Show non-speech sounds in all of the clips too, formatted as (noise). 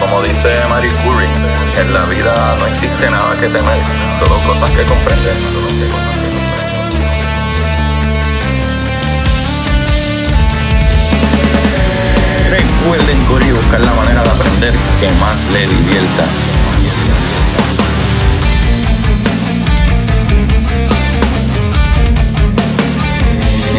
Como dice Marie Curie, en la vida no existe nada que temer, solo cosas que comprender. Recuerden correr buscar la manera de aprender que más le divierta.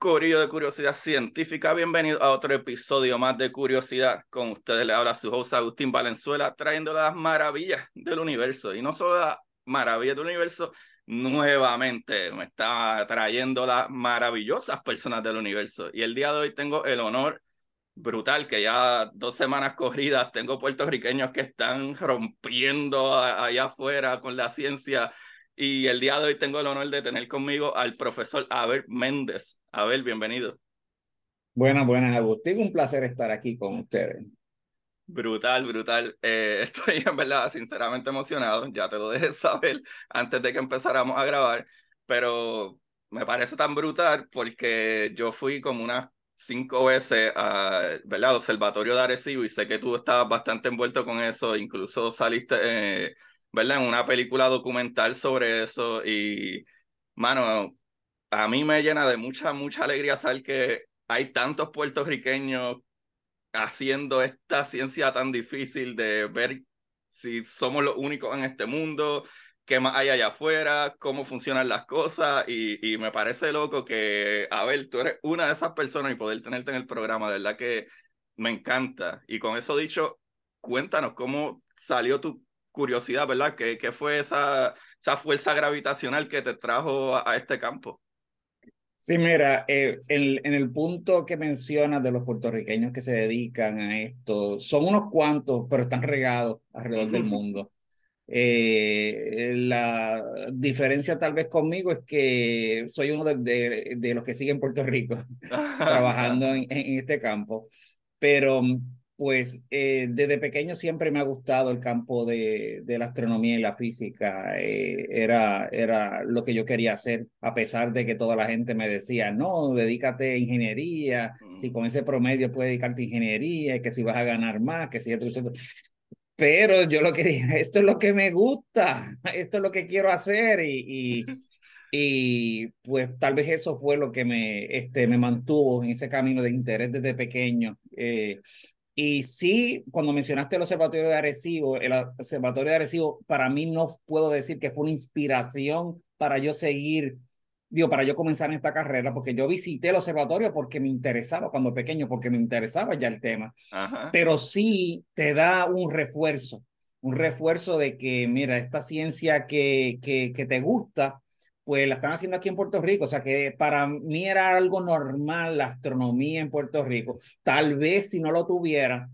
Corillo de Curiosidad Científica. Bienvenido a otro episodio más de Curiosidad. Con ustedes le habla su host Agustín Valenzuela, trayendo las maravillas del universo. Y no solo las maravillas del universo, nuevamente me está trayendo las maravillosas personas del universo. Y el día de hoy tengo el honor brutal que ya dos semanas corridas tengo puertorriqueños que están rompiendo allá afuera con la ciencia y el día de hoy tengo el honor de tener conmigo al profesor Abel Méndez. Abel, bienvenido. Buenas, buenas, Agustín. Un placer estar aquí con ustedes. Brutal, brutal. Eh, (laughs) estoy en verdad sinceramente emocionado. Ya te lo dejé (laughs) saber antes de que empezáramos a grabar, pero me parece tan brutal porque yo fui como unas cinco veces a, ¿verdad? Observatorio de Arecibo y sé que tú estabas bastante envuelto con eso, incluso saliste... Eh, ¿verdad? En una película documental sobre eso y, mano, a mí me llena de mucha, mucha alegría saber que hay tantos puertorriqueños haciendo esta ciencia tan difícil de ver si somos los únicos en este mundo, qué más hay allá afuera, cómo funcionan las cosas y, y me parece loco que, a ver, tú eres una de esas personas y poder tenerte en el programa, de verdad que me encanta. Y con eso dicho, cuéntanos cómo salió tu curiosidad, ¿verdad? ¿Qué, qué fue esa, esa fuerza gravitacional que te trajo a, a este campo? Sí, mira, eh, en, en, el punto que mencionas de los puertorriqueños que se dedican a esto, son unos cuantos, pero están regados alrededor del mundo. Eh, la diferencia tal vez conmigo es que soy uno de, de, de los que siguen Puerto Rico (laughs) trabajando en, en, este campo, pero pues eh, desde pequeño siempre me ha gustado el campo de, de la astronomía y la física. Eh, era, era lo que yo quería hacer, a pesar de que toda la gente me decía, no, dedícate a ingeniería, mm. si con ese promedio puedes dedicarte a ingeniería, que si vas a ganar más, que si esto, esto. Pero yo lo que dije, (laughs) esto es lo que me gusta, esto es lo que quiero hacer y, (laughs) y, y pues tal vez eso fue lo que me, este, me mantuvo en ese camino de interés desde pequeño. Eh, y sí, cuando mencionaste el Observatorio de Arecibo, el Observatorio de Arecibo, para mí no puedo decir que fue una inspiración para yo seguir, digo, para yo comenzar en esta carrera, porque yo visité el observatorio porque me interesaba cuando pequeño, porque me interesaba ya el tema. Ajá. Pero sí te da un refuerzo, un refuerzo de que, mira, esta ciencia que, que, que te gusta, pues la están haciendo aquí en Puerto Rico. O sea que para mí era algo normal la astronomía en Puerto Rico. Tal vez si no lo tuviera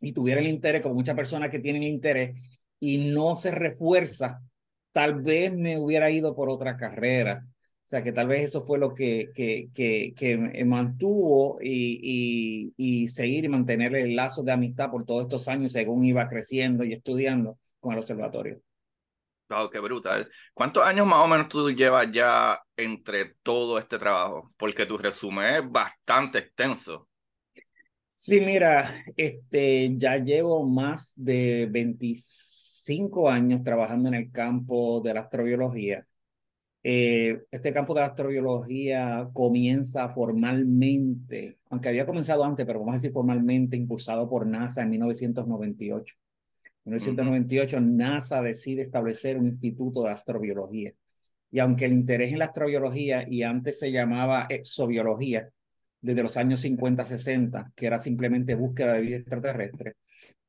y tuviera el interés, como muchas personas que tienen interés, y no se refuerza, tal vez me hubiera ido por otra carrera. O sea que tal vez eso fue lo que, que, que, que mantuvo y, y, y seguir y mantener el lazo de amistad por todos estos años según iba creciendo y estudiando con el observatorio. Wow, qué brutal. ¿Cuántos años más o menos tú llevas ya entre todo este trabajo? Porque tu resumen es bastante extenso. Sí, mira, este, ya llevo más de 25 años trabajando en el campo de la astrobiología. Eh, este campo de la astrobiología comienza formalmente, aunque había comenzado antes, pero vamos a decir formalmente, impulsado por NASA en 1998. En 1998 NASA decide establecer un instituto de astrobiología. Y aunque el interés en la astrobiología, y antes se llamaba exobiología, desde los años 50-60, que era simplemente búsqueda de vida extraterrestre,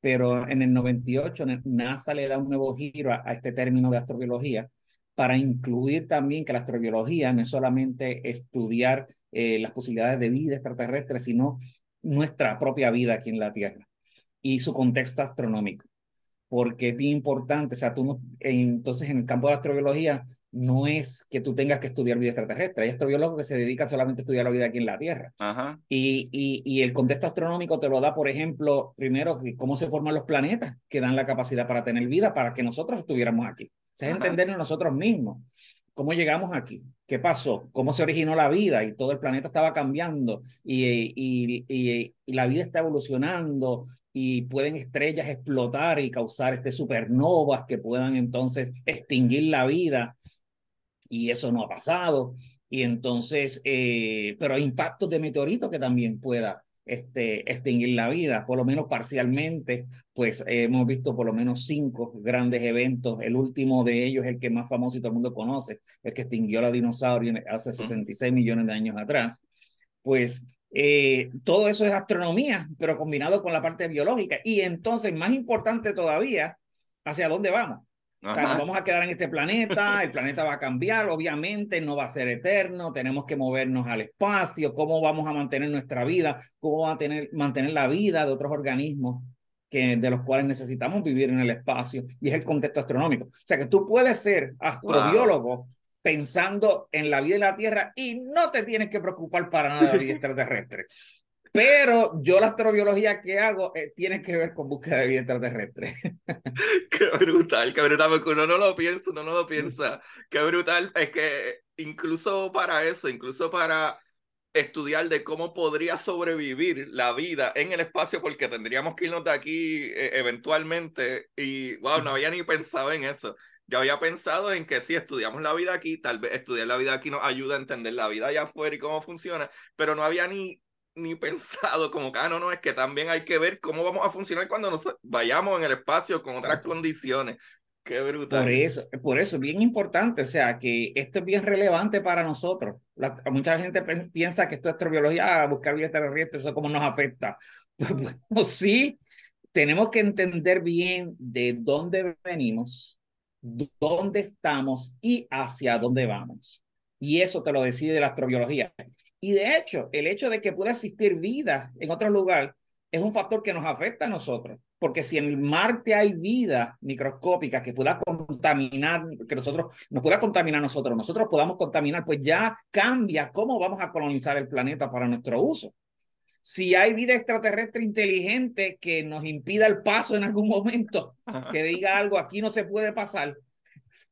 pero en el 98 NASA le da un nuevo giro a, a este término de astrobiología para incluir también que la astrobiología no es solamente estudiar eh, las posibilidades de vida extraterrestre, sino nuestra propia vida aquí en la Tierra y su contexto astronómico porque es bien importante, o sea, tú no, entonces en el campo de la astrobiología no es que tú tengas que estudiar vida extraterrestre. Hay astrobiólogos que se dedican solamente a estudiar la vida aquí en la Tierra. Ajá. Y, y, y, el contexto astronómico te lo da, por ejemplo, primero, cómo se forman los planetas que dan la capacidad para tener vida, para que nosotros estuviéramos aquí. O sea, es entendernos nosotros mismos. ¿Cómo llegamos aquí? ¿Qué pasó? ¿Cómo se originó la vida? Y todo el planeta estaba cambiando y, y, y, y la vida está evolucionando y pueden estrellas explotar y causar este supernovas que puedan entonces extinguir la vida y eso no ha pasado. Y entonces, eh, pero hay impactos de meteoritos que también pueda este, extinguir la vida, por lo menos parcialmente, pues hemos visto por lo menos cinco grandes eventos. El último de ellos, el que más famoso y todo el mundo conoce, el que extinguió la dinosaurio hace 66 millones de años atrás. Pues eh, todo eso es astronomía, pero combinado con la parte biológica. Y entonces, más importante todavía, ¿hacia dónde vamos? O sea, nos vamos a quedar en este planeta, el planeta va a cambiar, obviamente no va a ser eterno, tenemos que movernos al espacio, cómo vamos a mantener nuestra vida, cómo va a tener, mantener la vida de otros organismos que, de los cuales necesitamos vivir en el espacio, y es el contexto astronómico. O sea, que tú puedes ser astrobiólogo pensando en la vida de la Tierra y no te tienes que preocupar para nada de la (laughs) vida extraterrestre. Pero yo la astrobiología que hago eh, tiene que ver con búsqueda de vida extraterrestre. (laughs) qué brutal, qué brutal, porque uno no lo piensa, uno no lo piensa. Qué brutal, es que incluso para eso, incluso para estudiar de cómo podría sobrevivir la vida en el espacio, porque tendríamos que irnos de aquí eh, eventualmente, y wow, no había ni pensado en eso. Yo había pensado en que si estudiamos la vida aquí, tal vez estudiar la vida aquí nos ayuda a entender la vida allá afuera y cómo funciona, pero no había ni ni pensado como que, ah, no, no, es que también hay que ver cómo vamos a funcionar cuando nos vayamos en el espacio con otras condiciones. Qué brutal. Por eso, por eso, bien importante, o sea, que esto es bien relevante para nosotros. mucha gente piensa que esto es astrobiología, ah, buscar vida terrestre, eso cómo nos afecta. (laughs) Pues, sí, tenemos que entender bien de dónde venimos, dónde estamos y hacia dónde vamos. Y eso te lo decide la astrobiología. Y de hecho, el hecho de que pueda existir vida en otro lugar es un factor que nos afecta a nosotros. Porque si en Marte hay vida microscópica que pueda contaminar, que nosotros nos pueda contaminar nosotros, nosotros podamos contaminar, pues ya cambia cómo vamos a colonizar el planeta para nuestro uso. Si hay vida extraterrestre inteligente que nos impida el paso en algún momento, que diga algo, aquí no se puede pasar,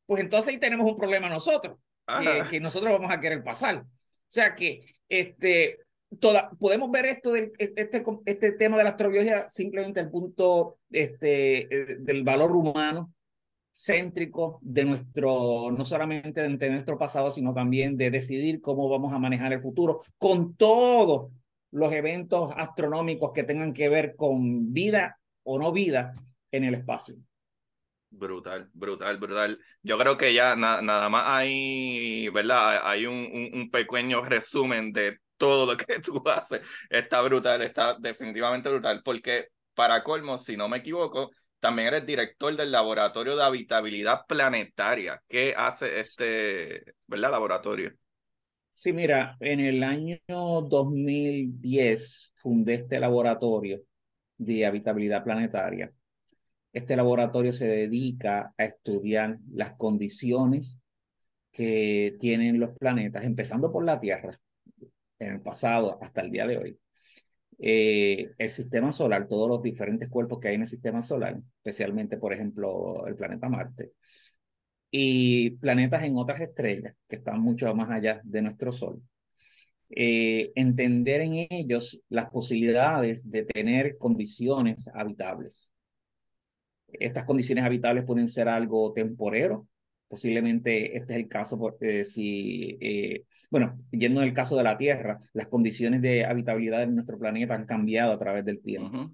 pues entonces ahí tenemos un problema nosotros, que, que nosotros vamos a querer pasar. O sea que este, toda, podemos ver esto del este, este tema de la astrobiología simplemente el punto este, eh, del valor humano céntrico de nuestro, no solamente de nuestro pasado, sino también de decidir cómo vamos a manejar el futuro con todos los eventos astronómicos que tengan que ver con vida o no vida en el espacio. Brutal, brutal, brutal. Yo creo que ya nada más hay, ¿verdad? Hay un, un, pequeño resumen de todo lo que (laughs) tú haces. Está brutal, está definitivamente brutal, porque para colmo, si no me equivoco, también eres director del Laboratorio de Habitabilidad Planetaria. ¿Qué hace este, ¿verdad? Laboratorio. Sí, mira, en el año 2010 fundé este laboratorio de habitabilidad planetaria este laboratorio se dedica a estudiar las condiciones que tienen los planetas, empezando por la Tierra, en el pasado hasta el día de hoy. Eh, el sistema solar, todos los diferentes cuerpos que hay en el sistema solar, especialmente, por ejemplo, el planeta Marte, y planetas en otras estrellas que están mucho más allá de nuestro Sol. Eh, entender en ellos las posibilidades de tener condiciones habitables. Estas condiciones habitables pueden ser algo temporero, posiblemente este es el caso porque si, eh, bueno, yendo en el caso de la Tierra, las condiciones de habitabilidad de nuestro planeta han cambiado a través del tiempo.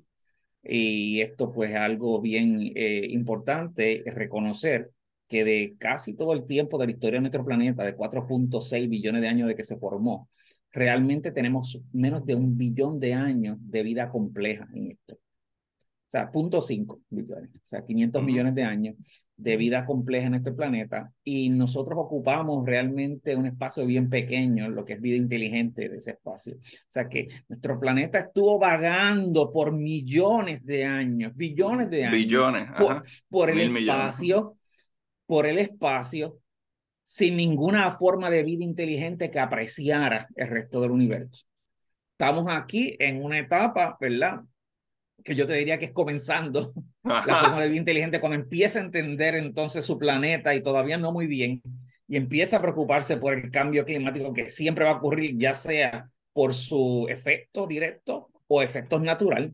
Y esto pues es algo bien eh, importante, reconocer que de casi todo el tiempo de la historia de nuestro planeta, de 4.6 billones de años de que se formó, realmente tenemos menos de un billón de años de vida compleja en esto. O sea, 0.5 billones, o sea, 500 millones de años de vida compleja en este planeta y nosotros ocupamos realmente un espacio bien pequeño, lo que es vida inteligente de ese espacio. O sea que nuestro planeta estuvo vagando por millones de años, billones de años. Billones, por, por el espacio, por el espacio sin ninguna forma de vida inteligente que apreciara el resto del universo. Estamos aquí en una etapa, ¿verdad? Que yo te diría que es comenzando (laughs) la forma de vida inteligente, cuando empieza a entender entonces su planeta y todavía no muy bien, y empieza a preocuparse por el cambio climático que siempre va a ocurrir, ya sea por su efecto directo o efectos natural.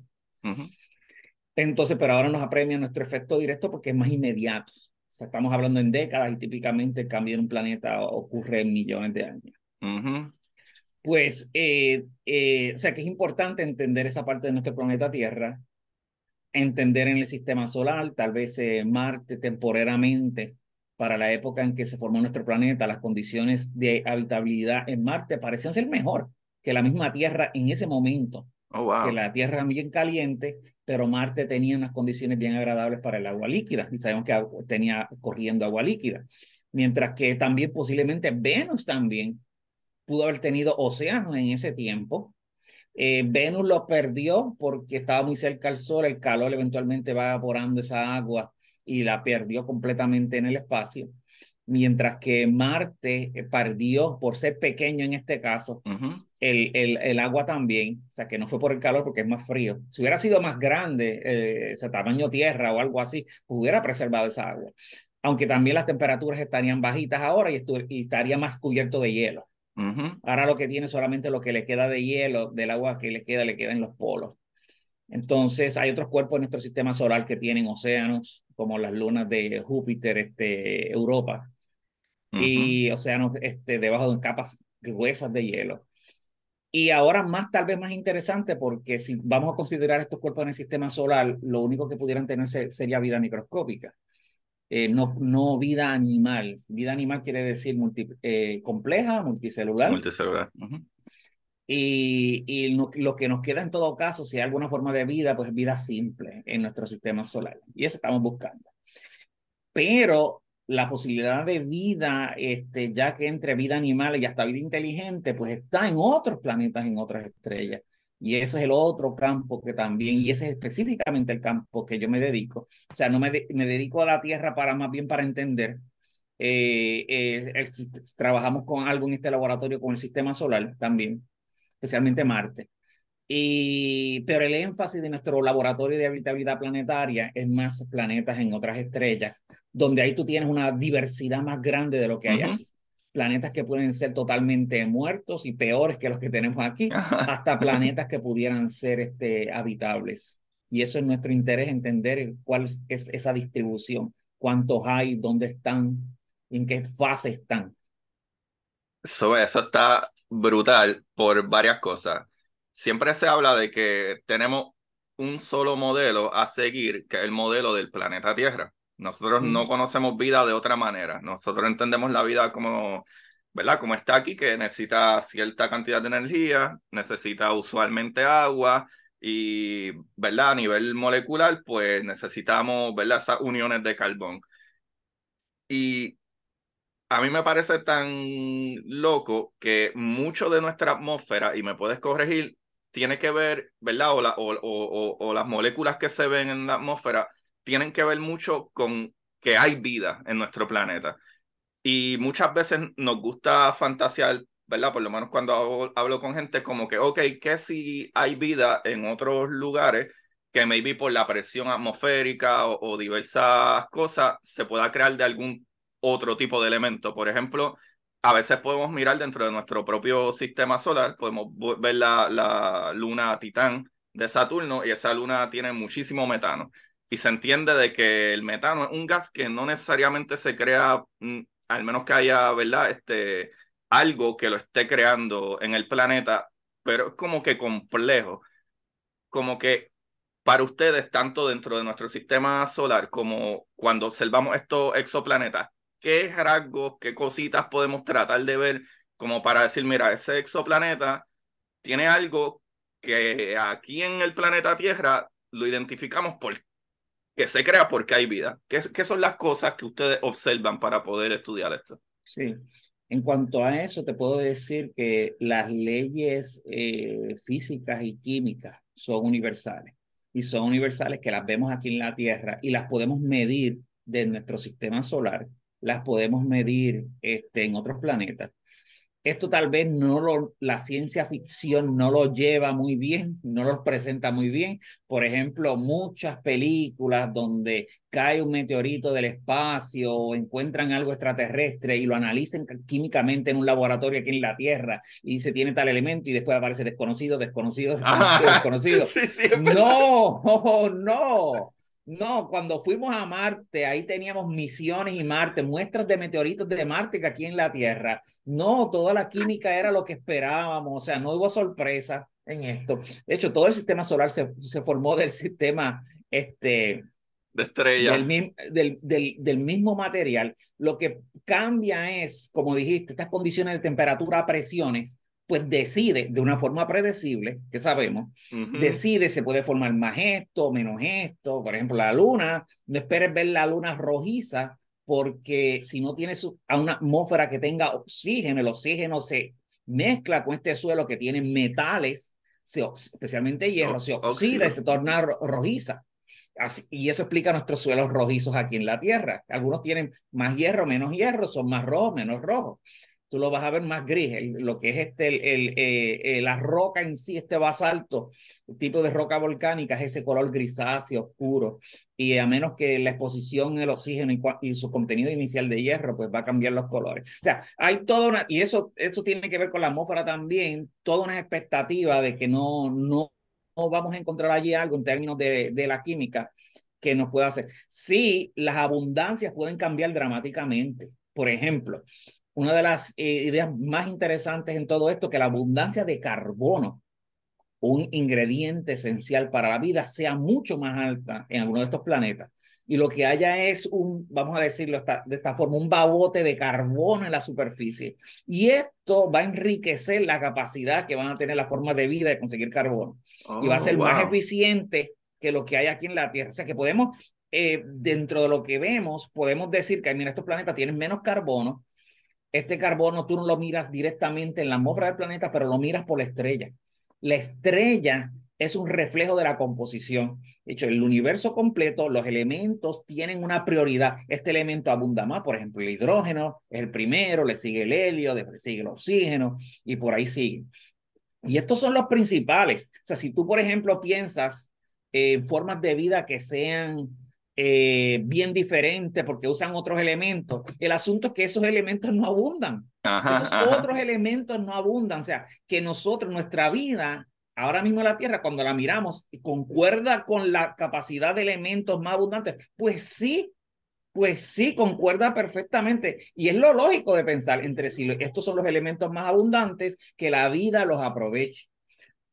Entonces, pero ahora nos apremia nuestro efecto directo porque es más inmediato estamos hablando en décadas y típicamente el cambio en un planeta ocurre en millones de años. Pues, eh, eh, o sea que es importante entender esa parte de nuestro planeta Tierra, entender en el sistema solar, tal vez eh, Marte temporalmente, para la época en que se formó nuestro planeta, las condiciones de habitabilidad en Marte parecían ser mejor que la misma Tierra en ese momento. Oh, que la Tierra bien caliente pero Marte tenía unas condiciones bien agradables para el agua líquida y sabemos que tenía corriendo agua líquida. Mientras que también posiblemente Venus también pudo haber tenido océanos en ese tiempo. Eh, Venus lo perdió porque estaba muy cerca al Sol, el calor eventualmente va evaporando esa agua y la perdió completamente en el espacio mientras que Marte eh, perdió por ser pequeño en este caso, el, el, el, agua también, o sea que no fue por el calor porque es más frío. Si hubiera sido más grande, eh, ese tamaño tierra o algo así, hubiera preservado esa agua. Aunque también las temperaturas estarían bajitas ahora y, y estaría más cubierto de hielo. Ahora lo que tiene solamente lo que le queda de hielo, del agua que le queda, le queda en los polos. Entonces, hay otros cuerpos en nuestro sistema solar que tienen océanos, como las lunas de Júpiter, este, Europa, y océanos este, debajo de capas gruesas de hielo. Y ahora más, tal vez más interesante, porque si vamos a considerar estos cuerpos en el sistema solar, lo único que pudieran tener sería vida microscópica, eh, no, no vida animal. Vida animal quiere decir multi, eh, compleja, multicelular. Multicelular. Y, y lo que nos queda en todo caso, si hay alguna forma de vida, pues vida simple en nuestro sistema solar. Y eso estamos buscando. Pero la posibilidad de vida, este, ya que entre vida animal y hasta vida inteligente, pues está en otros planetas, en otras estrellas. Y ese es el otro campo que también, y ese es específicamente el campo que yo me dedico. O sea, no me, me dedico a la Tierra para más bien para entender. Eh, eh, trabajamos con algo en este laboratorio con el sistema solar también, especialmente Marte. Y, pero el énfasis de nuestro laboratorio de habitabilidad planetaria es más planetas en otras estrellas, donde ahí tú tienes una diversidad más grande de lo que hay aquí. Planetas que pueden ser totalmente muertos y peores que los que tenemos aquí, hasta (laughs) planetas que pudieran ser este, habitables. Y eso es nuestro interés, entender cuál es esa distribución, cuántos hay, dónde están, en qué fase están. Eso, eso está brutal por varias cosas siempre se habla de que tenemos un solo modelo a seguir, que es el modelo del planeta Tierra. Nosotros no conocemos vida de otra manera. Nosotros entendemos la vida como, ¿verdad? Como está aquí, que necesita cierta cantidad de energía, necesita usualmente agua y, ¿verdad? A nivel molecular, pues necesitamos, ¿verdad? Esas uniones de carbón. Y a mí me parece tan loco que mucho de nuestra atmósfera, y me puedes corregir, tiene que ver, ¿verdad? O, la, o, o, o, las moléculas que se ven en la atmósfera tienen que ver mucho con que hay vida en nuestro planeta. Y muchas veces nos gusta fantasear, ¿verdad? Por lo menos cuando hablo, con gente, como que, ok, ¿qué si hay vida en otros lugares que maybe por la presión atmosférica o, o diversas cosas se pueda crear de algún otro tipo de elemento? Por ejemplo, a veces podemos mirar dentro de nuestro propio sistema solar, podemos ver la, luna Titán de Saturno y esa luna tiene muchísimo metano. Y se entiende de que el metano es un gas que no necesariamente se crea, mm, al menos que haya, ¿verdad? Este, algo que lo esté creando en el planeta, pero es como que complejo. Como que para ustedes, tanto dentro de nuestro sistema solar como cuando observamos estos exoplanetas, qué rasgos, qué cositas podemos tratar de ver como para decir, mira, ese exoplaneta tiene algo que aquí en el planeta Tierra lo identificamos por que se crea porque hay vida. ¿Qué, ¿Qué, son las cosas que ustedes observan para poder estudiar esto? Sí, en cuanto a eso, te puedo decir que las leyes eh, físicas y químicas son universales y son universales que las vemos aquí en la Tierra y las podemos medir de nuestro sistema solar las podemos medir este, en otros planetas. Esto tal vez no lo, la ciencia ficción no lo lleva muy bien, no lo presenta muy bien. Por ejemplo, muchas películas donde cae un meteorito del espacio o encuentran algo extraterrestre y lo analicen químicamente en un laboratorio aquí en la Tierra y se tiene tal elemento y después aparece desconocido, desconocido, (laughs) desconocido, (laughs) desconocido. no, (laughs) no. No, cuando fuimos a Marte, ahí teníamos misiones y Marte, muestras de meteoritos de Marte que aquí en la Tierra. No, toda la química era lo que esperábamos, o sea, no hubo sorpresa en esto. De hecho, todo el sistema solar se, se formó del sistema este, de estrella. Del, del, del, del, mismo material. Lo que cambia es, como dijiste, estas condiciones de temperatura, presiones, pues decide de una forma predecible, que sabemos, decide, se puede formar más esto, menos esto, por ejemplo, la luna, no esperes ver la luna rojiza, porque si no tienes a una atmósfera que tenga oxígeno, el oxígeno se mezcla con este suelo que tiene metales, especialmente hierro, se oxida y se torna rojiza. Así, y eso explica nuestros suelos rojizos aquí en la Tierra. Algunos tienen más hierro, menos hierro, son más rojos, menos rojos tú lo vas a ver más gris, lo que es este, el, eh, eh, la roca en sí, este basalto, el tipo de roca volcánica es ese color grisáceo, oscuro, y a menos que la exposición el oxígeno y, su contenido inicial de hierro, pues va a cambiar los colores. O sea, hay toda una, y eso, eso tiene que ver con la atmósfera también, toda una expectativa de que no, no, no vamos a encontrar allí algo en términos de, de la química que nos pueda hacer. Sí, las abundancias pueden cambiar dramáticamente. Por ejemplo, una de las eh, ideas más interesantes en todo esto, que la abundancia de carbono, un ingrediente esencial para la vida, sea mucho más alta en alguno de estos planetas. Y lo que haya es un, vamos a decirlo de esta forma, un babote de carbono en la superficie. Y esto va a enriquecer la capacidad que van a tener la forma de vida de conseguir carbono. y va a oh, ser más eficiente que lo que hay aquí en la Tierra. O sea que podemos, eh, dentro de lo que vemos, podemos decir que, mira, estos planetas tienen menos carbono, este carbono tú no lo miras directamente en la atmósfera del planeta, pero lo miras por la estrella. La estrella es un reflejo de la composición. De hecho, el universo completo, los elementos tienen una prioridad. Este elemento abunda más, por ejemplo, el hidrógeno es el primero, le sigue el helio, después sigue el oxígeno y por ahí sigue. Y estos son los principales. O sea, si tú, por ejemplo, piensas en formas de vida que sean eh, bien diferente porque usan otros elementos. El asunto es que esos elementos no abundan. esos otros elementos no abundan. O sea, que nosotros, nuestra vida, ahora mismo en la Tierra, cuando la miramos, concuerda con la capacidad de elementos más abundantes. Pues sí, pues sí, concuerda perfectamente. Y es lo lógico de pensar entre si estos son los elementos más abundantes, que la vida los aproveche.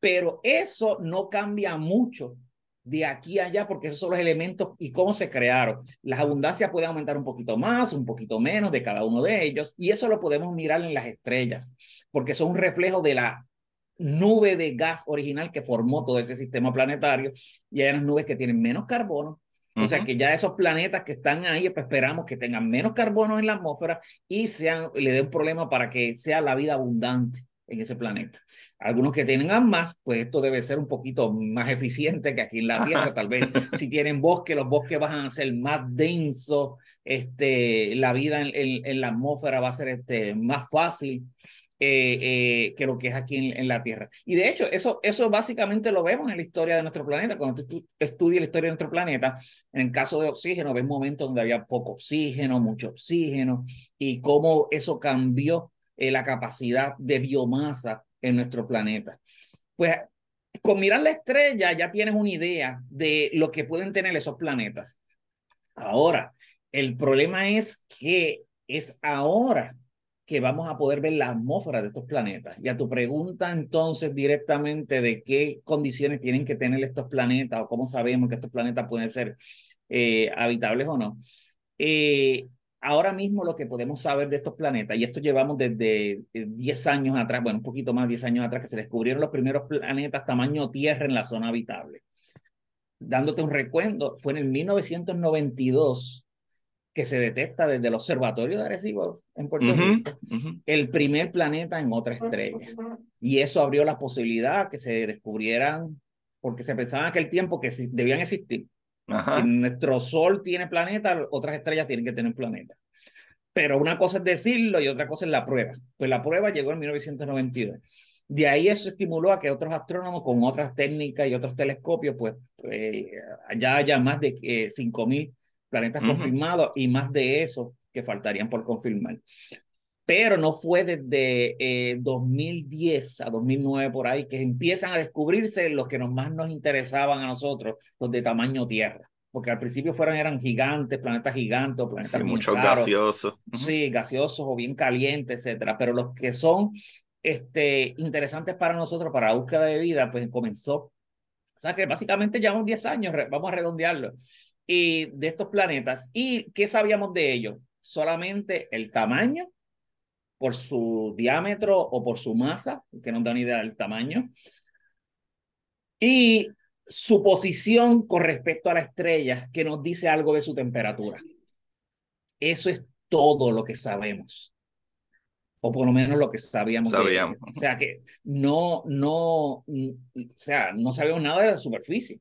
Pero eso no cambia mucho de aquí a allá, porque esos son los elementos y cómo se crearon. Las abundancias pueden aumentar un poquito más, un poquito menos de cada uno de ellos, y eso lo podemos mirar en las estrellas, porque son un reflejo de la nube de gas original que formó todo ese sistema planetario, y hay unas nubes que tienen menos carbono, o sea que ya esos planetas que están ahí, pues, esperamos que tengan menos carbono en la atmósfera y sean, le den un problema para que sea la vida abundante en ese planeta. Algunos que tengan más, pues esto debe ser un poquito más eficiente que aquí en la Tierra, (laughs) tal vez. Si tienen bosque, los bosques van a ser más densos, este, la vida en, en, la atmósfera va a ser este, más fácil. Eh, eh, que lo que es aquí en, en, la Tierra. Y de hecho, eso, eso básicamente lo vemos en la historia de nuestro planeta. Cuando tú estudias la historia de nuestro planeta, en el caso de oxígeno, ves momentos donde había poco oxígeno, mucho oxígeno, y cómo eso cambió eh, la capacidad de biomasa en nuestro planeta. Pues con mirar la estrella ya tienes una idea de lo que pueden tener esos planetas. Ahora, el problema es que es ahora que vamos a poder ver la atmósfera de estos planetas. Y a tu pregunta entonces directamente de qué condiciones tienen que tener estos planetas o cómo sabemos que estos planetas pueden ser eh, habitables o no. Eh, ahora mismo lo que podemos saber de estos planetas, y esto llevamos desde 10 años atrás, bueno, un poquito más, 10 años atrás, que se descubrieron los primeros planetas tamaño Tierra en la zona habitable. Dándote un recuento, fue en el 1992 que se detecta desde el Observatorio de Arecibo en Puerto Rico el primer planeta en otra estrella. Y eso abrió la posibilidad que se descubrieran, porque se pensaba en aquel tiempo que debían existir si nuestro Sol tiene planeta, otras estrellas tienen que tener planeta. Pero una cosa es decirlo y otra cosa es la prueba. Pues la prueba llegó en 1992. De ahí eso estimuló a que otros astrónomos con otras técnicas y otros telescopios, pues eh, ya haya más de eh, 5.000 planetas confirmados y más de eso que faltarían por confirmar. Pero no fue desde 2010 eh, a 2009 por ahí que empiezan a descubrirse los que más nos interesaban a nosotros, los de tamaño Tierra porque al principio fueron, eran gigantes, planetas gigantes, planetas sí, muchos gaseosos. Sí, gaseosos o bien calientes, etcétera. Pero los que son este, interesantes para nosotros, para la búsqueda de vida, pues comenzó. O sea que básicamente llevamos 10 años, vamos a redondearlo, y de estos planetas. ¿Y qué sabíamos de ellos? Solamente el tamaño, por su diámetro o por su masa, que nos da una idea del tamaño. Y su posición con respecto a la estrella, que nos dice algo de su temperatura. Eso es todo lo que sabemos. O por lo menos lo que sabíamos. Sabíamos. O sea que no, no, o sea, no sabemos nada de la superficie.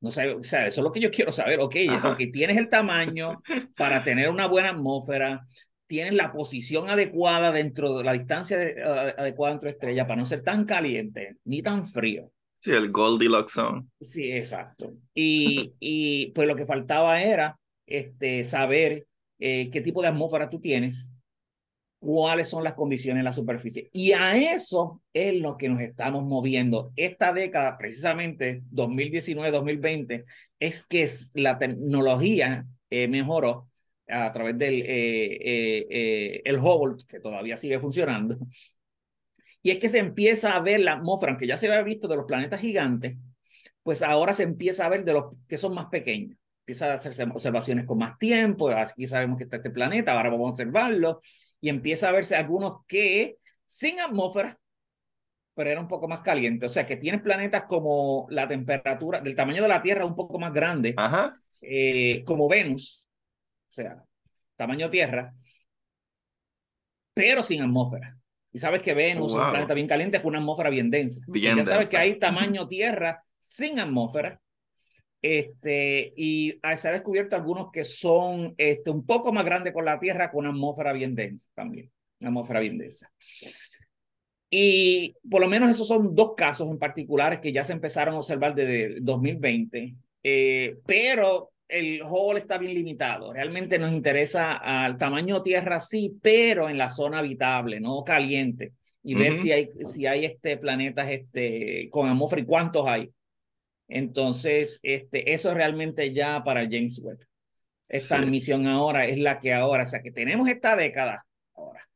No sabe, o sea, eso es lo que yo quiero saber. Ok, porque tienes el tamaño para tener una buena atmósfera, tienes la posición adecuada dentro de la distancia adecuada entre estrellas para no ser tan caliente ni tan frío. Sí, el Goldilocks Zone. Sí, exacto. Y, (laughs) y pues lo que faltaba era este, saber eh, qué tipo de atmósfera tú tienes, cuáles son las condiciones en la superficie. Y a eso es lo que nos estamos moviendo. Esta década, precisamente 2019-2020, es que la tecnología eh, mejoró a través del eh, el Hubble, que todavía sigue funcionando, y es que se empieza a ver la atmósfera, aunque ya se había visto de los planetas gigantes, pues ahora se empieza a ver de los que son más pequeños. Empieza a hacerse observaciones con más tiempo, aquí sabemos que está este planeta, ahora vamos a observarlo, y empieza a verse algunos que sin atmósfera, pero era un poco más caliente. O sea, que tienes planetas como la temperatura, del tamaño de la Tierra un poco más grande, eh, como Venus, o sea, tamaño Tierra, pero sin atmósfera. Y sabes que Venus es un planeta bien caliente con una atmósfera bien densa. ya sabes que hay tamaño Tierra sin atmósfera. Este, y se ha descubierto algunos que son este, un poco más grandes con la Tierra con una atmósfera bien densa también. Una atmósfera bien densa. Y por lo menos esos son dos casos en particular que ya se empezaron a observar desde 2020. Eh, pero el Hubble está bien limitado. Realmente nos interesa al tamaño Tierra, sí, pero en la zona habitable, no caliente. Y ver si hay, si hay este, planetas este, con atmósfera y cuántos hay. Entonces, este, eso realmente ya para James Webb. Esta misión ahora es la que ahora, o sea, que tenemos esta década ahora,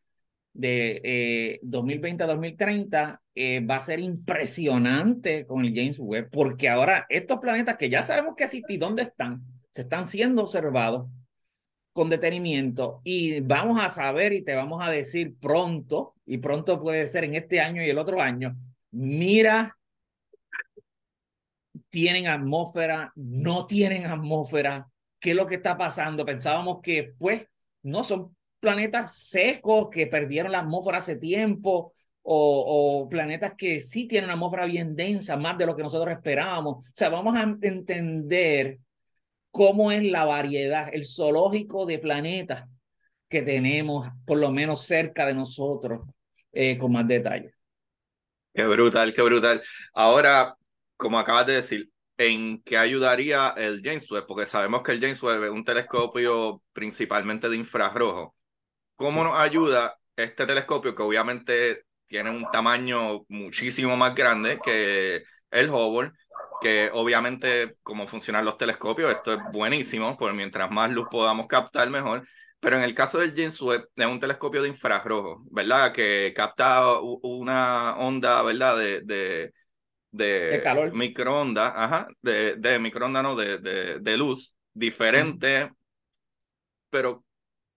de 2020 eh, a 2030, eh, va a ser impresionante con el James Webb, porque ahora estos planetas que ya sabemos que existen, ¿dónde están? Se están siendo observados con detenimiento y vamos a saber y te vamos a decir pronto, y pronto puede ser en este año y el otro año, mira, tienen atmósfera, no tienen atmósfera, qué es lo que está pasando. Pensábamos que pues no son planetas secos que perdieron la atmósfera hace tiempo o, o, planetas que sí tienen una atmósfera bien densa, más de lo que nosotros esperábamos. O sea, vamos a entender cómo es la variedad, el zoológico de planetas que tenemos, por lo menos cerca de nosotros, eh, con más detalle. Qué brutal, qué brutal. Ahora, como acabas de decir, ¿en qué ayudaría el James Webb? Porque sabemos que el James Webb es un telescopio principalmente de infrarrojo. ¿Cómo nos ayuda este telescopio que obviamente tiene un tamaño muchísimo más grande que el Hubble? Que obviamente como funcionan los telescopios, esto es buenísimo, porque mientras más luz podamos captar, mejor. Pero en el caso del James Webb, es un telescopio de infrarrojo, ¿verdad? Que capta una onda, ¿verdad? De, de, de, calor. microondas, ajá, de, de microondas, no, de, de, de luz diferente. Pero,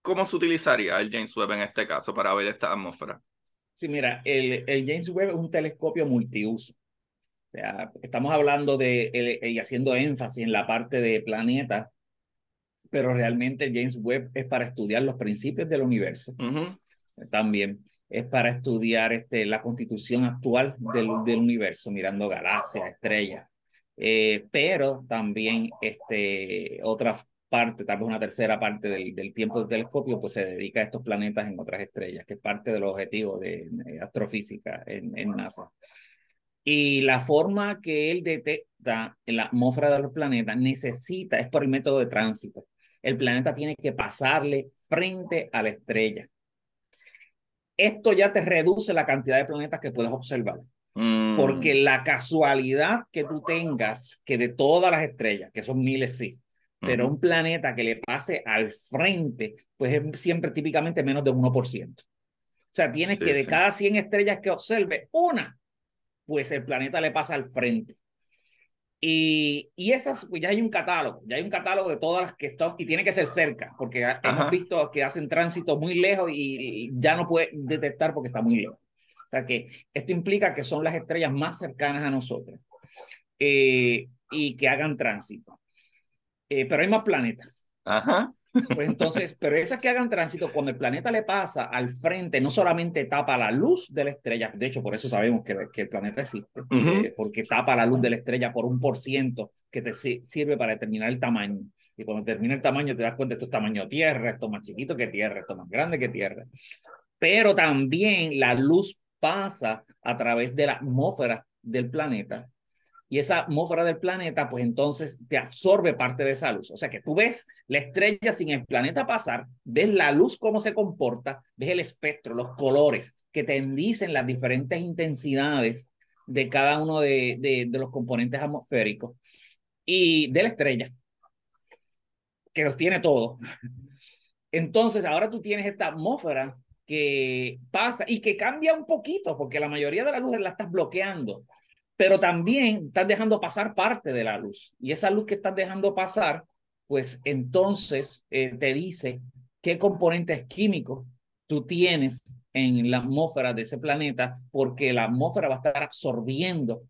¿cómo se utilizaría el James Webb en este caso para ver esta atmósfera? Sí, mira, el, el James Webb es un telescopio multiuso. Sea, estamos hablando de y haciendo énfasis en la parte de planeta, pero realmente James Webb es para estudiar los principios del universo. También es para estudiar este, la constitución actual del, del universo, mirando galaxias, estrellas. Eh, pero también este, otras parte, tal vez una tercera parte del, del, tiempo del telescopio, pues se dedica a estos planetas en otras estrellas, que es parte del objetivo de, astrofísica en, en, NASA. Y la forma que él detecta la atmósfera de los planetas necesita, es por el método de tránsito. El planeta tiene que pasarle frente a la estrella. Esto ya te reduce la cantidad de planetas que puedes observar. Porque mm. la casualidad que tú tengas, que de todas las estrellas, que son miles, sí, pero un planeta que le pase al frente, pues es siempre típicamente menos de 1%. O sea, tienes que de cada 100 estrellas que observe, una, pues el planeta le pasa al frente. Y, y esas, pues ya hay un catálogo, ya hay un catálogo de todas las que están, y tiene que ser cerca, porque hemos visto que hacen tránsito muy lejos y, ya no puede detectar porque está muy lejos. O sea que esto implica que son las estrellas más cercanas a nosotros eh, y que hagan tránsito. Eh, pero hay más planetas. Ajá. Pues entonces, pero esas que hagan tránsito, cuando el planeta le pasa al frente, no solamente tapa la luz de la estrella, de hecho, por eso sabemos que, que el planeta existe, eh, porque tapa la luz de la estrella por un por ciento que te sirve para determinar el tamaño. Y cuando termina el tamaño, te das cuenta, esto es tamaño tierra, esto más chiquito que tierra, esto más grande que tierra. Pero también la luz pasa a través de la atmósfera del planeta y esa atmósfera del planeta, pues entonces te absorbe parte de esa luz. O sea que tú ves la estrella sin el planeta pasar, ves la luz cómo se comporta, ves el espectro, los colores que te dicen las diferentes intensidades de cada uno de, de, de los componentes atmosféricos y de la estrella, que los tiene todos. Entonces, ahora tú tienes esta atmósfera que pasa y que cambia un poquito, porque la mayoría de la luz la estás bloqueando pero también estás dejando pasar parte de la luz. Y esa luz que estás dejando pasar, pues entonces eh, te dice qué componentes químicos tú tienes en la atmósfera de ese planeta, porque la atmósfera va a estar absorbiendo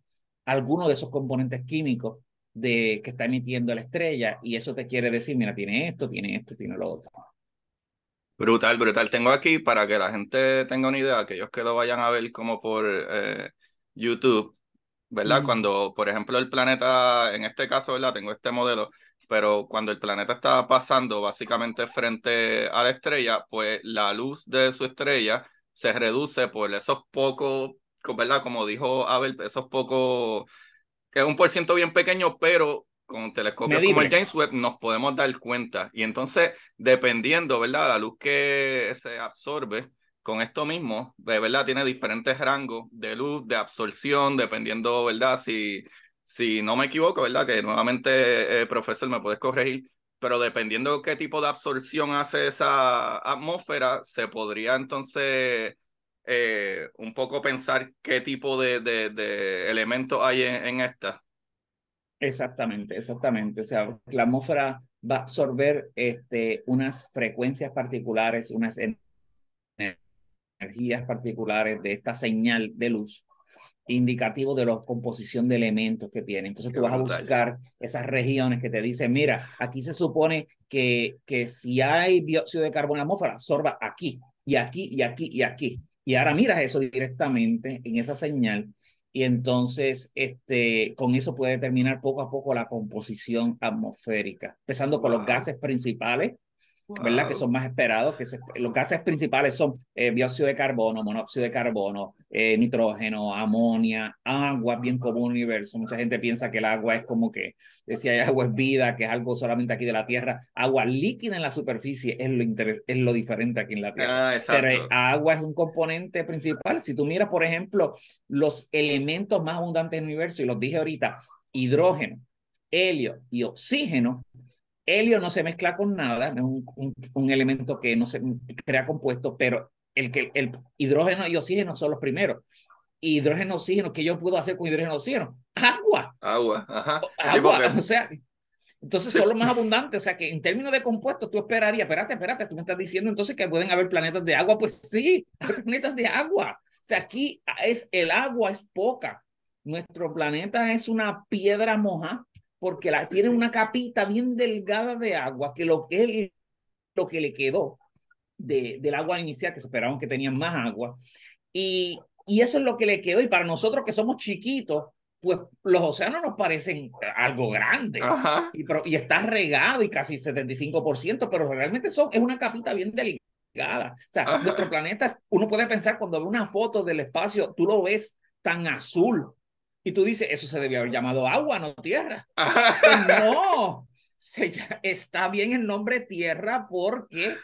algunos de esos componentes químicos de, que está emitiendo la estrella, y eso te quiere decir, mira, tiene esto, tiene esto, tiene lo otro. Brutal, brutal. Tengo aquí para que la gente tenga una idea, aquellos que lo vayan a ver como por eh, YouTube, ¿verdad? Cuando, por ejemplo, el planeta, en este caso, ¿verdad? Tengo este modelo, pero cuando el planeta está pasando básicamente frente a la estrella, pues la luz de su estrella se reduce por esos pocos, ¿verdad? Como dijo Abel, esos pocos, que es un por ciento bien pequeño, pero con telescopios como el James Webb nos podemos dar cuenta. Y entonces, dependiendo, ¿verdad? La luz que se absorbe, con esto mismo, de verdad, tiene diferentes rangos de luz, de absorción, dependiendo, ¿verdad? Si, si no me equivoco, ¿verdad? Que nuevamente, eh, profesor, me puedes corregir, pero dependiendo qué tipo de absorción hace esa atmósfera, se podría entonces eh, un poco pensar qué tipo de, de, elementos hay en, en, esta. Exactamente, exactamente. O sea, la atmósfera va a absorber este, unas frecuencias particulares, unas energías particulares de esta señal de luz indicativo de la composición de elementos que tiene. Entonces tú vas a buscar esas regiones que te dicen, mira, aquí se supone que, que si hay dióxido de carbono en la atmósfera, absorba aquí, y aquí, y aquí, y aquí. Y ahora miras eso directamente en esa señal y entonces este, con eso puede determinar poco a poco la composición atmosférica, empezando por los gases principales, ¿verdad? Que son más esperados, que los gases principales son eh, dióxido de carbono, monóxido de carbono, eh, nitrógeno, amonia, agua, bien común universo. Mucha gente piensa que el agua es como que, si hay agua es vida, que es algo solamente aquí de la Tierra. Agua líquida en la superficie es lo, es lo diferente aquí en la Tierra. Ah, Pero agua es un componente principal. Si tú miras, por ejemplo, los elementos más abundantes del universo, y los dije ahorita, hidrógeno, helio y oxígeno, helio no se mezcla con nada, es un, un, elemento que no se crea compuesto, pero el, que, el hidrógeno y oxígeno son los primeros. Hidrógeno, oxígeno, ¿qué yo puedo hacer con hidrógeno, oxígeno? Agua. Agua, ajá. Agua, o sea, entonces son los más abundantes, o sea que en términos de compuestos tú esperarías, espérate, espérate, tú me estás diciendo entonces que pueden haber planetas de agua, pues sí, hay planetas de agua. O sea, aquí es el agua es poca. Nuestro planeta es una piedra moja porque la, tiene una capita bien delgada de agua, que lo que, lo que le quedó de, del agua inicial, que esperaban que tenían más agua, y, y eso es lo que le quedó, y para nosotros que somos chiquitos, pues los océanos nos parecen algo grande y, pero, y está regado y casi 75%, pero realmente son, es una capita bien delicada. O sea, nuestro planeta, uno puede pensar cuando ve una foto del espacio, tú lo ves tan azul y tú dices, eso se debía haber llamado agua, no tierra. (laughs) Pues no, se, está bien el nombre tierra porque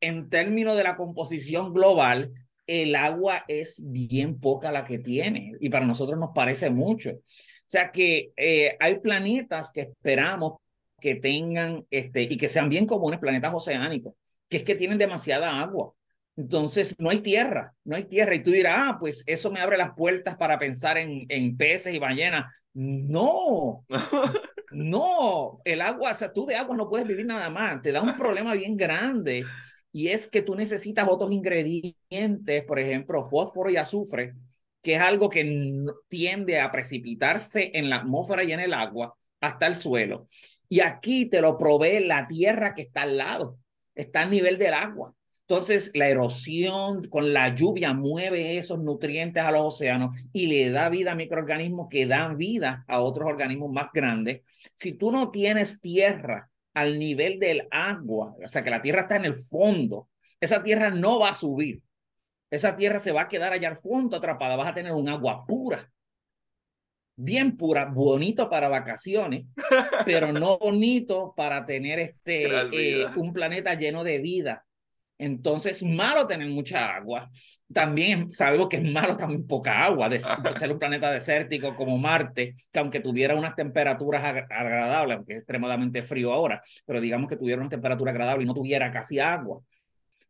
en términos de la composición global, el agua es bien poca la que tiene y para nosotros nos parece mucho. O sea que eh, hay planetas que esperamos que tengan este, y que sean bien comunes, planetas oceánicos, que es que tienen demasiada agua. Entonces no hay tierra, no hay tierra. Y tú dirás, ah, pues eso me abre las puertas para pensar en, en peces y ballenas. No, (laughs) no, el agua, o sea, tú de agua no puedes vivir nada más, te da un problema bien grande y es que tú necesitas otros ingredientes, por ejemplo, fósforo y azufre, que es algo que tiende a precipitarse en la atmósfera y en el agua hasta el suelo. Y aquí te lo provee la tierra que está al lado, está a nivel del agua. Entonces, la erosión con la lluvia mueve esos nutrientes a los océanos y le da vida a microorganismos que dan vida a otros organismos más grandes. Si tú no tienes tierra al nivel del agua, o sea que la tierra está en el fondo, esa tierra no va a subir. Esa tierra se va a quedar allá al fondo atrapada, vas a tener un agua pura, bien pura, bonito para vacaciones, (laughs) pero no bonito para tener este eh, un planeta lleno de vida. Entonces, malo tener mucha agua. También sabemos que es malo también poca agua, de, ser un planeta desértico como Marte, que aunque tuviera unas temperaturas agradables, aunque es extremadamente frío ahora, pero digamos que tuviera una temperatura agradable y no tuviera casi agua.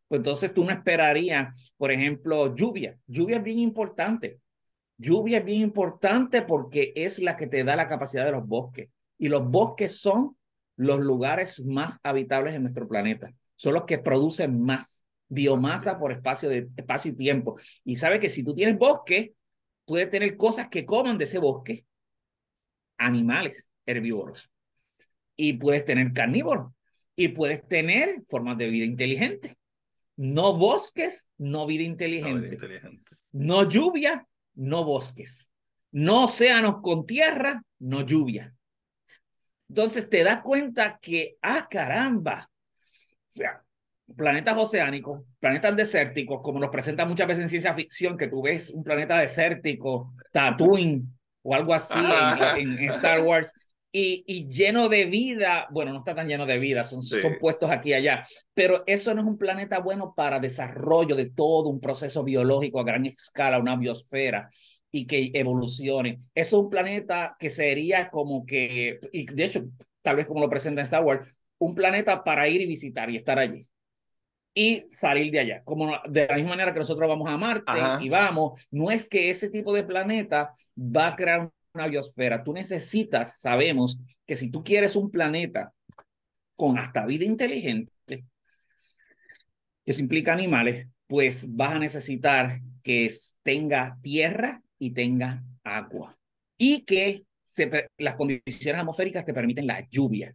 Pues entonces tú no esperarías, por ejemplo, lluvia. Lluvia es bien importante. Lluvia es bien importante porque es la que te da la capacidad de los bosques. Y los bosques son los lugares más habitables en nuestro planeta son los que producen más biomasa por espacio, de, espacio y tiempo. Y sabe que si tú tienes bosque, puedes tener cosas que coman de ese bosque, animales herbívoros. Y puedes tener carnívoros. Y puedes tener formas de vida inteligente. No bosques, no vida inteligente. No, no lluvia, no bosques. No océanos con tierra, no lluvia. Entonces te das cuenta que, ah, caramba, sea, planetas oceánicos, planetas desérticos, como nos presenta muchas veces en ciencia ficción, que tú ves un planeta desértico, Tatooine o algo así en, Star Wars, y, y, lleno de vida, bueno, no está tan lleno de vida, son, son puestos aquí y allá, pero eso no es un planeta bueno para desarrollo de todo un proceso biológico a gran escala, una biosfera y que evolucione. Es un planeta que sería como que, y de hecho, tal vez como lo presenta en Star Wars, un planeta para ir y visitar y estar allí. Y salir de allá. Como de la misma manera que nosotros vamos a Marte y vamos, no es que ese tipo de planeta va a crear una biosfera. Tú necesitas, sabemos que si tú quieres un planeta con hasta vida inteligente, que eso implica animales, pues vas a necesitar que tenga tierra y tenga agua. Y que se, las condiciones atmosféricas te permiten la lluvia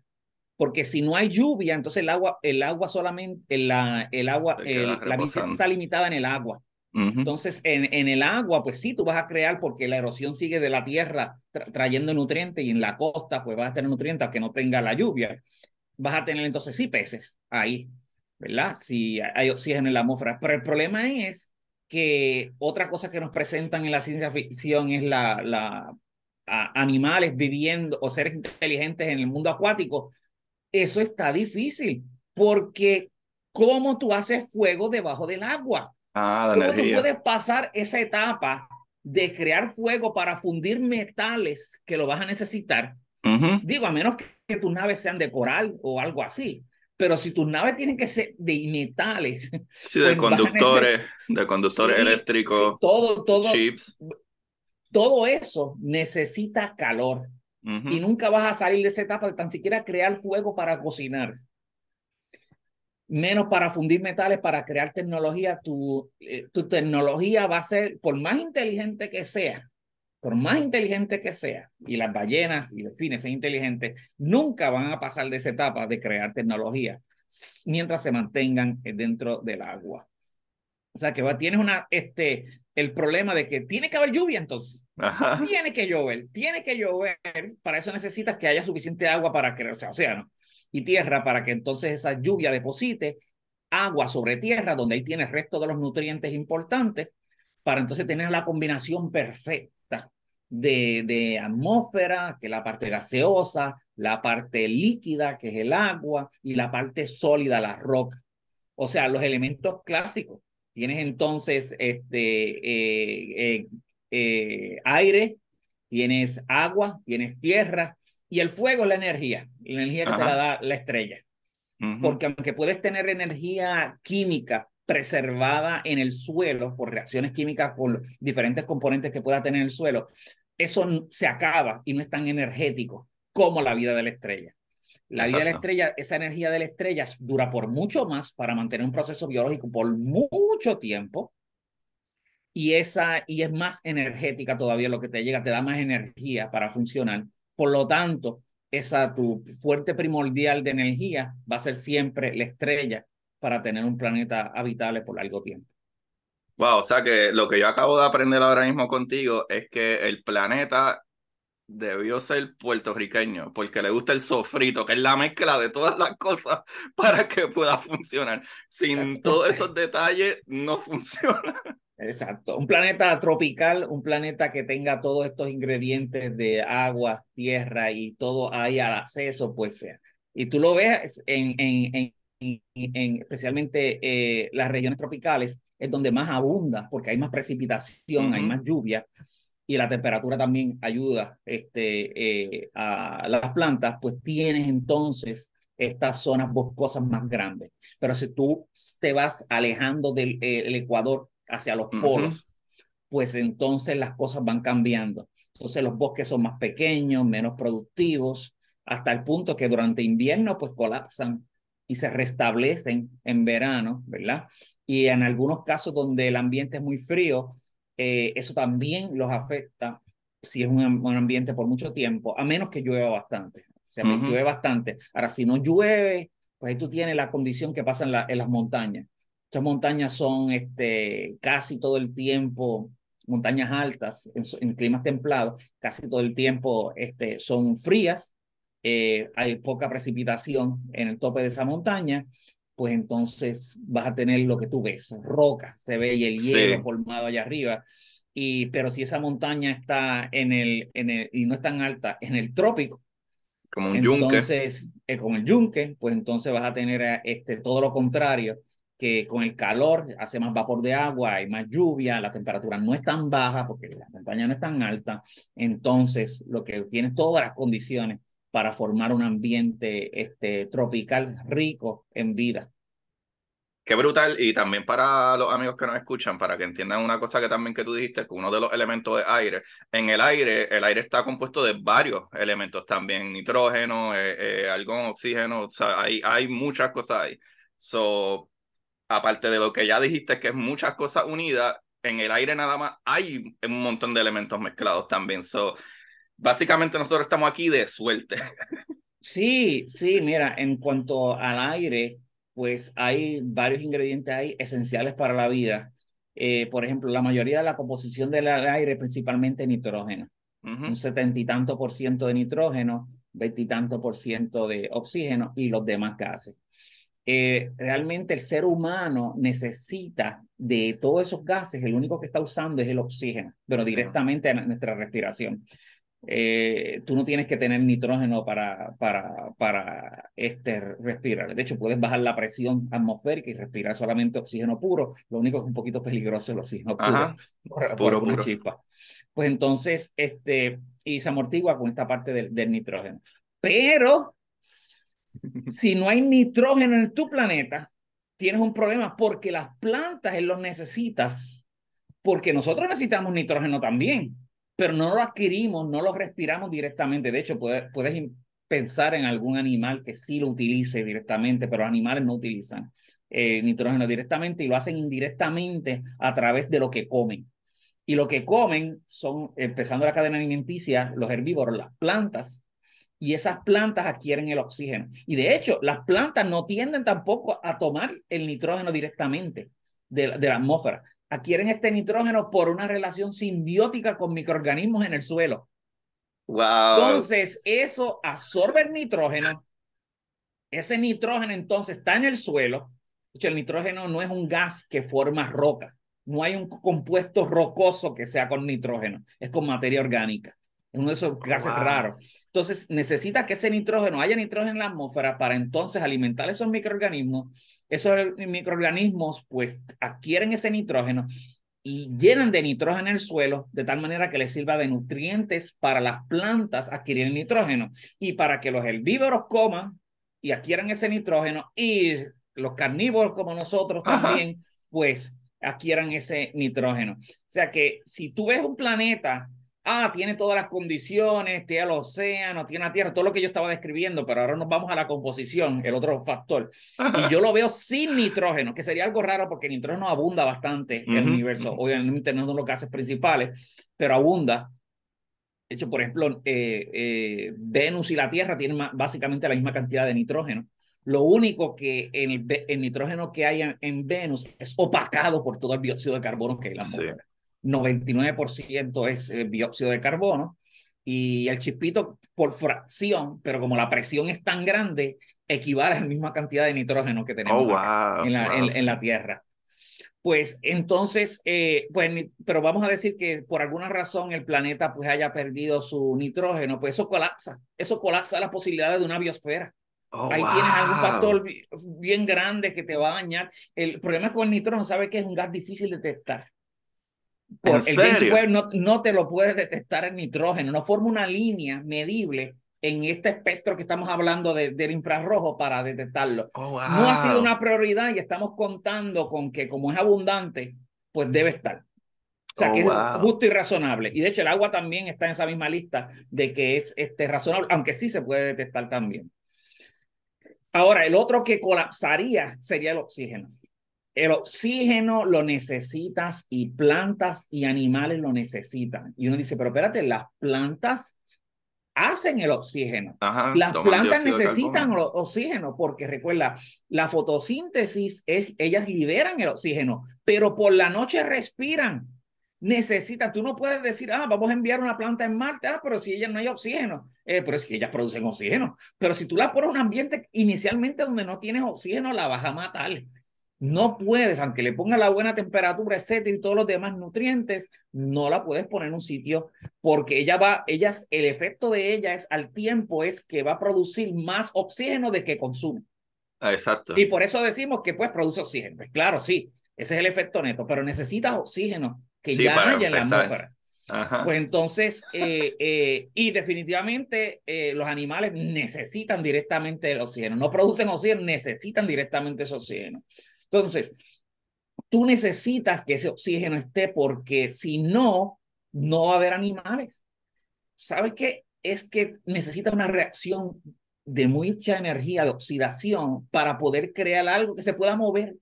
porque si no hay lluvia, entonces el agua, el agua solamente, la, el agua, la vida está limitada en el agua. Entonces, en, en, el agua, pues sí, tú vas a crear porque la erosión sigue de la tierra trayendo nutrientes y en la costa, pues vas a tener nutrientes que no tenga la lluvia. Vas a tener entonces sí peces ahí, ¿verdad? Si hay oxígeno en la atmósfera. Pero el problema es que otra cosa que nos presentan en la ciencia ficción es la, la animales viviendo o seres inteligentes en el mundo acuático eso está difícil, porque ¿cómo tú haces fuego debajo del agua? Ah, ¿Cómo tú puedes pasar esa etapa de crear fuego para fundir metales que lo vas a necesitar? Digo, a menos que, tus naves sean de coral o algo así. Pero si tus naves tienen que ser de metales. Sí, de pues conductores, de conductores eléctricos. todo, todo. Chips. Todo eso necesita calor. Y nunca vas a salir de esa etapa de tan siquiera crear fuego para cocinar. Menos para fundir metales, para crear tecnología. Tu, eh, tu tecnología va a ser, por más inteligente que sea, por más inteligente que sea, y las ballenas y los fines sean inteligentes, nunca van a pasar de esa etapa de crear tecnología mientras se mantengan dentro del agua. O sea, que va, tienes una, este, el problema de que tiene que haber lluvia entonces. Tiene que llover, tiene que llover. Para eso necesitas que haya suficiente agua para que, o océano y tierra, para que entonces esa lluvia deposite agua sobre tierra, donde ahí tienes resto de los nutrientes importantes, para entonces tener la combinación perfecta de, de atmósfera, que es la parte gaseosa, la parte líquida, que es el agua, y la parte sólida, la roca. O sea, los elementos clásicos. Tienes entonces este, eh, eh, eh, aire, tienes agua, tienes tierra, y el fuego es la energía, la energía que te la da la estrella. Porque aunque puedes tener energía química preservada en el suelo por reacciones químicas con diferentes componentes que pueda tener el suelo, eso se acaba y no es tan energético como la vida de la estrella. La vida de la estrella, esa energía de la estrella dura por mucho más para mantener un proceso biológico por mucho tiempo y, esa, y es más energética todavía lo que te llega, te da más energía para funcionar. Por lo tanto, esa tu fuerte primordial de energía va a ser siempre la estrella para tener un planeta habitable por largo tiempo. Wow, o sea que lo que yo acabo de aprender ahora mismo contigo es que el planeta debió ser puertorriqueño, porque le gusta el sofrito, que es la mezcla de todas las cosas (laughs) para que pueda funcionar. Sin todos esos detalles, no funciona. (laughs) Exacto. Un planeta tropical, un planeta que tenga todos estos ingredientes de agua, tierra y todo ahí al acceso, pues sea. Y tú lo ves en, en, en, especialmente eh, las regiones tropicales, es donde más abunda, porque hay más precipitación, hay más lluvia y la temperatura también ayuda este, eh, a las plantas, pues tienes entonces estas zonas boscosas más grandes. Pero si tú te vas alejando del eh, Ecuador hacia los polos, pues entonces las cosas van cambiando. Entonces los bosques son más pequeños, menos productivos, hasta el punto que durante invierno pues colapsan y se restablecen en verano, ¿verdad? Y en algunos casos donde el ambiente es muy frío, eh, eso también los afecta si es un, ambiente por mucho tiempo, a menos que llueva bastante. O sea, llueve bastante. Ahora, si no llueve, pues ahí tú tienes la condición que pasa en, la, en las montañas. Estas montañas son este, casi todo el tiempo, montañas altas, en, climas templados, casi todo el tiempo este, son frías, eh, hay poca precipitación en el tope de esa montaña, pues entonces vas a tener lo que tú ves, roca, se ve y el hielo formado allá arriba. Y, pero si esa montaña está en el, en el, y no es tan alta, en el trópico, como un entonces, yunque. con el yunque, pues entonces vas a tener este, todo lo contrario, que con el calor hace más vapor de agua, hay más lluvia, la temperatura no es tan baja porque la montaña no es tan alta, entonces lo que tiene todas las condiciones para formar un ambiente este, tropical rico en vida. Qué brutal, y también para los amigos que nos escuchan, para que entiendan una cosa que también que tú dijiste, que uno de los elementos es aire. En el aire, el aire está compuesto de varios elementos también, nitrógeno, eh, eh, oxígeno, o sea, hay, hay muchas cosas ahí. So, aparte de lo que ya dijiste, que es muchas cosas unidas, en el aire nada más hay un montón de elementos mezclados también. So, básicamente nosotros estamos aquí de suerte. (laughs) Sí, sí, mira, en cuanto al aire, pues hay varios ingredientes ahí esenciales para la vida. Eh, por ejemplo, la mayoría de la composición del aire principalmente nitrógeno. Un setenta y tanto por ciento de nitrógeno, veintitanto por ciento de oxígeno y los demás gases. Eh, realmente el ser humano necesita de todos esos gases, el único que está usando es el oxígeno, pero directamente a nuestra respiración. Eh, tú no tienes que tener nitrógeno para, para, para este, respirar. De hecho, puedes bajar la presión atmosférica y respirar solamente oxígeno puro. Lo único que es un poquito peligroso es el oxígeno puro, por, una chispa. Pues entonces, este, y se amortigua con esta parte del, del nitrógeno. Pero (laughs) si no hay nitrógeno en tu planeta, tienes un problema porque las plantas los necesitas, porque nosotros necesitamos nitrógeno también, pero no lo adquirimos, no lo respiramos directamente. De hecho, puedes, pensar en algún animal que sí lo utilice directamente, pero los animales no utilizan eh, nitrógeno directamente y lo hacen indirectamente a través de lo que comen. Y lo que comen son, empezando la cadena alimenticia, los herbívoros, las plantas, y esas plantas adquieren el oxígeno. Y de hecho, las plantas no tienden tampoco a tomar el nitrógeno directamente. de la atmósfera. Adquieren este nitrógeno por una relación simbiótica con microorganismos en el suelo. Wow. Entonces, eso absorbe el nitrógeno. Ese nitrógeno entonces está en el suelo. El nitrógeno no es un gas que forma roca. No hay un compuesto rocoso que sea con nitrógeno. Es con materia orgánica. Es uno de esos gases raros. Entonces, necesita que ese nitrógeno, haya nitrógeno en la atmósfera para entonces alimentar esos microorganismos. Esos microorganismos, pues, adquieren ese nitrógeno y llenan de nitrógeno el suelo de tal manera que les sirva de nutrientes para las plantas adquirir el nitrógeno y para que los herbívoros coman y adquieran ese nitrógeno y los carnívoros como nosotros también, pues adquieran ese nitrógeno. O sea que si tú ves un planeta ah, tiene todas las condiciones, tiene el océano, tiene la tierra, todo lo que yo estaba describiendo, pero ahora nos vamos a la composición, el otro factor. Y yo lo veo sin nitrógeno, que sería algo raro porque el nitrógeno abunda bastante en el universo. Obviamente no son los gases principales, pero abunda. De hecho, por ejemplo, eh, eh, Venus y la Tierra tienen básicamente la misma cantidad de nitrógeno. Lo único que el, el nitrógeno que hay en, Venus es opacado por todo el dióxido de carbono que hay en la atmósfera. 99% es eh, dióxido de carbono y el chispito por fracción, pero como la presión es tan grande, equivale a la misma cantidad de nitrógeno que tenemos oh, en, la, en, la, Tierra. Pues entonces, eh, pues, pero vamos a decir que por alguna razón el planeta pues haya perdido su nitrógeno, pues eso colapsa, eso colapsa las posibilidades de una biosfera. Oh, Ahí tienes algún factor bien grande que te va a dañar. El problema con el nitrógeno, sabe que es un gas difícil de detectar el James no, no te lo puede detectar el nitrógeno, no forma una línea medible en este espectro que estamos hablando de, del infrarrojo para detectarlo. Oh, no ha sido una prioridad y estamos contando con que como es abundante, pues debe estar. O sea, oh, que es justo y razonable. Y de hecho el agua también está en esa misma lista de que es este, razonable, aunque sí se puede detectar también. Ahora, el otro que colapsaría sería el oxígeno. El oxígeno lo necesitas y plantas y animales lo necesitan. Y uno dice, pero espérate, las plantas hacen el oxígeno. las plantas necesitan oxígeno porque recuerda, la fotosíntesis es, ellas liberan el oxígeno, pero por la noche respiran. Necesitan, tú no puedes decir, ah, vamos a enviar una planta en Marte, ah, pero si ellas no hay oxígeno, eh, pero es que ellas producen oxígeno. Pero si tú la pones en un ambiente inicialmente donde no tienes oxígeno, la vas a matar. No puedes, aunque le ponga la buena temperatura, etcétera, y todos los demás nutrientes, no la puedes poner en un sitio porque ella va, ellas, el efecto de ella es al tiempo es que va a producir más oxígeno de que consume. Ah, exacto. Y por eso decimos que pues produce oxígeno. Pues claro, sí, ese es el efecto neto, pero necesitas oxígeno que ya haya en la atmósfera. Pues entonces, eh, eh, y definitivamente eh, los animales necesitan directamente el oxígeno, no producen oxígeno, necesitan directamente ese oxígeno. Entonces, tú necesitas que ese oxígeno esté porque si no, no va a haber animales. ¿Sabes qué? Es que necesitas una reacción de mucha energía de oxidación para poder crear algo que se pueda mover.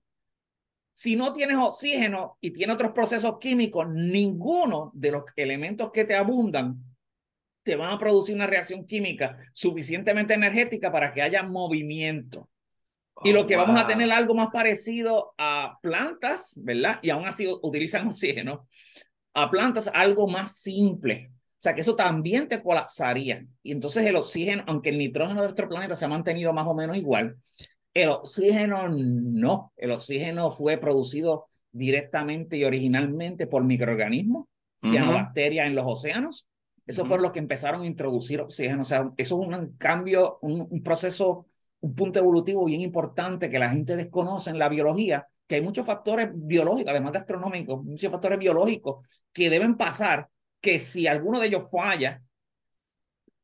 Si no tienes oxígeno y tienes otros procesos químicos, ninguno de los elementos que te abundan te van a producir una reacción química suficientemente energética para que haya movimiento y lo que vamos a tener algo más parecido a plantas, ¿verdad? Y aún así utilizan (laughs) oxígeno, a plantas algo más simple. O sea que eso también te colapsaría. Y entonces el oxígeno, aunque el nitrógeno de nuestro planeta se ha mantenido más o menos igual, el oxígeno no. El oxígeno fue producido directamente y originalmente por microorganismos, cianobacterias en los océanos. Eso fue lo que empezaron a introducir oxígeno. O sea, eso es un cambio, un proceso un punto evolutivo bien importante que la gente desconoce en la biología, que hay muchos factores biológicos, además de astronómicos, muchos factores biológicos que deben pasar, que si alguno de ellos falla,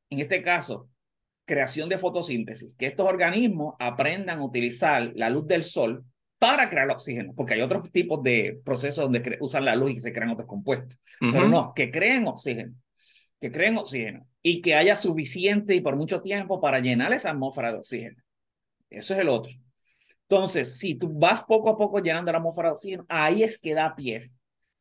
en este caso, creación de fotosíntesis, que estos organismos aprendan a utilizar la luz del sol para crear oxígeno, porque hay otros tipos de procesos donde usan la luz y se crean otros compuestos, pero no, que creen oxígeno, que creen oxígeno y que haya suficiente y por mucho tiempo para llenar esa atmósfera de oxígeno. Eso es el otro. Entonces, si tú vas poco a poco llenando la atmósfera de oxígeno, ahí es que da pie.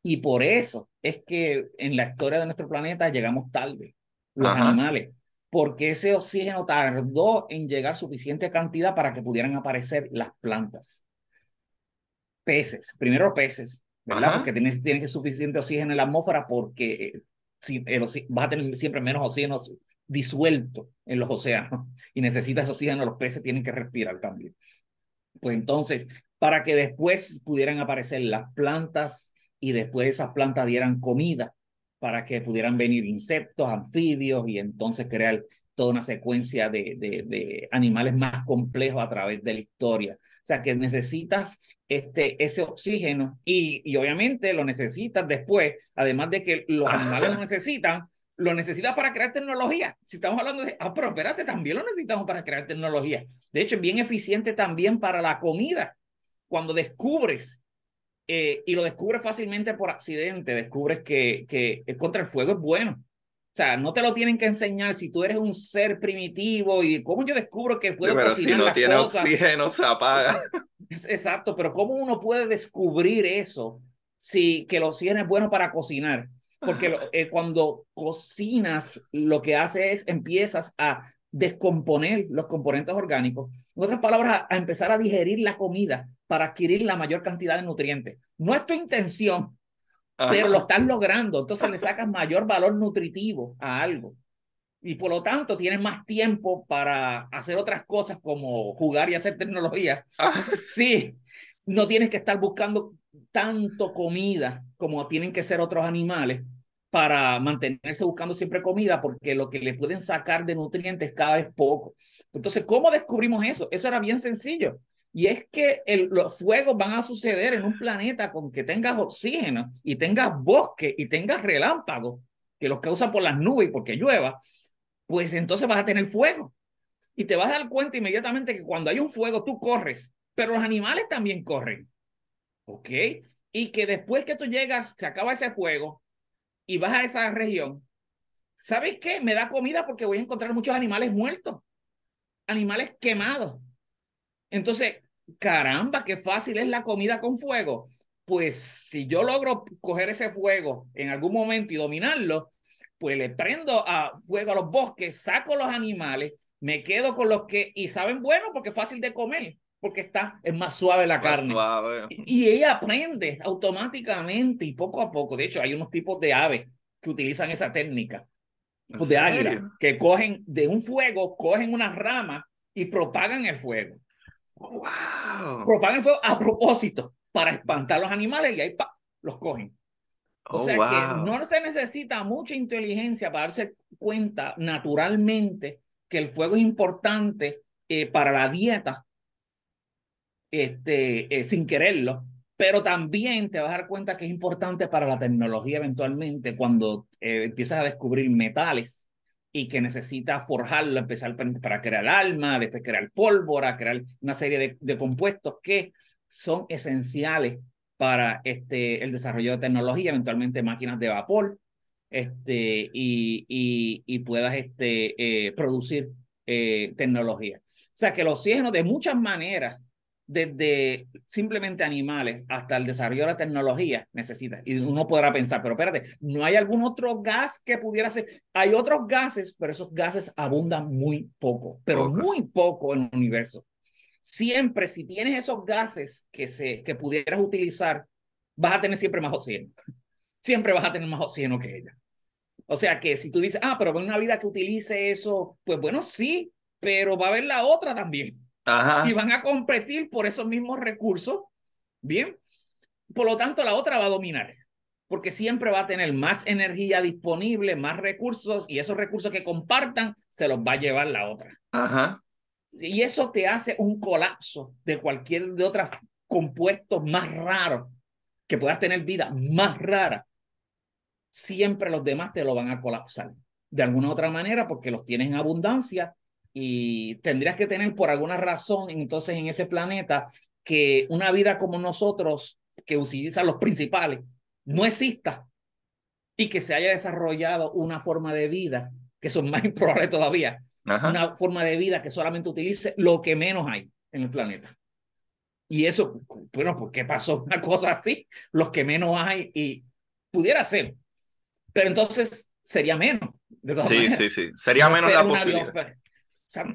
Y por eso es que en la historia de nuestro planeta llegamos tarde, los animales, porque ese oxígeno tardó en llegar suficiente cantidad para que pudieran aparecer las plantas. peces, primero peces, ¿verdad? Porque tienes, tienes suficiente oxígeno en la atmósfera porque eh, si, vas a tener siempre menos oxígeno disuelto en los océanos (laughs) y necesitas oxígeno, los peces tienen que respirar también. Pues entonces, para que después pudieran aparecer las plantas y después esas plantas dieran comida para que pudieran venir insectos, anfibios y entonces crear toda una secuencia de, de, de animales más complejos a través de la historia. O sea, que necesitas este, ese oxígeno y, y obviamente lo necesitas después, además de que los animales lo necesitan, lo necesitas para crear tecnología. Si estamos hablando de, ah, pero espérate, también lo necesitamos para crear tecnología. De hecho, es bien eficiente también para la comida. Cuando descubres, eh, y lo descubres fácilmente por accidente, descubres que, que contra el fuego es bueno. O sea, no te lo tienen que enseñar si tú eres un ser primitivo y cómo yo descubro que puedo sí, pero si no tiene oxígeno se apaga. Exacto, pero cómo uno puede descubrir eso si que el oxígeno es bueno para cocinar porque eh, cuando cocinas, lo que hace es empiezas a descomponer los componentes orgánicos. En otras palabras, a, empezar a digerir la comida para adquirir la mayor cantidad de nutrientes. No es tu intención, pero lo estás logrando. Entonces le sacas mayor valor nutritivo a algo. Y por lo tanto tienes más tiempo para hacer otras cosas como jugar y hacer tecnología. Sí, no tienes que estar buscando tanto comida como tienen que ser otros animales para mantenerse buscando siempre comida porque lo que le pueden sacar de nutrientes cada vez poco. Entonces, ¿cómo descubrimos eso? Eso era bien sencillo. Y es que el, los fuegos van a suceder en un planeta con que tengas oxígeno y tengas bosque y tengas relámpagos que los causan por las nubes y porque llueva, pues entonces vas a tener fuego. Y te vas a dar cuenta inmediatamente que cuando hay un fuego tú corres, pero los animales también corren. ¿Ok? Y que después que tú llegas, se acaba ese fuego, y vas a esa región, ¿sabes qué? Me da comida porque voy a encontrar muchos animales muertos, animales quemados. Entonces, caramba, qué fácil es la comida con fuego. Pues si yo logro coger ese fuego en algún momento y dominarlo, pues le prendo a fuego a los bosques, saco los animales, me quedo con los que, y saben bueno porque es fácil de comer porque está, es más suave la carne. Y, ella aprende automáticamente y poco a poco. De hecho, hay unos tipos de aves que utilizan esa técnica pues, de águila, que cogen de un fuego, cogen una rama y propagan el fuego. Wow. Propagan el fuego a propósito para espantar a los animales y ahí pa, los cogen. O oh, sea que no se necesita mucha inteligencia para darse cuenta naturalmente que el fuego es importante eh, para la dieta este, eh, sin quererlo, pero también te vas a dar cuenta que es importante para la tecnología eventualmente cuando eh, empiezas a descubrir metales y que necesitas forjarlo, empezar para crear alma, después crear pólvora, crear una serie de, compuestos que son esenciales para este, el desarrollo de tecnología, eventualmente máquinas de vapor, este, y, y, puedas este, eh, producir tecnología. O sea que el oxígeno de muchas maneras desde simplemente animales hasta el desarrollo de la tecnología necesita. Y uno podrá pensar, pero espérate, ¿no hay algún otro gas que pudiera ser? Hay otros gases, pero esos gases abundan muy poco, pero muy poco en el universo. Siempre, si tienes esos gases que, se, que pudieras utilizar, vas a tener siempre más oxígeno. Siempre vas a tener más oxígeno que ella. O sea que si tú dices, ah, pero en una vida que utilice eso, pues bueno, sí, pero va a haber la otra también y van a competir por esos mismos recursos. Bien, por lo tanto, la otra va a dominar, porque siempre va a tener más energía disponible, más recursos, y esos recursos que compartan se los va a llevar la otra. Ajá. Y eso te hace un colapso de cualquier de otros compuestos más raros que puedas tener vida más rara. Siempre los demás te lo van a colapsar de alguna otra manera porque los tienes en abundancia y tendrías que tener por alguna razón entonces en ese planeta que una vida como nosotros, que utiliza los principales, no exista y que se haya desarrollado una forma de vida, que son más (laughs) improbables todavía, una forma de vida que solamente utilice lo que menos hay en el planeta. Y eso, bueno, ¿por qué pasó una cosa así? Los que menos hay y pudiera ser. Pero entonces sería menos. sí, sí, sí. Sería menos la posibilidad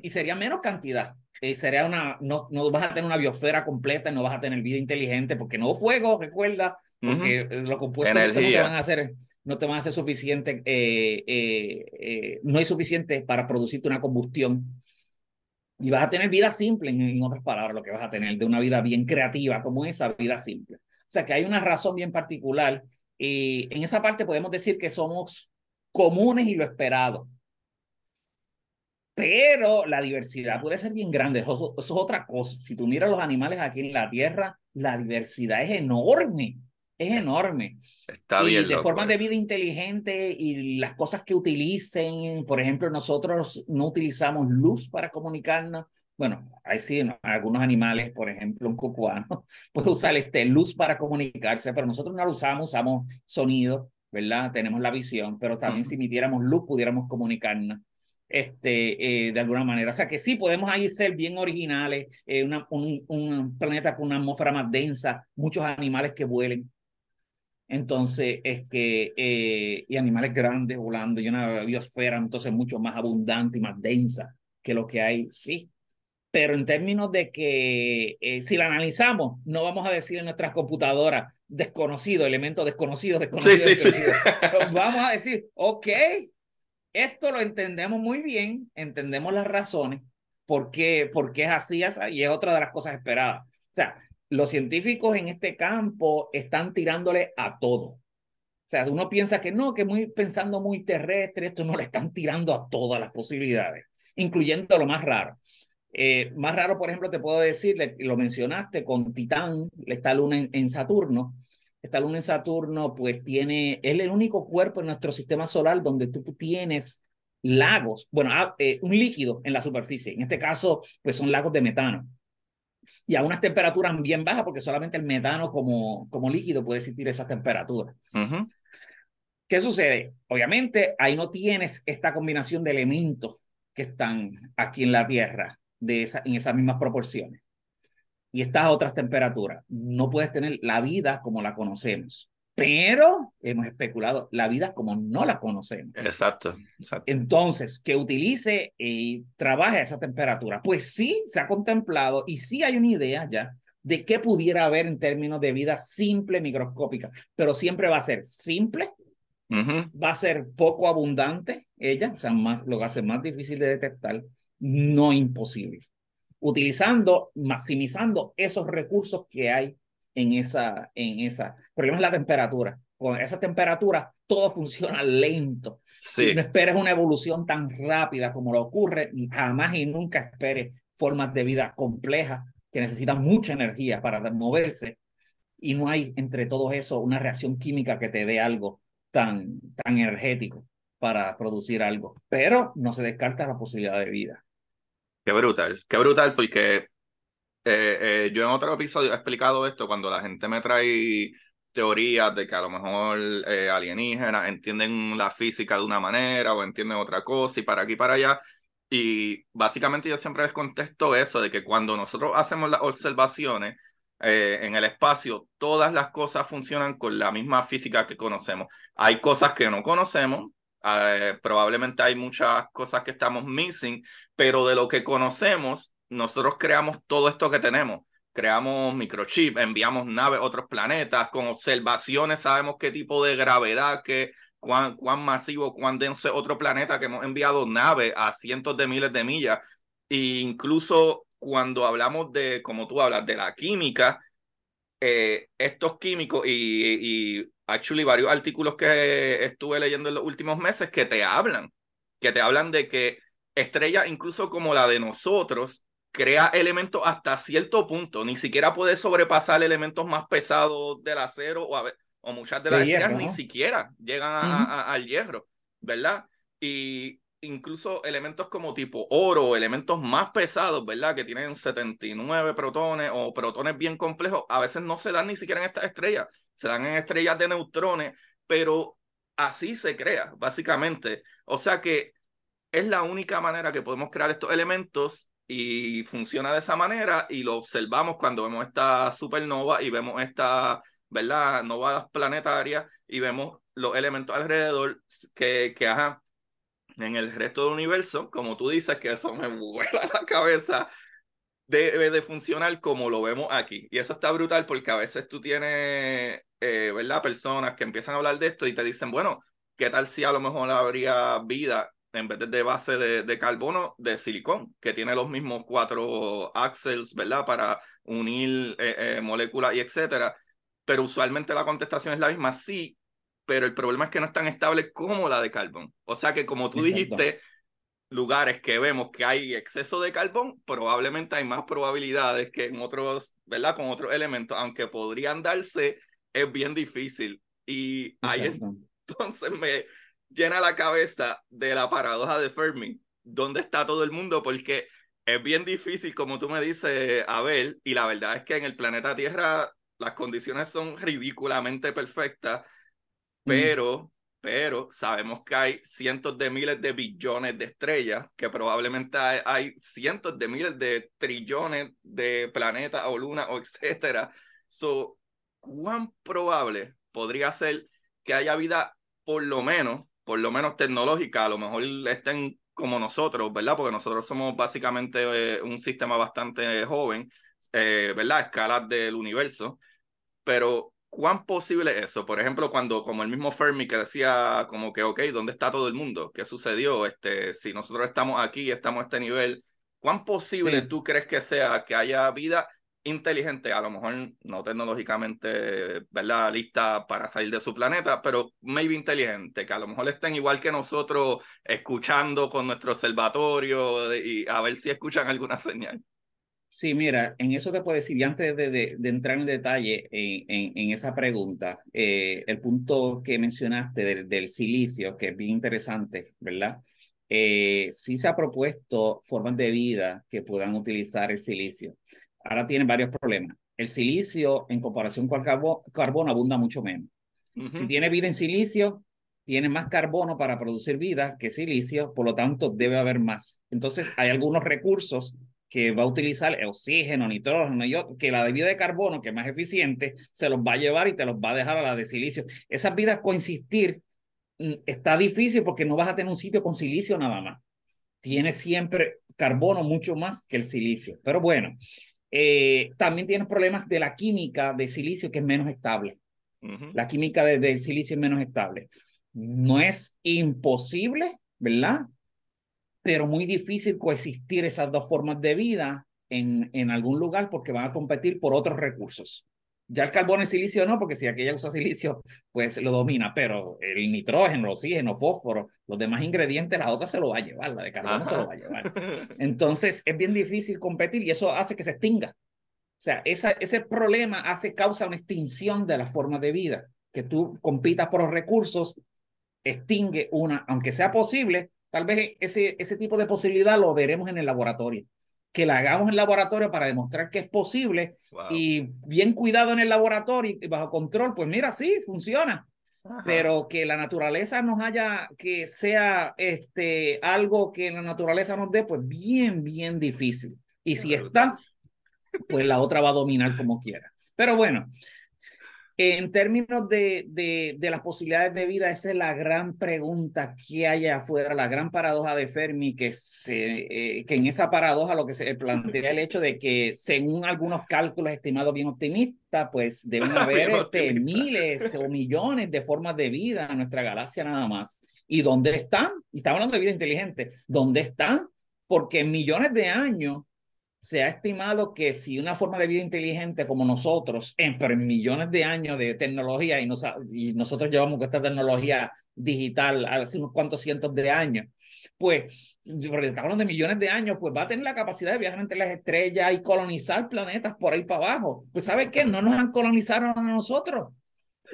y sería menos cantidad. eh, sería una, no, no vas a tener una biosfera completa, no vas a tener vida inteligente, porque no fuego, recuerda, porque los compuestos no te van a hacer, no te van a hacer suficiente, eh, eh, no hay suficiente para producirte una combustión. Y vas a tener vida simple, en, en, otras palabras, lo que vas a tener, de una vida bien creativa, como esa vida simple. O sea, que hay una razón bien particular. Y en esa parte podemos decir que somos comunes y lo esperado pero la diversidad puede ser bien grande, eso, es otra cosa. Si tú miras los animales aquí en la Tierra, la diversidad es enorme, es enorme. Está bien. Y de formas de vida inteligente y las cosas que utilicen, por ejemplo, nosotros no utilizamos luz para comunicarnos. Bueno, hay sí, algunos animales, por ejemplo, un cucuano (laughs) puede usar este, luz para comunicarse, pero nosotros no lo usamos, usamos sonido, ¿verdad? Tenemos la visión, pero también si emitiéramos luz pudiéramos comunicarnos este, eh, de alguna manera. O sea que sí, podemos ahí ser bien originales, eh, una, un, un, planeta con una atmósfera más densa, muchos animales que vuelen. Entonces, es que, eh, y animales grandes volando, y una biosfera entonces mucho más abundante y más densa que lo que hay, sí. Pero en términos de que si la analizamos, no vamos a decir en nuestras computadoras desconocido, elemento desconocido, desconocido. Sí, sí, Sí. Vamos a decir, ok, esto lo entendemos muy bien, entendemos las razones, por qué, por qué es así, y es otra de las cosas esperadas. O sea, los científicos en este campo están tirándole a todo. O sea, uno piensa que no, que muy pensando muy terrestre, esto no le están tirando a todas las posibilidades, incluyendo lo más raro. Eh, más raro, por ejemplo, te puedo decir, lo mencionaste, con Titán, esta luna en Saturno, esta luna en Saturno, pues tiene, es el único cuerpo en nuestro sistema solar donde tú tienes lagos, bueno, ah, eh, un líquido en la superficie. En este caso, pues son lagos de metano. Y a unas temperaturas bien bajas, porque solamente el metano como, como líquido puede existir esas temperaturas. ¿Qué sucede? Obviamente, ahí no tienes esta combinación de elementos que están aquí en la Tierra de esa, en esas mismas proporciones y estas otras temperaturas, no puedes tener la vida como la conocemos. Pero hemos especulado la vida como no la conocemos. Exacto, exacto. Entonces, que utilice y trabaje a esa temperatura. Pues sí, se ha contemplado y sí hay una idea ya de qué pudiera haber en términos de vida simple, microscópica, pero siempre va a ser simple, va a ser poco abundante, ella, o sea, más, lo que hace más difícil de detectar, no imposible utilizando, maximizando esos recursos que hay en esa, en esa. El problema es la temperatura. Con esa temperatura todo funciona lento. Sí. No esperes una evolución tan rápida como lo ocurre, jamás y nunca esperes formas de vida complejas que necesitan mucha energía para moverse y no hay entre todo eso una reacción química que te dé algo tan, tan energético para producir algo. Pero no se descarta la posibilidad de vida. Qué brutal, qué brutal, porque eh, eh, yo en otro episodio he explicado esto cuando la gente me trae teorías de que a lo mejor eh, alienígenas entienden la física de una manera o entienden otra cosa y para aquí para allá. Y básicamente yo siempre les contesto eso, de que cuando nosotros hacemos las observaciones en el espacio, todas las cosas funcionan con la misma física que conocemos. Hay cosas que no conocemos, eh, probablemente hay muchas cosas que estamos missing, pero de lo que conocemos, nosotros creamos todo esto que tenemos. Creamos microchip, enviamos naves a otros planetas, con observaciones sabemos qué tipo de gravedad, qué, cuán, cuán masivo, cuán denso es otro planeta que hemos enviado naves a cientos de miles de millas. E incluso cuando hablamos de, como tú hablas, de la química, eh, estos químicos y, y actually varios artículos que estuve leyendo en los últimos meses que te hablan, que te hablan de que estrellas incluso como la de nosotros crea elementos hasta cierto punto, ni siquiera puede sobrepasar elementos más pesados del acero o, o muchas de las estrellas ni siquiera llegan al hierro, ¿verdad? Y incluso elementos como tipo oro, elementos más pesados, ¿verdad? Que tienen 79 protones o protones bien complejos, a veces no se dan ni siquiera en estas estrellas, se dan en estrellas de neutrones, pero así se crea, básicamente. O sea que es la única manera que podemos crear estos elementos y funciona de esa manera y lo observamos cuando vemos esta supernova y vemos esta, ¿verdad? Novas planetarias y vemos los elementos alrededor que, que ajá, en el resto del universo, como tú dices, que eso me vuela la cabeza, debe de funcionar como lo vemos aquí. Y eso está brutal porque a veces tú tienes, eh, ¿verdad? Personas que empiezan a hablar de esto y te dicen, bueno, ¿qué tal si a lo mejor habría vida en vez de base de, de carbono, de silicón, que tiene los mismos cuatro axles, ¿verdad? Para unir eh, eh, moléculas y etcétera. Pero usualmente la contestación es la misma, sí, pero el problema es que no es tan estable como la de carbón. O sea que como tú dijiste, lugares que vemos que hay exceso de carbón, probablemente hay más probabilidades que en otros, ¿verdad? Con otros elementos, aunque podrían darse, es bien difícil. Y ahí entonces me llena la cabeza de la paradoja de Fermi. ¿Dónde está todo el mundo? Porque es bien difícil, como tú me dices, Abel, y la verdad es que en el planeta Tierra las condiciones son ridículamente perfectas, pero pero sabemos que hay cientos de miles de billones de estrellas, que probablemente hay, cientos de miles de trillones de planetas o lunas o etcétera. So, ¿cuán probable podría ser que haya vida por lo menos, por lo menos tecnológica, a lo mejor estén como nosotros, ¿verdad? Porque nosotros somos básicamente eh, un sistema bastante joven, eh, ¿verdad? Escalas del universo, pero ¿Cuán posible es eso? Por ejemplo, cuando, como el mismo Fermi que decía, como que, ok, ¿dónde está todo el mundo? ¿Qué sucedió? Este, si nosotros estamos aquí, estamos a este nivel, ¿cuán posible tú crees que sea que haya vida inteligente, a lo mejor no tecnológicamente, ¿verdad?, lista para salir de su planeta, pero maybe inteligente, que a lo mejor estén igual que nosotros escuchando con nuestro observatorio y a ver si escuchan alguna (laughs) señal. Sí, mira, en eso te puedo decir, y antes de, de, entrar en detalle en, en, esa pregunta, eh, el punto que mencionaste del, del, silicio, que es bien interesante, ¿verdad? Eh, sí se ha propuesto formas de vida que puedan utilizar el silicio. Ahora tienen varios problemas. El silicio, en comparación con el carbono, abunda mucho menos. Si tiene vida en silicio, tiene más carbono para producir vida que silicio, por lo tanto debe haber más. Entonces hay algunos recursos que va a utilizar oxígeno, nitrógeno, y que la de vida de carbono, que es más eficiente, se los va a llevar y te los va a dejar a la de silicio. Esas vidas coexistir mm, está difícil porque no vas a tener un sitio con silicio nada más. Tiene siempre carbono mucho más que el silicio. Pero bueno, eh, también tienes problemas de la química de silicio que es menos estable. La química del silicio es menos estable. No es imposible, ¿verdad? Pero muy difícil coexistir esas dos formas de vida en, en algún lugar porque van a competir por otros recursos. Ya el carbono y silicio no, porque si aquella usa silicio, pues lo domina, pero el nitrógeno, el oxígeno, fósforo, los demás ingredientes, la otra se lo va a llevar, la de carbono se lo va a llevar. (laughs) Entonces es bien difícil competir y eso hace que se extinga. O sea, esa, ese problema hace causa una extinción de las formas de vida. Que tú compitas por los recursos, extingue una, aunque sea posible, Tal vez ese, ese tipo de posibilidad lo veremos en el laboratorio. Que la hagamos en el laboratorio para demostrar que es posible y bien cuidado en el laboratorio y bajo control, pues mira, sí, funciona. Pero que la naturaleza nos haya, que sea este, algo que la naturaleza nos dé, pues bien, bien difícil. Y si está, pues la otra va a dominar como quiera. Pero bueno, en términos de, de, de, las posibilidades de vida, esa es la gran pregunta que hay afuera, la gran paradoja de Fermi, que, se, eh, que en esa paradoja lo que se plantea el hecho de que según algunos cálculos estimados bien optimistas, pues deben (laughs) haber este, miles o millones de formas de vida en nuestra galaxia nada más. ¿Y dónde están? Y estamos hablando de vida inteligente. ¿Dónde están? Porque en millones de años se ha estimado que si una forma de vida inteligente como nosotros, en, millones de años de tecnología, y, y nosotros llevamos esta tecnología digital hace unos cuantos cientos de años, pues, porque estamos de millones de años, pues va a tener la capacidad de viajar entre las estrellas y colonizar planetas por ahí para abajo. Pues, ¿sabe qué? No nos han colonizado a nosotros.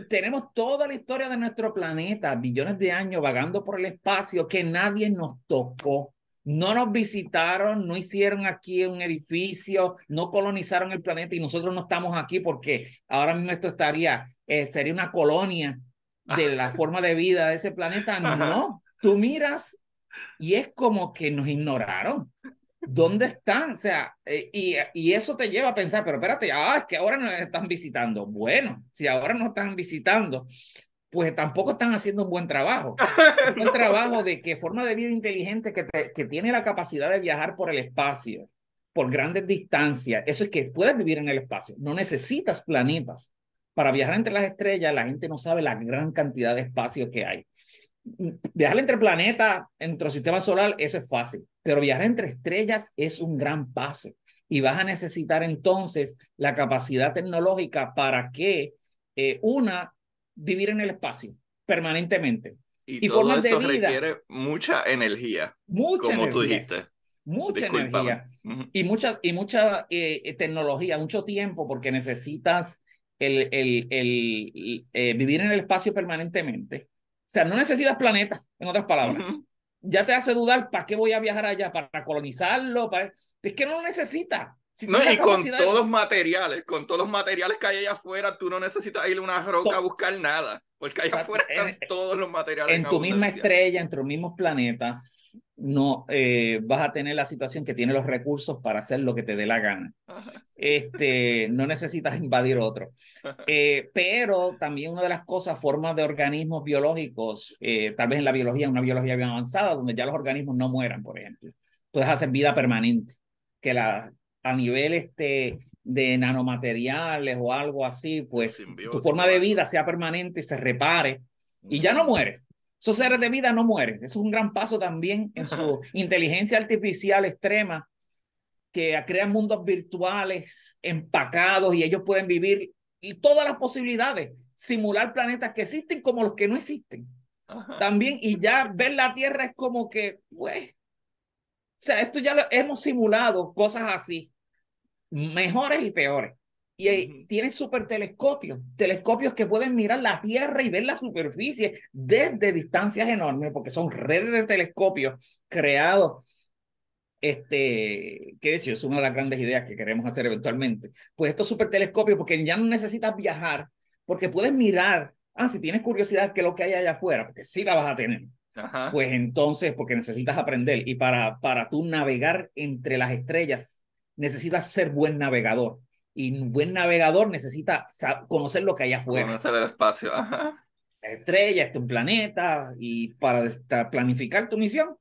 Tenemos toda la historia de nuestro planeta, billones de años vagando por el espacio que nadie nos tocó no nos visitaron, no hicieron aquí un edificio, no colonizaron el planeta y nosotros no estamos aquí porque ahora mismo esto estaría, eh, sería una colonia de la forma de vida de ese planeta. No, tú miras y es como que nos ignoraron. ¿Dónde están? O sea, eh, y, y, eso te lleva a pensar, pero espérate, ah, es que ahora nos están visitando. Bueno, si ahora nos están visitando, pues tampoco están haciendo un buen trabajo. (laughs) un buen trabajo de que forma de vida inteligente que, que tiene la capacidad de viajar por el espacio, por grandes distancias. Eso es que puedes vivir en el espacio. No necesitas planetas. Para viajar entre las estrellas, la gente no sabe la gran cantidad de espacio que hay. Viajar entre planetas, entre el sistema solar, eso es fácil. Pero viajar entre estrellas es un gran paso. Y vas a necesitar entonces la capacidad tecnológica para que, eh, una, vivir en el espacio permanentemente. Y, todo eso requiere mucha energía. Mucha como tú dijiste. Mucha energía. Y mucha, y mucha eh, tecnología, mucho tiempo, porque necesitas el, el, el eh, vivir en el espacio permanentemente. O sea, no necesitas planetas, en otras palabras. Ya te hace dudar, ¿para qué voy a viajar allá? ¿Para colonizarlo? ¿Para... Es que no lo necesitas no, y con todos los materiales, con todos los materiales que hay allá afuera, tú no necesitas ir a una roca a buscar nada, porque allá afuera están todos los materiales. En, tu misma estrella, entre los mismos planetas, no eh, vas a tener la situación que tiene los recursos para hacer lo que te dé la gana. Este, no necesitas invadir otro. Eh, pero también una de las cosas, formas de organismos biológicos, eh, tal vez en la biología, una biología bien avanzada, donde ya los organismos no mueran, por ejemplo. Puedes hacer vida permanente que la, a nivel este, de nanomateriales o algo así, pues tu forma de vida sea permanente, se repare y ya no muere. Esos seres de vida no mueren. Eso es un gran paso también en su (laughs) inteligencia artificial extrema, que crea mundos virtuales empacados y ellos pueden vivir y todas las posibilidades, simular planetas que existen como los que no existen. También, y ya ver la Tierra es como que, pues, o sea, esto ya lo hemos simulado, cosas así mejores y peores. Y tiene super telescopios, telescopios que pueden mirar la Tierra y ver la superficie desde distancias enormes, porque son redes de telescopios creados. Este, que de hecho es una de las grandes ideas que queremos hacer eventualmente, pues estos super telescopios, porque ya no necesitas viajar, porque puedes mirar, ah, si tienes curiosidad qué es lo que hay allá afuera, porque sí la vas a tener, pues entonces, porque necesitas aprender, y para, para tú navegar entre las estrellas necesitas ser buen navegador. Y un buen navegador necesita conocer lo que hay afuera. Conocer el espacio, ajá. estrella, este un planeta, y para planificar tu misión,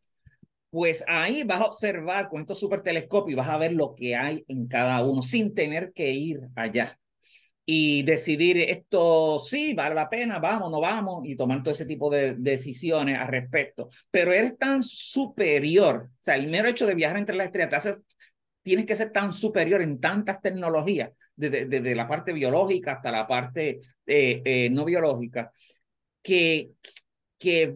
pues ahí vas a observar con estos super telescopios y vas a ver lo que hay en cada uno sin tener que ir allá y decidir esto sí, vale la pena, vamos, no vamos, y tomar todo ese tipo de decisiones al respecto. Pero eres tan superior, o sea, el mero hecho de viajar entre las estrellas te hace tienes que ser tan superior en tantas tecnologías, desde, la parte biológica hasta la parte eh, eh, no biológica, que, que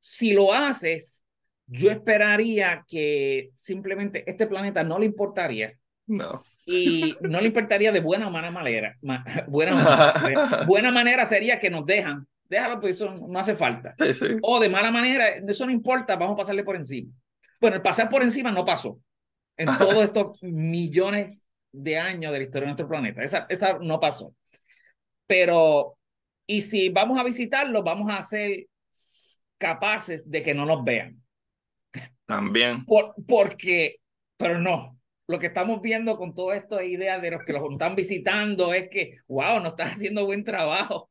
si lo haces, yo esperaría que simplemente este planeta no le importaría. No. Y no le importaría de buena o mala manera. (laughs) buena, (laughs) manera. buena manera sería que nos dejan. Déjalo, pues eso no hace falta. O de mala manera, eso no importa, vamos a pasarle por encima. Bueno, el pasar por encima no pasó en todos estos millones de años de la historia de nuestro planeta. Esa, esa no pasó. Pero, y si vamos a visitarlo, vamos a ser capaces de que no nos vean. También. Por, porque, pero no, lo que estamos viendo con todo esto de ideas de los que los están visitando es que, wow, no están haciendo buen trabajo.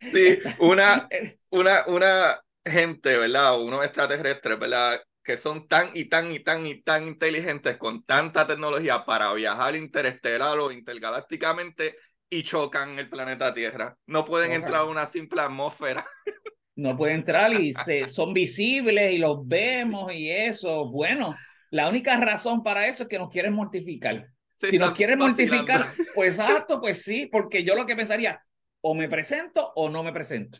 Sí, una, (laughs) una, una gente, ¿verdad? Unos extraterrestres, ¿verdad? Que son tan y tan y tan y tan inteligentes con tanta tecnología para viajar interestelar o intergalácticamente y chocan el planeta Tierra. No pueden entrar a una simple atmósfera. (laughs) No pueden entrar y se, son visibles y los vemos y eso. Bueno, la única razón para eso es que nos quieren mortificar. si nos quieren mortificar, (laughs) pues exacto, pues sí, porque yo lo que pensaría, o me presento o no me presento.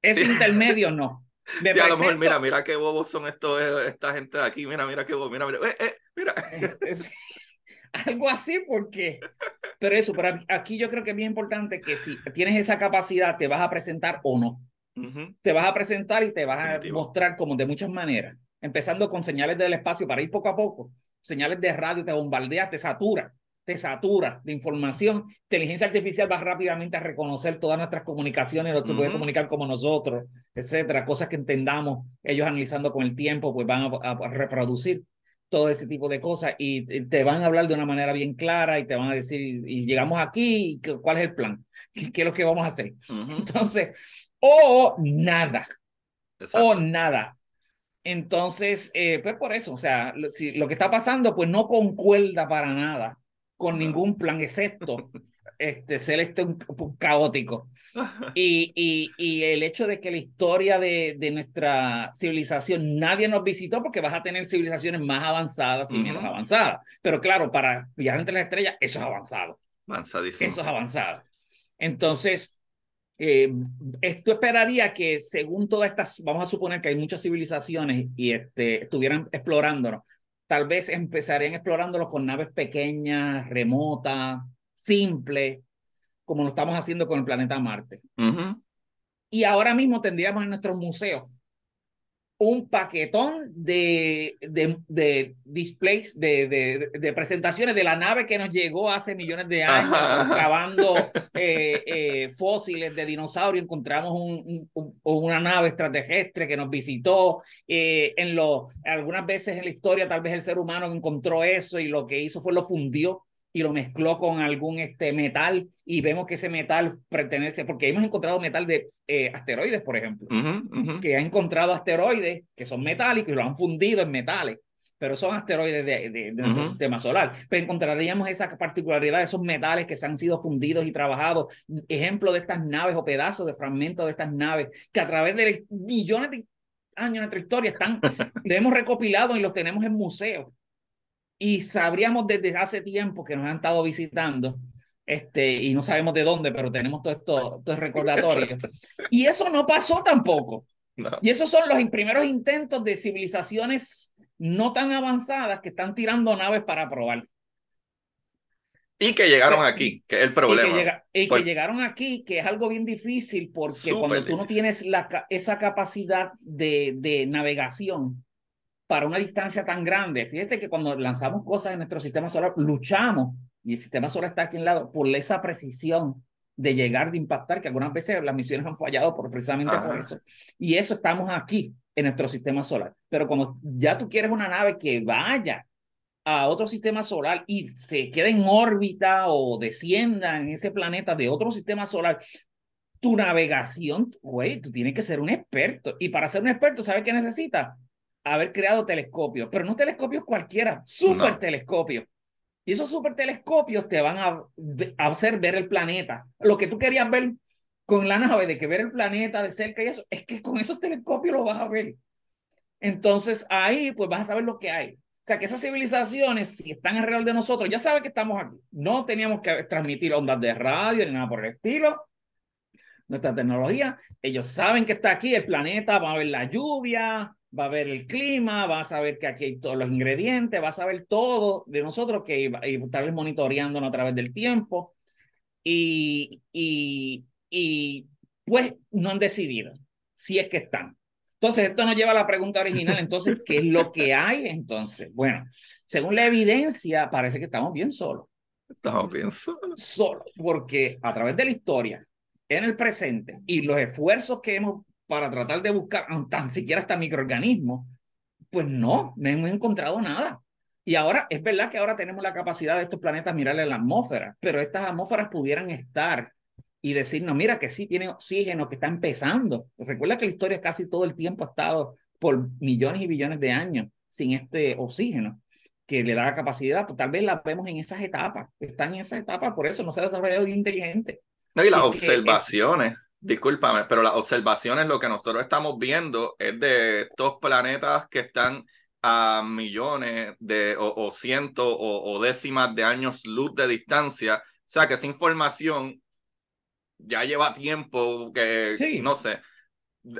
Ese intermedio no sí, a lo mejor, mira, mira qué bobos son estos, eh, esta gente de aquí, mira, mira qué bobos, mira, mira, eh, eh, mira. (laughs) Algo así, porque. Pero eso, pero aquí yo creo que es bien importante que si tienes esa capacidad, te vas a presentar o no. Te vas a presentar y te vas a mostrar como de muchas maneras. Empezando con señales del espacio para ir poco a poco. Señales de radio, te bombardeas, te satura te satura de información. Inteligencia artificial va rápidamente a reconocer todas nuestras comunicaciones, lo que puede comunicar como nosotros, etcétera. Cosas que entendamos, ellos analizando con el tiempo, pues van a, reproducir todo ese tipo de cosas y, te van a hablar de una manera bien clara y te van a decir, y, llegamos aquí, ¿cuál es el plan? (laughs) ¿Qué es lo que vamos a hacer? Entonces, o nada, o nada. Entonces, eh, pues por eso, o sea, lo, si, lo que está pasando, pues no concuerda para nada con ningún plan, excepto este, un, un caótico. (laughs) Y, y, y, el hecho de que la historia de, de, nuestra civilización, nadie nos visitó porque vas a tener civilizaciones más avanzadas y uh -huh. menos avanzadas. Pero claro, para viajar entre las estrellas, eso es avanzado. Avanzadísimo. Eso es avanzado. Entonces, eh, esto esperaría que según todas estas, vamos a suponer que hay muchas civilizaciones y este, estuvieran explorándonos, tal vez empezarían explorándolos con naves pequeñas, remotas, simples, como lo estamos haciendo con el planeta Marte. Uh -huh. Y ahora mismo tendríamos en nuestros museos un paquetón de, de, de displays, de, de, de, presentaciones de la nave que nos llegó hace millones de años, cavando (laughs) eh, eh, fósiles de dinosaurios, encontramos un, un, una nave extraterrestre que nos visitó, eh, en lo, algunas veces en la historia tal vez el ser humano encontró eso y lo que hizo fue lo fundió y lo mezcló con algún este metal y vemos que ese metal pertenece, porque hemos encontrado metal de eh, asteroides, por ejemplo, uh -huh, uh -huh. que ha encontrado asteroides que son metálicos y lo han fundido en metales, pero son asteroides de, de, de nuestro uh -huh. sistema solar. Pero encontraríamos esa particularidad de esos metales que se han sido fundidos y trabajados, ejemplo de estas naves o pedazos de fragmentos de estas naves que a través de millones de años de nuestra historia están, (laughs) los hemos recopilado y los tenemos en museos y sabríamos desde hace tiempo que nos han estado visitando este, y no sabemos de dónde, pero tenemos todo esto, estos recordatorios. (laughs) Y eso no pasó tampoco. No. Y esos son los primeros intentos de civilizaciones no tan avanzadas que están tirando naves para probar. Y que llegaron o sea, aquí, que es el problema. Y que, llega, y que llegaron aquí, que es algo bien difícil, porque cuando tú no tienes la, esa capacidad de, de navegación, para una distancia tan grande. Fíjese que cuando lanzamos cosas en nuestro sistema solar, luchamos, y el sistema solar está aquí en lado, por esa precisión de llegar, de impactar, que algunas veces las misiones han fallado por, precisamente Ajá. por eso. Y eso estamos aquí en nuestro sistema solar. Pero cuando ya tú quieres una nave que vaya a otro sistema solar y se quede en órbita o descienda en ese planeta de otro sistema solar, tu navegación, güey, tú tienes que ser un experto. Y para ser un experto, ¿sabes qué necesitas? Haber creado telescopios, pero no telescopios cualquiera, super no. telescopios. Y esos super telescopios te van a, a, hacer ver el planeta. Lo que tú querías ver con la nave, de que ver el planeta de cerca y eso, es que con esos telescopios lo vas a ver. Entonces ahí pues vas a saber lo que hay. O sea que esas civilizaciones, si están alrededor de nosotros, ya saben que estamos aquí. No teníamos que transmitir ondas de radio ni nada por el estilo. Nuestra tecnología, ellos saben que está aquí el planeta, va a ver la lluvia, va a ver el clima, vas a ver que aquí hay todos los ingredientes, vas a ver todo de nosotros que y estar monitoreándonos a través del tiempo. Y, y, y pues no han decidido si es que están. Entonces, esto nos lleva a la pregunta original. Entonces, ¿qué es lo que hay entonces? Bueno, según la evidencia, parece que estamos bien solos. Estamos bien solos. Solos, porque a través de la historia, en el presente y los esfuerzos que hemos para tratar de buscar tan siquiera hasta microorganismos, pues no, no hemos encontrado nada. Y ahora, es verdad que ahora tenemos la capacidad de estos planetas mirarle la atmósfera, pero estas atmósferas pudieran estar y decirnos, mira que sí tiene oxígeno, que está empezando. Recuerda que la historia casi todo el tiempo ha estado por millones y billones de años sin este oxígeno que le da la capacidad, pues tal vez la vemos en esas etapas, están en esas etapas, por eso no se ha desarrollado inteligente. No, y las observaciones. Discúlpame, pero las observaciones, lo que nosotros estamos viendo es de estos planetas que están a millones de o, o cientos o, o, décimas de años luz de distancia. O sea, que esa información ya lleva tiempo que, sí. no sé,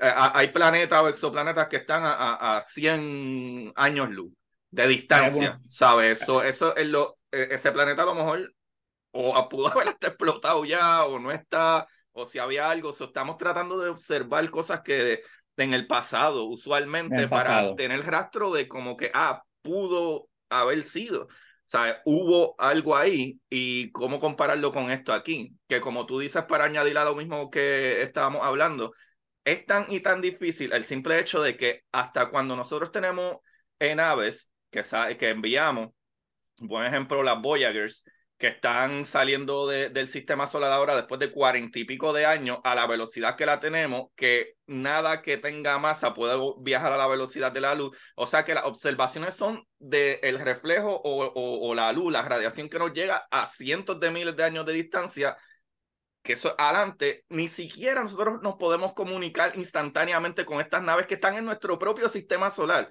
hay planetas o exoplanetas que están a, a, a 100 años luz de distancia, ¿sabes? Eso, eso es lo, e, ese planeta a lo mejor o pudo haber hasta (laughs) explotado ya o no está o si había algo, estamos tratando de observar cosas que en el pasado, usualmente, el pasado. para tener rastro de como que, ah, pudo haber sido. O sea, hubo algo ahí y cómo compararlo con esto aquí, que como tú dices, para añadir a lo mismo que estábamos hablando, es tan y tan difícil el simple hecho de que hasta cuando nosotros tenemos naves que, que enviamos, buen ejemplo, las Voyagers, que están saliendo del sistema solar ahora después de cuarenta y pico de años a la velocidad que la tenemos, que nada que tenga masa puede viajar a la velocidad de la luz. O sea que las observaciones son del el reflejo o, o, la luz, la radiación que nos llega a cientos de miles de años de distancia. Que eso adelante, ni siquiera nosotros nos podemos comunicar instantáneamente con estas naves que están en nuestro propio sistema solar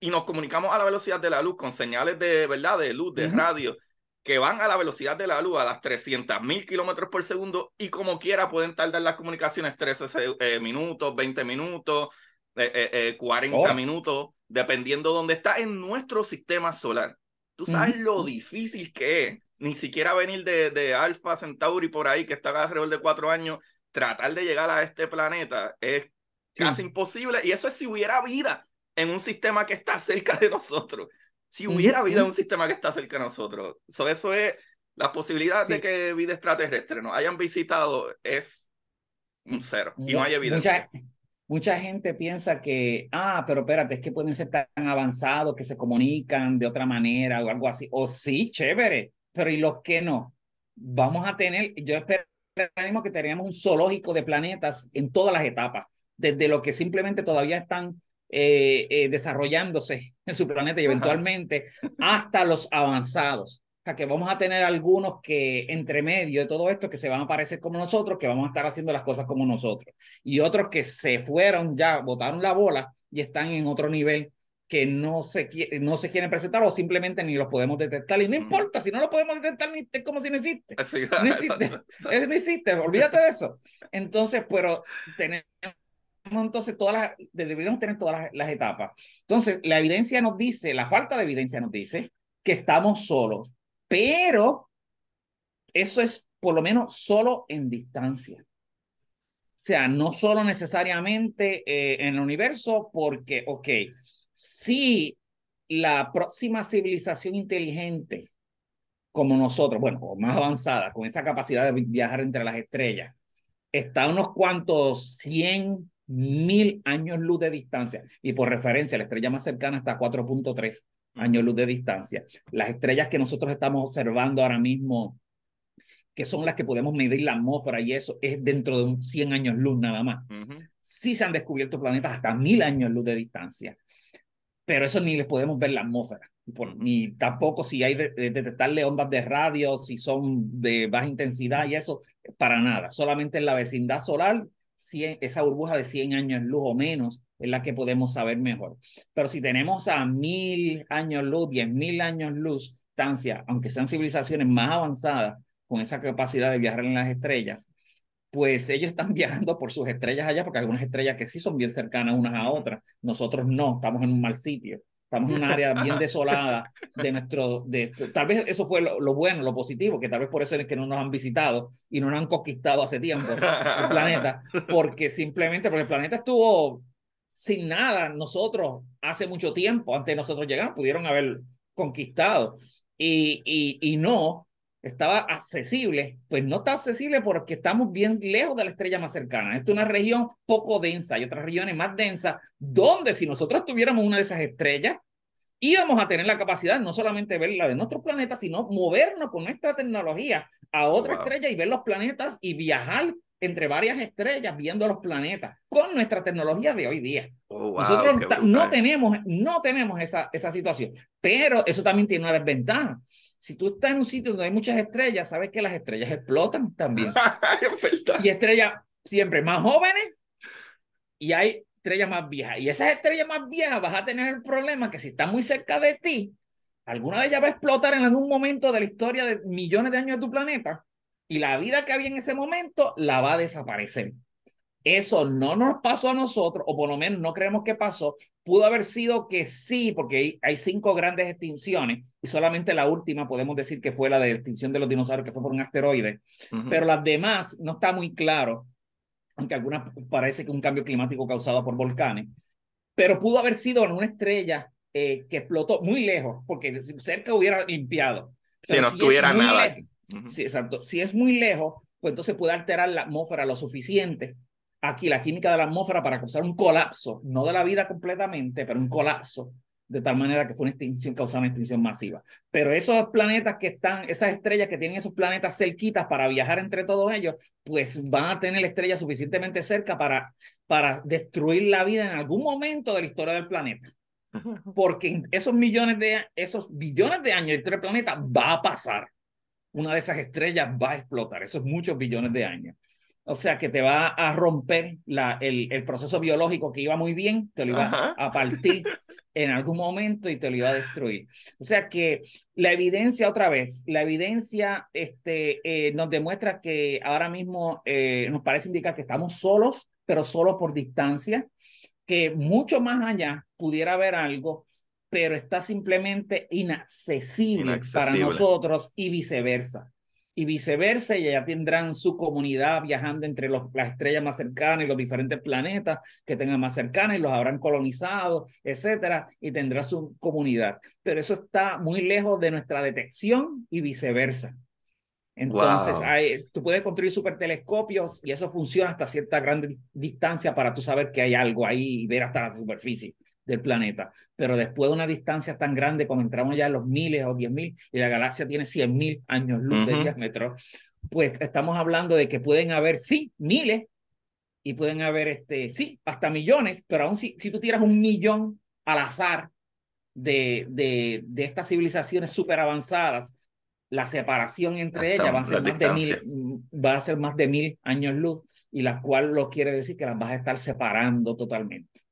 y nos comunicamos a la velocidad de la luz con señales de verdad, de luz, de radio que van a la velocidad de la luz a las 300 mil kilómetros por segundo y como quiera pueden tardar las comunicaciones 13 eh, minutos, 20 minutos, eh, 40 eh, minutos, dependiendo de dónde está en nuestro sistema solar. Tú sabes lo difícil que es, ni siquiera venir de, de Alpha Centauri por ahí, que está alrededor de cuatro años, tratar de llegar a este planeta es casi imposible. Y eso es si hubiera vida en un sistema que está cerca de nosotros si hubiera vida en un sistema que está cerca de nosotros. eso es la posibilidad de que vida extraterrestre nos hayan visitado es un cero y no hay evidencia. Mucha, mucha, gente piensa que, ah, pero espérate, es que pueden ser tan avanzados que se comunican de otra manera o algo así. O sí, chévere, pero ¿y los que no? Vamos a tener, yo espero que tengamos un zoológico de planetas en todas las etapas, desde lo que simplemente todavía están eh, eh, desarrollándose (laughs) en su planeta y eventualmente hasta los avanzados. O sea, que vamos a tener algunos que entre medio de todo esto que se van a parecer como nosotros, que vamos a estar haciendo las cosas como nosotros. Y otros que se fueron ya, botaron la bola y están en otro nivel que no se, no se quieren presentar o simplemente ni los podemos detectar. Y no importa, si no lo podemos detectar, ni es como si no existe. no existe, (laughs) no existe, olvídate de eso. Entonces, pero tenemos entonces todas las, deberíamos tener todas las, etapas. Entonces, la evidencia nos dice, la falta de evidencia nos dice que estamos solos, pero eso es por lo menos solo en distancia. O sea, no solo necesariamente eh, en el universo, porque, ok, si la próxima civilización inteligente como nosotros, bueno, o más avanzada, con esa capacidad de viajar entre las estrellas, está a unos cuantos 100 mil años luz de distancia. Y por referencia, la estrella más cercana está a 4.3 años luz de distancia. Las estrellas que nosotros estamos observando ahora mismo, que son las que podemos medir la atmósfera y eso, es dentro de un 100 años luz nada más. Sí se han descubierto planetas hasta mil años luz de distancia, pero eso ni les podemos ver la atmósfera. ni tampoco si hay de, detectarle ondas de radio, si son de baja intensidad y eso, para nada. Solamente en la vecindad solar esa burbuja de 100 años luz o menos es la que podemos saber mejor. Pero si tenemos a mil años luz, diez mil años luz, distancia, aunque sean civilizaciones más avanzadas con esa capacidad de viajar en las estrellas, pues ellos están (laughs) viajando por sus estrellas allá, porque hay algunas estrellas que sí son bien cercanas unas a otras, nosotros no, estamos en un mal sitio. Estamos en un área bien (laughs) desolada de nuestro, de, tal vez eso fue lo, bueno, lo positivo, que tal vez por eso es que no nos han visitado y no nos han conquistado hace tiempo el planeta, porque simplemente, porque el planeta estuvo sin nada, nosotros hace mucho tiempo, antes de nosotros llegar, pudieron haber conquistado. Y, y, y no, estaba accesible, pues no está accesible porque estamos bien lejos de la estrella más cercana. Esta es una región poco densa, hay otras regiones más densas, donde si nosotros tuviéramos una de esas estrellas, íbamos a tener la capacidad no solamente de ver la de nuestro planeta, sino movernos con nuestra tecnología a otra estrella y ver los planetas y viajar entre varias estrellas viendo los planetas con nuestra tecnología de hoy día. Oh, nosotros no tenemos, no tenemos esa, esa situación, pero eso también tiene una desventaja si tú estás en un sitio donde hay muchas estrellas, sabes que las estrellas explotan también. (laughs) y estrellas siempre más jóvenes y hay estrellas más viejas. Y esas estrellas más viejas vas a tener el problema que si están muy cerca de ti, alguna de ellas va a explotar en algún momento de la historia de millones de años de tu planeta y la vida que había en ese momento la va a desaparecer. Eso no nos pasó a nosotros, o por lo menos no creemos que pasó. Pudo haber sido que sí, porque hay cinco grandes extinciones y solamente la última podemos decir que fue la de extinción de los dinosaurios, que fue por un asteroide. Pero las demás no está muy claro, aunque algunas parece que un cambio climático causado por volcanes. Pero pudo haber sido una estrella eh, que explotó muy lejos, porque cerca hubiera limpiado. si no tuviera nada. Sí, exacto. Si es muy lejos, pues entonces puede alterar la atmósfera lo suficiente aquí la química de la atmósfera para causar un colapso, no de la vida completamente, pero un colapso de tal manera que fue una extinción, causada una extinción masiva. Pero esos planetas que están, esas estrellas que tienen esos planetas cerquitas para viajar entre todos ellos, pues van a tener la estrella suficientemente cerca para, para destruir la vida en algún momento de la historia del planeta. (laughs) Porque esos millones de, esos billones de años de planeta va a pasar. Una de esas estrellas va a explotar, esos muchos billones de años. O sea, que te va a romper la, el, el proceso biológico que iba muy bien, te lo iba a partir en algún momento y te lo iba a destruir. O sea que la evidencia, otra vez, la evidencia este, eh, nos demuestra que ahora mismo eh, nos parece indicar que estamos solos, pero solo por distancia, que mucho más allá pudiera haber algo, pero está simplemente inaccesible. para nosotros y viceversa y viceversa, y ya tendrán su comunidad viajando entre los, las estrellas más cercanas y los diferentes planetas que tengan más cercanas y los habrán colonizado, etcétera, y tendrá su comunidad. Pero eso está muy lejos de nuestra detección y viceversa. Entonces, hay, tú puedes construir supertelescopios y eso funciona hasta cierta gran distancia para tú saber que hay algo ahí y ver hasta la superficie del planeta. Pero después de una distancia tan grande, cuando entramos ya en los miles o diez mil y la galaxia tiene cien mil años luz de diámetro, pues estamos hablando de que pueden haber, sí, miles y pueden haber, este, sí, hasta millones, pero aún si, si tú tiras un millón al azar de, de, de estas civilizaciones súper avanzadas, la separación entre ellas va a, ser más de mil, va a ser más de mil años luz, y la cual lo quiere decir que las vas a estar separando totalmente.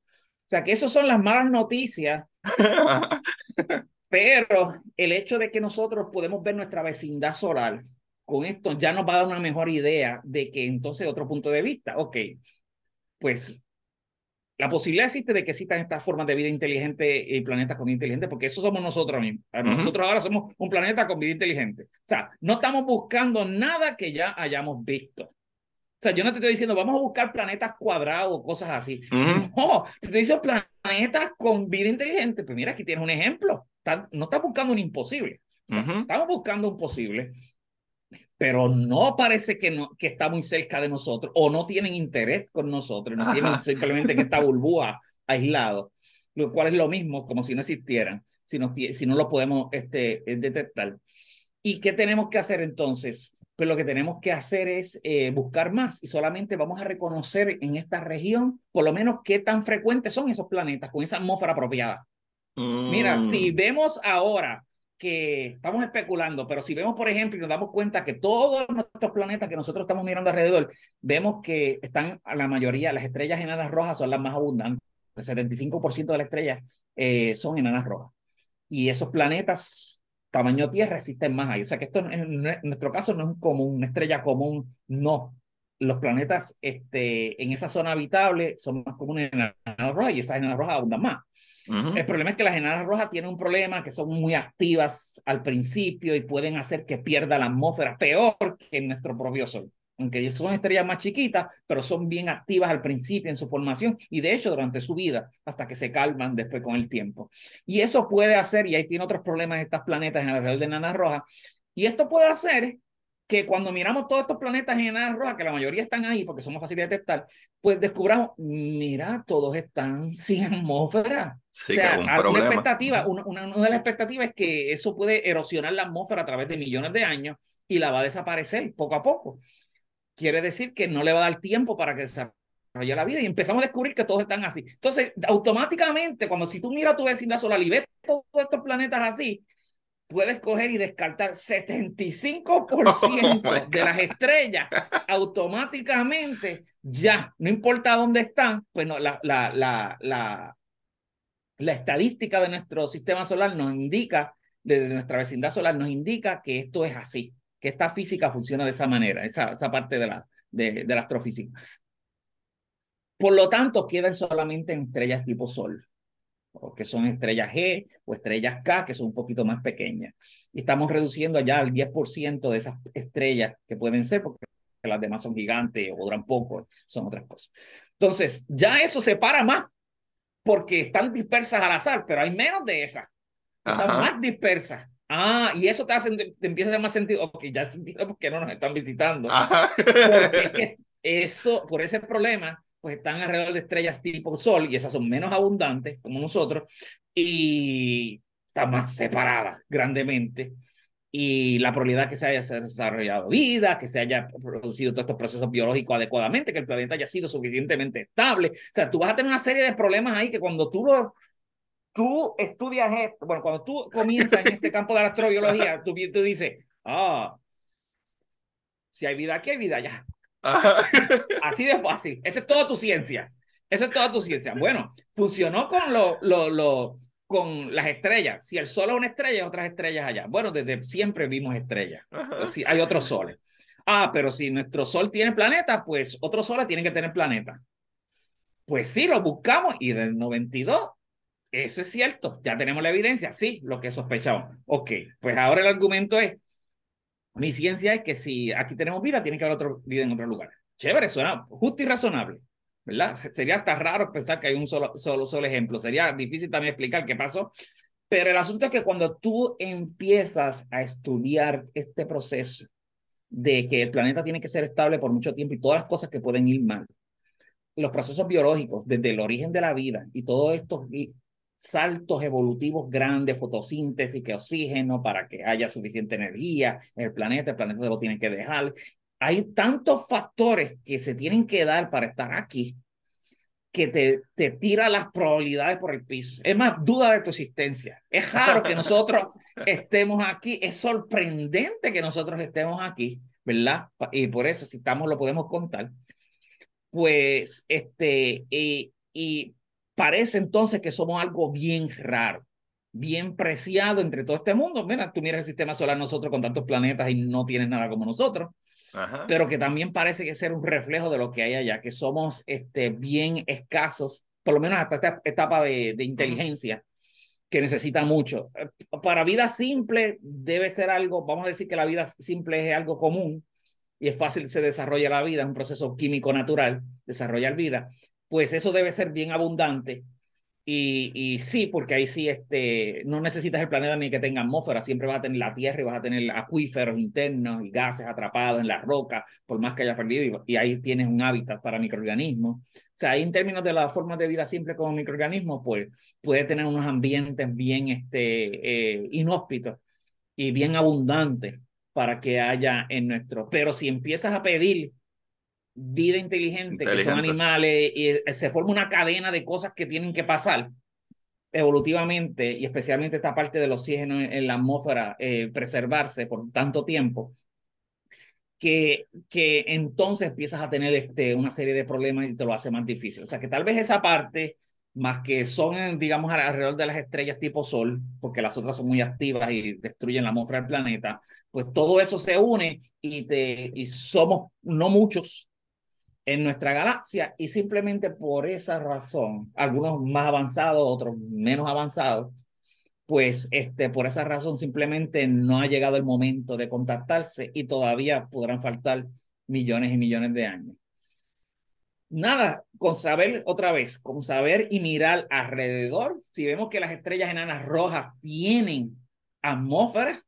O sea, que esas son las malas noticias, (laughs) pero el hecho de que nosotros podemos ver nuestra vecindad solar, con esto ya nos va a dar una mejor idea de que entonces otro punto de vista, ok, pues la posibilidad existe de que existan estas formas de vida inteligente y planetas con vida inteligente, porque eso somos nosotros mismos. Nosotros ahora somos un planeta con vida inteligente. O sea, no estamos buscando nada que ya hayamos visto. O sea, yo no te estoy diciendo, vamos a buscar planetas cuadrados o cosas así. No, te estoy diciendo planetas con vida inteligente. Pues mira, aquí tienes un ejemplo. no estás buscando un imposible. Estamos buscando un posible, pero no parece que, no, que está muy cerca de nosotros o no tienen interés con nosotros, no tienen simplemente en esta (laughs) burbuja aislado, lo cual es lo mismo como si no existieran, si no, si no lo podemos este, detectar. ¿Y qué tenemos que hacer entonces? Pero lo que tenemos que hacer es eh, buscar más y solamente vamos a reconocer en esta región por lo menos qué tan frecuentes son esos planetas con esa atmósfera apropiada. Mira, si mm. vemos ahora que estamos especulando, pero si vemos, por ejemplo, y nos damos cuenta que todos nuestros planetas que nosotros estamos mirando alrededor, vemos que están a la mayoría, las estrellas enanas rojas son las más abundantes. El 75% de las estrellas eh, son enanas rojas. Y esos planetas tamaño Tierra existen más ahí. O sea que esto en, nuestro caso no es común, una estrella común, no. Los planetas este, en esa zona habitable son más comunes en enanas rojas y esas enanas rojas abundan más. El problema es que las enanas rojas tienen un problema que son muy activas al principio y pueden hacer que pierda la atmósfera peor que en nuestro propio Sol aunque son estrellas más chiquitas, pero son bien activas al principio en su formación y de hecho durante su vida, hasta que se calman después con el tiempo. Y eso puede hacer, y ahí tiene otros problemas estas planetas en alrededor de enanas rojas, y esto puede hacer que cuando miramos todos estos planetas en enanas rojas, que la mayoría están ahí porque somos fáciles de detectar, pues descubramos, mira, todos están sin atmósfera. Sí, o sea, un una expectativa, una, una, de las expectativas es que eso puede erosionar la atmósfera a través de millones de años y la va a desaparecer poco a poco quiere decir que no le va a dar tiempo para que desarrolle la vida. Y empezamos a descubrir que todos están así. Entonces, automáticamente, cuando si tú miras tu vecindad solar y ves todos estos planetas así, puedes coger y descartar 75% (laughs) de las estrellas. Automáticamente, ya, no importa dónde están, pues no, la, la, la, la, la estadística de nuestro sistema solar nos indica, de nuestra vecindad solar nos indica que esto es así que esta física funciona de esa manera, esa, esa parte de la, de, de la astrofísica. Por lo tanto, quedan solamente en estrellas tipo Sol, que son estrellas G o estrellas K, que son un poquito más pequeñas. Y estamos reduciendo ya al 10% de esas estrellas que pueden ser, porque las demás son gigantes o duran poco, son otras cosas. Entonces, ya eso separa más, porque están dispersas al azar, pero hay menos de esas. Están más dispersas. Ah, y eso te, hace, te empieza a hacer más sentido. Ok, ya sentido porque no nos están visitando. Porque es que eso, por ese problema, pues están alrededor de estrellas tipo Sol y esas son menos abundantes como nosotros. y está más separada grandemente y la probabilidad que se haya desarrollado vida, que se haya producido todos estos procesos biológicos adecuadamente, que el planeta haya sido suficientemente estable. O sea, tú vas a tener una serie de problemas ahí que cuando tú lo, tú estudias esto, bueno, cuando tú comienzas en este campo de la astrobiología, tú, tú dices, ah, si hay vida aquí, hay vida allá. Así de fácil. Esa es toda tu ciencia. Esa es toda tu ciencia. Bueno, funcionó con lo, lo, lo, con las estrellas. Si el sol es una estrella, hay otras estrellas allá. Bueno, desde siempre vimos estrellas. Si hay otros soles. Ah, pero si nuestro sol tiene planeta, pues otros soles tienen que tener planeta. Pues sí, lo buscamos y del 92, eso es cierto, ya tenemos la evidencia, sí, lo que sospechamos. Ok, pues ahora el argumento es, mi ciencia es que si aquí tenemos vida, tiene que haber otra vida en otro lugar. Chévere, suena justo y razonable. ¿verdad? Sería hasta raro pensar que hay un solo, solo, solo ejemplo. Sería difícil también explicar qué pasó. Pero el asunto es que cuando tú empiezas a estudiar este proceso de que el planeta tiene que ser estable por mucho tiempo y todas las cosas que pueden ir mal, los procesos biológicos desde el origen de la vida y todos estos saltos evolutivos grandes, fotosíntesis, que oxígeno para que haya suficiente energía en el planeta, el planeta lo tiene que dejar, hay tantos factores que se tienen que dar para estar aquí que te, te tira las probabilidades por el piso. Es más, duda de tu existencia. Es raro que nosotros (laughs) estemos aquí. Es sorprendente que nosotros estemos aquí, ¿verdad? Y por eso, si estamos, lo podemos contar. Pues, este, y, y parece entonces que somos algo bien raro, bien preciado entre todo este mundo. Mira, tú miras el sistema solar, nosotros con tantos planetas y no tienes nada como nosotros pero que también parece que ser un reflejo de lo que hay allá, que somos este, bien escasos, por lo menos hasta esta etapa de, de inteligencia, que necesita mucho. Eh, para vida simple debe ser algo, vamos a decir que la vida simple es algo común y es fácil se desarrolla la vida, es un proceso químico natural, desarrollar vida, pues eso debe ser bien abundante y, y, sí, porque ahí sí este, no necesitas el planeta ni que tenga atmósfera, siempre vas a tener la Tierra y vas a tener acuíferos internos y gases atrapados en la roca, por más que hayas perdido, y, ahí tienes un hábitat para microorganismos. O sea, ahí en términos de las formas de vida simple como microorganismos, pues puede tener unos ambientes bien este, eh, inhóspitos y bien abundantes para que haya en nuestro. Pero si empiezas a pedir vida inteligente, que son animales, y eh, se forma una cadena de cosas que tienen que pasar evolutivamente, y especialmente esta parte del oxígeno en, la atmósfera, eh, preservarse por tanto tiempo, que, que entonces empiezas a tener este, una serie de problemas y te lo hace más difícil. O sea que tal vez esa parte, más que son, digamos, alrededor de las estrellas tipo Sol, porque las otras son muy activas y destruyen la atmósfera del planeta, pues todo eso se une y, te, y somos no muchos, en nuestra galaxia y simplemente por esa razón, algunos más avanzados, otros menos avanzados, pues este, por esa razón simplemente no ha llegado el momento de contactarse y todavía podrán faltar millones y millones de años. Nada, con saber otra vez, con saber y mirar alrededor, si vemos que las estrellas enanas rojas tienen atmósfera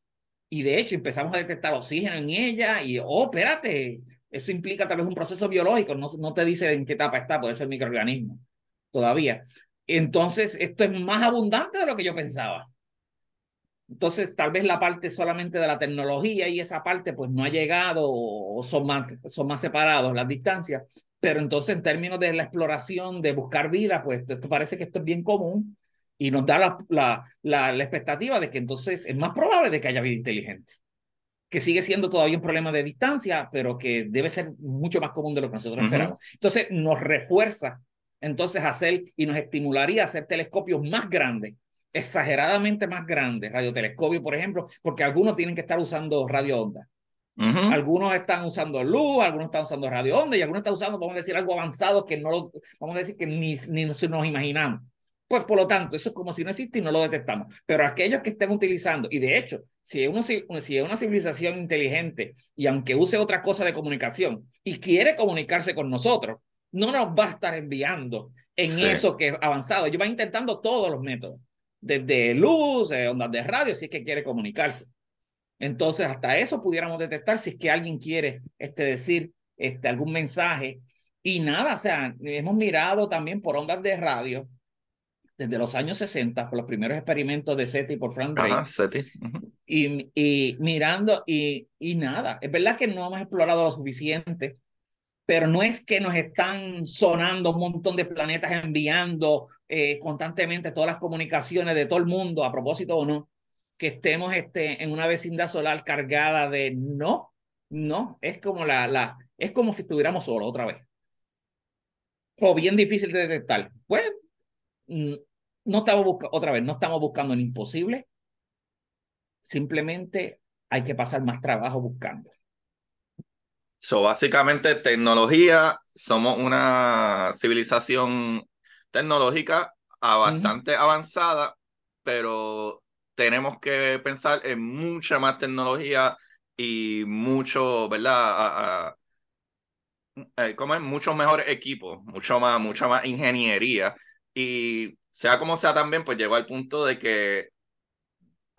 y de hecho empezamos a detectar oxígeno en ella y, oh, espérate, eso implica tal vez un proceso biológico, no, no te dice en qué etapa está, puede ser microorganismo todavía. Entonces, esto es más abundante de lo que yo pensaba. Entonces, tal vez la parte solamente de la tecnología y esa parte pues no ha llegado o son más, son más separados las distancias, pero entonces en términos de la exploración, de buscar vida, pues esto parece que esto es bien común y nos da la, la, la, expectativa de que entonces es más probable de que haya vida inteligente que sigue siendo todavía un problema de distancia, pero que debe ser mucho más común de lo que nosotros esperamos. Entonces, nos refuerza entonces hacer y nos estimularía a hacer telescopios más grandes, exageradamente más grandes, radiotelescopios, por ejemplo, porque algunos tienen que estar usando radio onda. Algunos están usando luz, algunos están usando radio onda y algunos están usando, vamos a decir, algo avanzado que no lo, vamos a decir que ni, ni nos imaginamos. Pues por lo tanto, eso es como si no existe y no lo detectamos. Pero aquellos que estén utilizando, y de hecho, si es, si es una civilización inteligente y aunque use otra cosa de comunicación y quiere comunicarse con nosotros, no nos va a estar enviando en eso que es avanzado. Ellos van intentando todos los métodos, desde luz, ondas de radio, si es que quiere comunicarse. Entonces, hasta eso pudiéramos detectar si es que alguien quiere este, decir este, algún mensaje. Y nada, o sea, hemos mirado también por ondas de radio desde los años 60, por los primeros experimentos de SETI por Frank Drake. SETI. Y, y, mirando, y, y nada, es verdad que no hemos explorado lo suficiente, pero no es que nos están sonando un montón de planetas enviando eh, constantemente todas las comunicaciones de todo el mundo, a propósito o no, que estemos este, en una vecindad solar cargada de no, no, es como la, la, es como si estuviéramos solos otra vez. O bien difícil de detectar. Pues no estamos buscando, otra vez, no estamos buscando en imposible. Simplemente hay que pasar más trabajo buscando. So, básicamente, tecnología, somos una civilización tecnológica bastante avanzada, pero tenemos que pensar en mucha más tecnología y mucho, ¿verdad? Eh, como es? Mucho mejor equipo, mucho más, mucha más ingeniería. Y sea como sea también, pues llegó al punto de que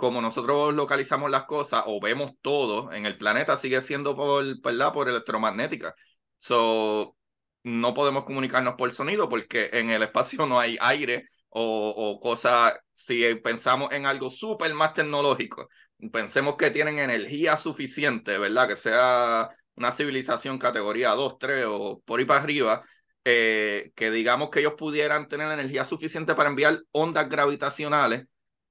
como nosotros localizamos las cosas o vemos todo en el planeta, sigue siendo por, ¿verdad? por electromagnética. So, no podemos comunicarnos por sonido porque en el espacio no hay aire o, cosas, si pensamos en algo súper más tecnológico, pensemos que tienen energía suficiente, ¿verdad? Que sea una civilización categoría 2, 3 o por ahí para arriba, eh, que digamos que ellos pudieran tener energía suficiente para enviar ondas gravitacionales,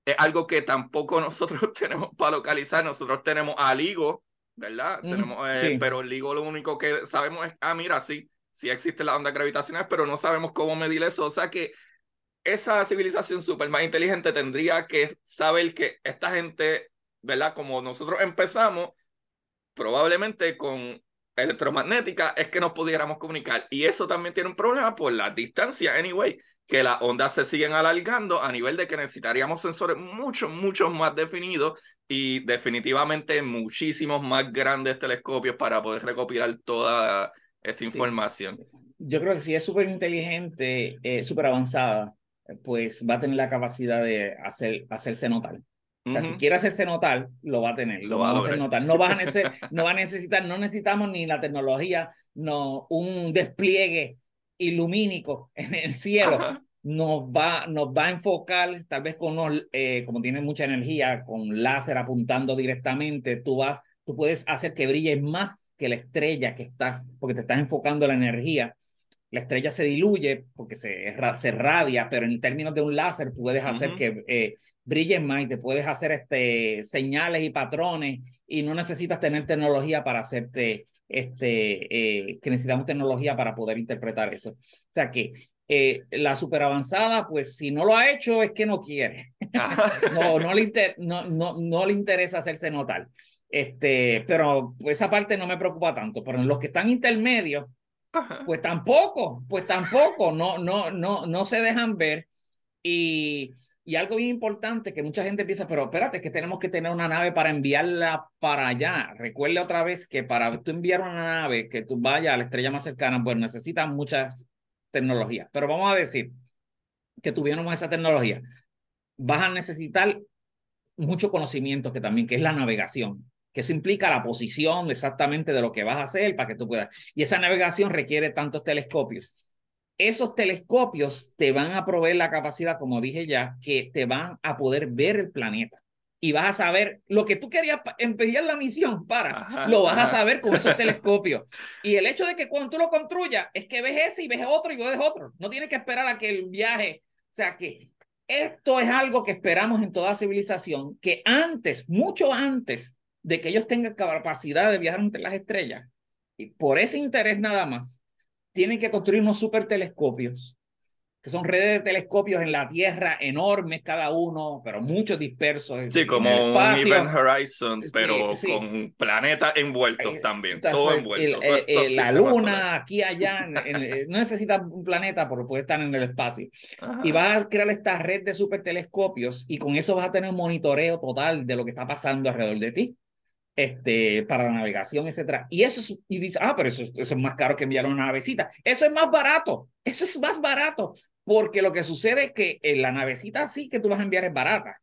es algo que tampoco (laughs) nosotros tenemos para localizar. Nosotros tenemos a LIGO, ¿verdad? Mm, tenemos, eh, Pero LIGO lo único que sabemos es, ah, mira, sí, sí existen las ondas gravitacionales, pero no sabemos cómo medir eso. O sea que esa civilización súper más inteligente tendría que saber que esta gente, ¿verdad? Como nosotros empezamos, probablemente con electromagnética es que nos pudiéramos comunicar. Y eso también tiene un problema por la distancia, anyway, que las ondas se siguen alargando a nivel de que necesitaríamos sensores mucho, mucho más definidos y definitivamente muchísimos más grandes telescopios para poder recopilar toda esa información. Yo creo que si es súper inteligente, eh, súper avanzada, pues va a tener la capacidad de hacer, hacerse notar. O sea, si quiere hacerse notar, lo va a tener, lo, va a hacer notar. No, va a no va a necesitar, no necesitamos ni la tecnología, no un despliegue ilumínico en el cielo. Nos va, nos va a enfocar, tal vez con unos, eh, como tiene mucha energía, con láser apuntando directamente, tú vas, tú puedes hacer que brille más que la estrella que estás, porque te estás enfocando la energía la estrella se diluye porque se, se radia, pero en términos de un láser puedes hacer que eh, brille más y te puedes hacer este, señales y patrones y no necesitas tener tecnología para hacerte, este, eh, que necesitamos tecnología para poder interpretar eso. O sea que eh, la super avanzada, pues si no lo ha hecho es que no quiere. (laughs) no, no, le no, no, no le interesa hacerse notar. Este, pero esa parte no me preocupa tanto, pero en los que están intermedios, pues tampoco, pues tampoco, no, no, no, no se dejan ver. Y, y algo bien importante que mucha gente piensa, pero espérate, que tenemos que tener una nave para enviarla para allá. Recuerde otra vez que para tú enviar una nave que tú vayas a la estrella más cercana, pues necesitas muchas tecnologías. Pero vamos a decir que tuviéramos esa tecnología. Vas a necesitar mucho conocimiento que también, que es la navegación que eso implica la posición exactamente de lo que vas a hacer para que tú puedas. Y esa navegación requiere tantos telescopios. Esos telescopios te van a proveer la capacidad, como dije ya, que te van a poder ver el planeta. Y vas a saber lo que tú querías empezar la misión para, lo vas a saber con esos (laughs) telescopios. Y el hecho de que cuando tú lo construyas es que ves ese y ves otro y ves otro. No tienes que esperar a que el viaje, o sea que esto es algo que esperamos en toda civilización, que antes, mucho antes de que ellos tengan capacidad de viajar entre las estrellas. Y por ese interés nada más, tienen que construir unos super telescopios, que son redes de telescopios en la Tierra enormes cada uno, pero muchos dispersos. Sí, como un Event Horizon, pero con planetas envueltos eh, también, todo envuelto. la Luna, aquí, allá, no necesita un planeta, porque puede estar en el espacio. Y vas a crear esta red de super telescopios y con eso vas a tener un monitoreo total de lo que está pasando alrededor de ti este, para la navegación, etcétera. Y eso es, y dice, ah, pero eso, eso, es más caro que enviar una navecita. Eso es más barato, eso es más barato, porque lo que sucede es que en la navecita sí que tú vas a enviar es barata,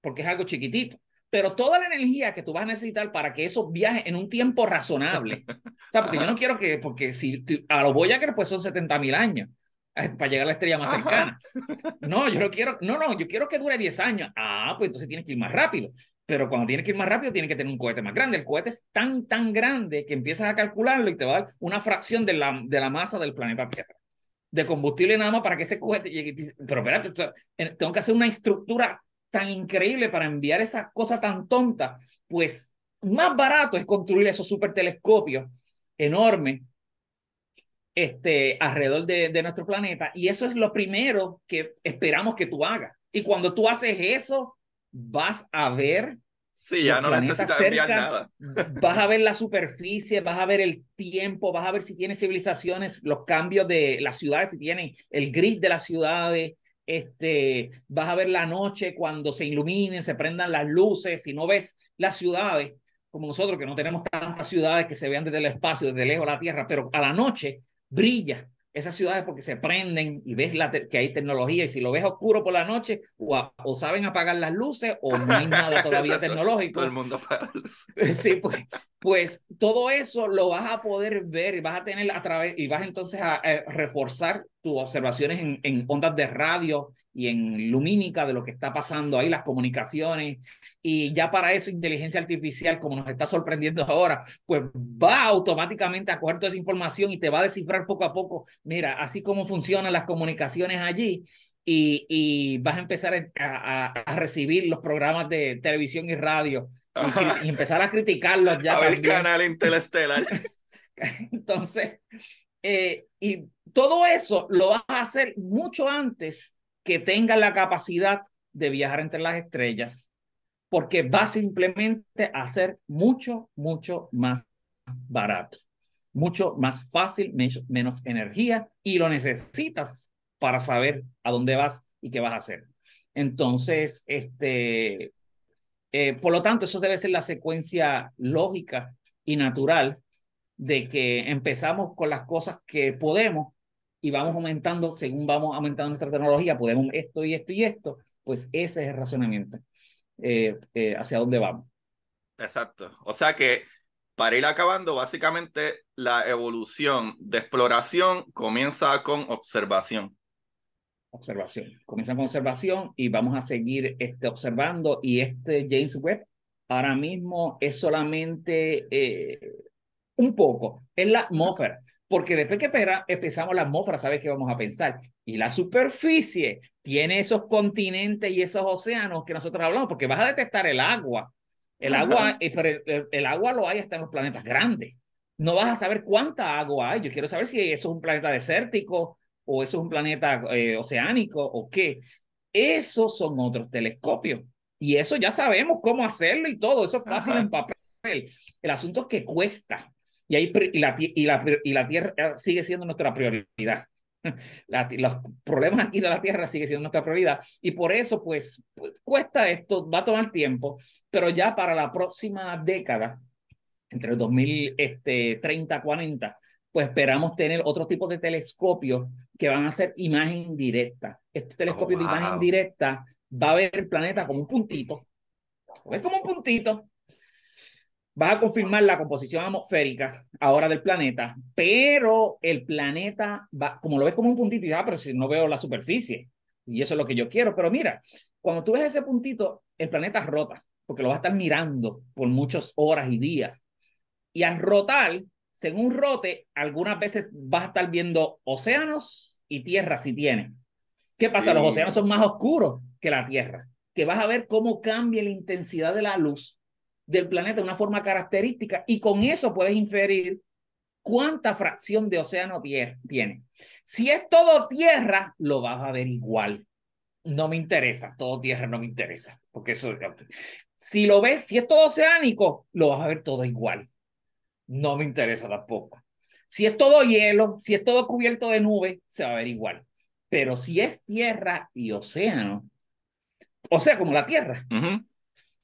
porque es algo chiquitito. Pero toda la energía que tú vas a necesitar para que eso viaje en un tiempo razonable. (laughs) o sea, porque yo no quiero que, porque si a lo voy a creer, pues son 70 mil años. para llegar a la estrella más cercana. No, yo no quiero, no, no, yo quiero que dure 10 años. Ah, pues entonces tienes que ir más rápido. Pero cuando tienes que ir más rápido, tienes que tener un cohete más grande. El cohete es tan, tan grande que empiezas a calcularlo y te va a dar una fracción de la, de la masa del planeta Tierra. De combustible nada más para que ese cohete llegue. Pero espérate, tengo que hacer una estructura tan increíble para enviar esa cosa tan tonta. Pues más barato es construir esos super telescopios enormes este, alrededor de, de, nuestro planeta. Y eso es lo primero que esperamos que tú hagas. Y cuando tú haces eso, vas a ver. Sí, ya no necesitas cerca, nada. (laughs) Vas a ver la superficie, vas a ver el tiempo, vas a ver si tiene civilizaciones, los cambios de las ciudades, si tienen el grid de las ciudades. Este, vas a ver la noche cuando se iluminen, se prendan las luces. Si no ves las ciudades, como nosotros que no tenemos tantas ciudades que se vean desde el espacio, desde lejos la Tierra, pero a la noche brilla esas ciudades porque se prenden y ves la que hay tecnología y si lo ves oscuro por la noche o, o saben apagar las luces o no hay nada (laughs) todavía tecnológico. Todo el mundo apaga (laughs) Sí, pues, pues todo eso lo vas a poder ver y vas a tener a través y vas entonces a, reforzar tus observaciones en, ondas de radio y en lumínica de lo que está pasando ahí, las comunicaciones. Y ya para eso, inteligencia artificial, como nos está sorprendiendo ahora, pues va automáticamente a coger toda esa información y te va a descifrar poco a poco, mira, así como funcionan las comunicaciones allí. Y, y vas a empezar a, recibir los programas de televisión y radio y, empezar a criticarlos ya. (laughs) A ver el canal interestelar. (laughs) Entonces, eh, y todo eso lo vas a hacer mucho antes que tengan la capacidad de viajar entre las estrellas, porque va simplemente a ser mucho, mucho más barato, mucho más fácil, menos, energía y lo necesitas para saber a dónde vas y qué vas a hacer. Entonces, este, eh, por lo tanto, eso debe ser la secuencia lógica y natural de que empezamos con las cosas que podemos y vamos aumentando, según vamos aumentando nuestra tecnología, podemos esto y esto y esto, pues ese es el razonamiento eh, eh, hacia dónde vamos. Exacto. O sea que para ir acabando, básicamente la evolución de exploración comienza con observación. Observación. Comienza con observación y vamos a seguir este, observando. Y este James Webb ahora mismo es solamente eh, un poco, es la atmósfera. Porque después que empezamos la atmósfera, ¿sabes qué vamos a pensar? Y la superficie tiene esos continentes y esos océanos que nosotros hablamos, porque vas a detectar el agua. El agua, eh, pero el, agua lo hay hasta en los planetas grandes. No vas a saber cuánta agua hay. Yo quiero saber si eso es un planeta desértico o eso es un planeta eh, oceánico o qué. Esos son otros telescopios. Y eso ya sabemos cómo hacerlo y todo. Eso es fácil en papel. El asunto es que cuesta. Y, ahí, y, la, y, la, y la Tierra sigue siendo nuestra prioridad. (laughs) los problemas aquí de la Tierra sigue siendo nuestra prioridad. Y por eso, pues, pues, cuesta esto, va a tomar tiempo, pero ya para la próxima década, entre el 2030 40, pues esperamos tener otro tipo de telescopios que van a hacer imagen directa. Este telescopio de imagen directa va a ver el planeta como un puntito. Es como un puntito vas a confirmar la composición atmosférica ahora del planeta, pero el planeta va, como lo ves como un puntito, y ah, pero si no veo la superficie, y eso es lo que yo quiero, pero mira, cuando tú ves ese puntito, el planeta rota, porque lo vas a estar mirando por muchas horas y días, y al rotar, según rote, algunas veces vas a estar viendo océanos y tierra si tiene. ¿Qué pasa? Los océanos son más oscuros que la tierra, que vas a ver cómo cambia la intensidad de la luz del planeta de una forma característica y con eso puedes inferir cuánta fracción de océano tiene. Si es todo tierra, lo vas a ver igual. No me interesa, todo tierra no me interesa, porque eso si lo ves, si es todo oceánico, lo vas a ver todo igual. No me interesa tampoco. Si es todo hielo, si es todo cubierto de nube, se va a ver igual. Pero si es tierra y océano, o sea, como la tierra,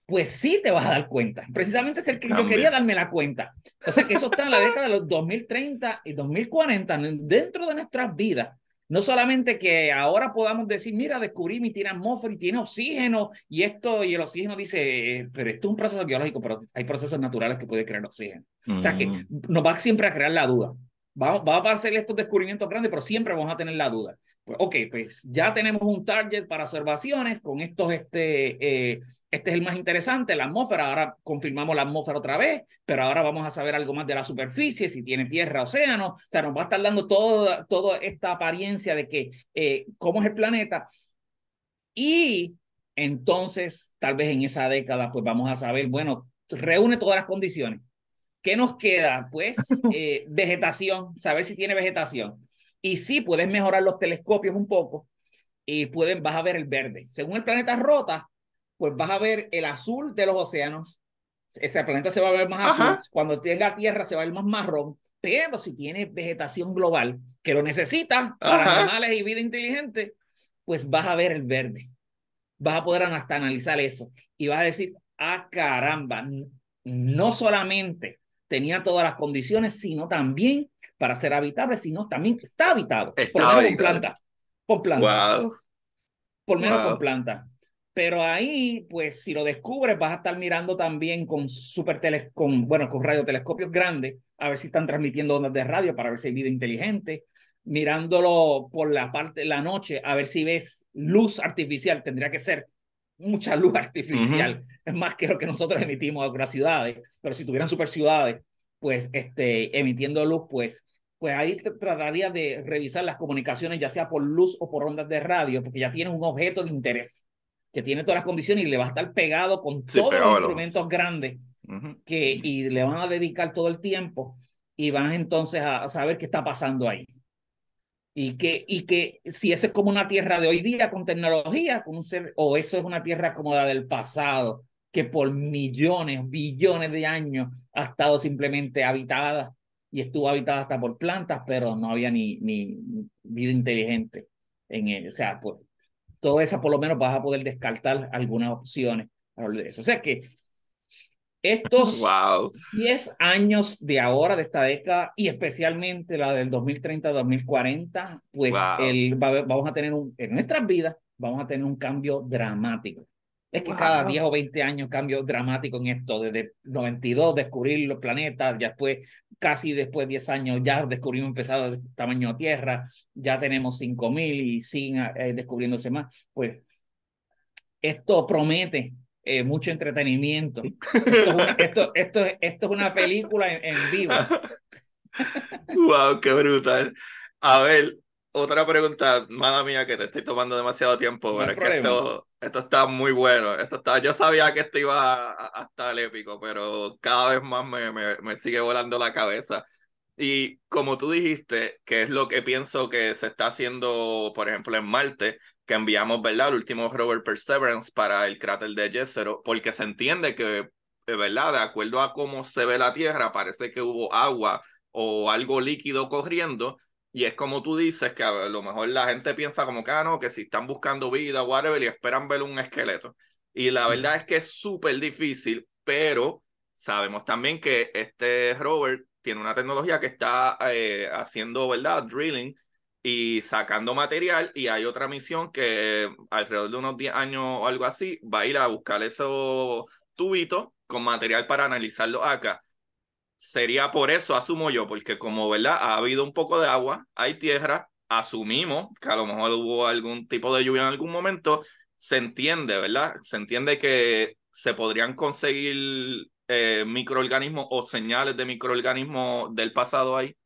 pues sí te vas a dar cuenta. Precisamente es el que yo quería darme la cuenta. O sea, que eso está en la década de los 2030 y 2040 dentro de nuestras vidas. No solamente que ahora podamos decir, mira, descubrí mi tiene atmósfera y tiene oxígeno y esto, y el oxígeno dice, eh, pero esto es un proceso biológico, pero hay procesos naturales que pueden crear oxígeno. O sea, que mm. nos va siempre a crear la duda. Vamos, vamos a hacer estos descubrimientos grandes, pero siempre vamos a tener la duda. Pues, ok, pues ya tenemos un target para observaciones con estos, este, eh, este es el más interesante, la atmósfera, ahora confirmamos la atmósfera otra vez, pero ahora vamos a saber algo más de la superficie, si tiene tierra, océano, o sea, nos va a estar dando toda, toda esta apariencia de que eh, cómo es el planeta. Y entonces, tal vez en esa década, pues vamos a saber, bueno, reúne todas las condiciones. ¿Qué nos queda? Pues (laughs) eh, vegetación, saber si tiene vegetación. Y sí, puedes mejorar los telescopios un poco y pueden, vas a ver el verde. Según el planeta rota, pues vas a ver el azul de los océanos. Ese planeta se va a ver más azul. Cuando tenga tierra se va a ver más marrón. Pero si tiene vegetación global que lo necesita para animales y vida inteligente, pues vas a ver el verde. Vas a poder hasta analizar eso. Y vas a decir, ah, caramba, no solamente tenía todas las condiciones, sino también para ser habitable, sino también está habitado. por lo menos con planta. Con planta. Por menos con planta. Pero ahí, pues, si lo descubres, vas a estar mirando también con super tele, con, bueno, con radiotelescopios grandes, a ver si están transmitiendo ondas de radio para ver si hay vida inteligente. Mirándolo por la parte de la noche, a ver si ves luz artificial. Tendría que ser mucha luz (laughs) artificial. Es más que lo que nosotros emitimos a otras ciudades. Pero si tuvieran super ciudades, pues este, emitiendo luz, pues, pues ahí trataría de revisar las comunicaciones, ya sea por luz o por ondas de radio, porque ya tiene un objeto de interés que tiene todas las condiciones y le va a estar pegado con todos los instrumentos grandes que, y le van a dedicar todo el tiempo y van entonces a, saber qué está pasando ahí. Y que, y que si eso es como una tierra de hoy día con tecnología, con un o eso es una tierra como la del pasado, que por millones, billones de años ha estado simplemente habitada y estuvo habitada hasta por plantas, pero no había ni, ni vida inteligente en él. O sea, pues, todo eso por lo menos vas a poder descartar algunas opciones. O sea que estos wow. 10 años de ahora, de esta década, y especialmente la del 2030-2040, pues el, vamos a tener un, en nuestras vidas, vamos a tener un cambio dramático. Es que cada 10 o 20 años cambio dramático en esto, desde 92 descubrir los planetas, ya después, casi después de 10 años, ya descubrimos empezado el tamaño de Tierra, ya tenemos 5000 y siguen eh, descubriéndose más. Pues esto promete eh, mucho entretenimiento. Esto es, esto, esto, es una película en, en vivo. ¡Wow! ¡Qué brutal! A ver, otra pregunta, mala mía, que te estoy tomando demasiado tiempo, pero es que esto, esto está muy bueno. Esto está, yo sabía que esto iba a, estar el épico, pero cada vez más me, me, me, sigue volando la cabeza. Y como tú dijiste, que es lo que pienso que se está haciendo, por ejemplo, en Marte, que enviamos, ¿verdad?, el último rover Perseverance para el cráter de Jezero, porque se entiende que, ¿verdad?, de acuerdo a cómo se ve la Tierra, parece que hubo agua o algo líquido corriendo, y es como tú dices, que a lo mejor la gente piensa como que, ah, no, que si están buscando vida, whatever, y esperan ver un esqueleto. Y la verdad es que es súper difícil, pero sabemos también que este rover tiene una tecnología que está eh, haciendo, ¿verdad? Drilling y sacando material y hay otra misión que alrededor de unos 10 años o algo así va a ir a buscar esos tubitos con material para analizarlo acá sería por eso, asumo yo, porque como, ¿verdad? Ha habido un poco de agua, hay tierra, asumimos que a lo mejor hubo algún tipo de lluvia en algún momento, se entiende, ¿verdad? Se entiende que se podrían conseguir eh, microorganismos o señales de microorganismos del pasado ahí.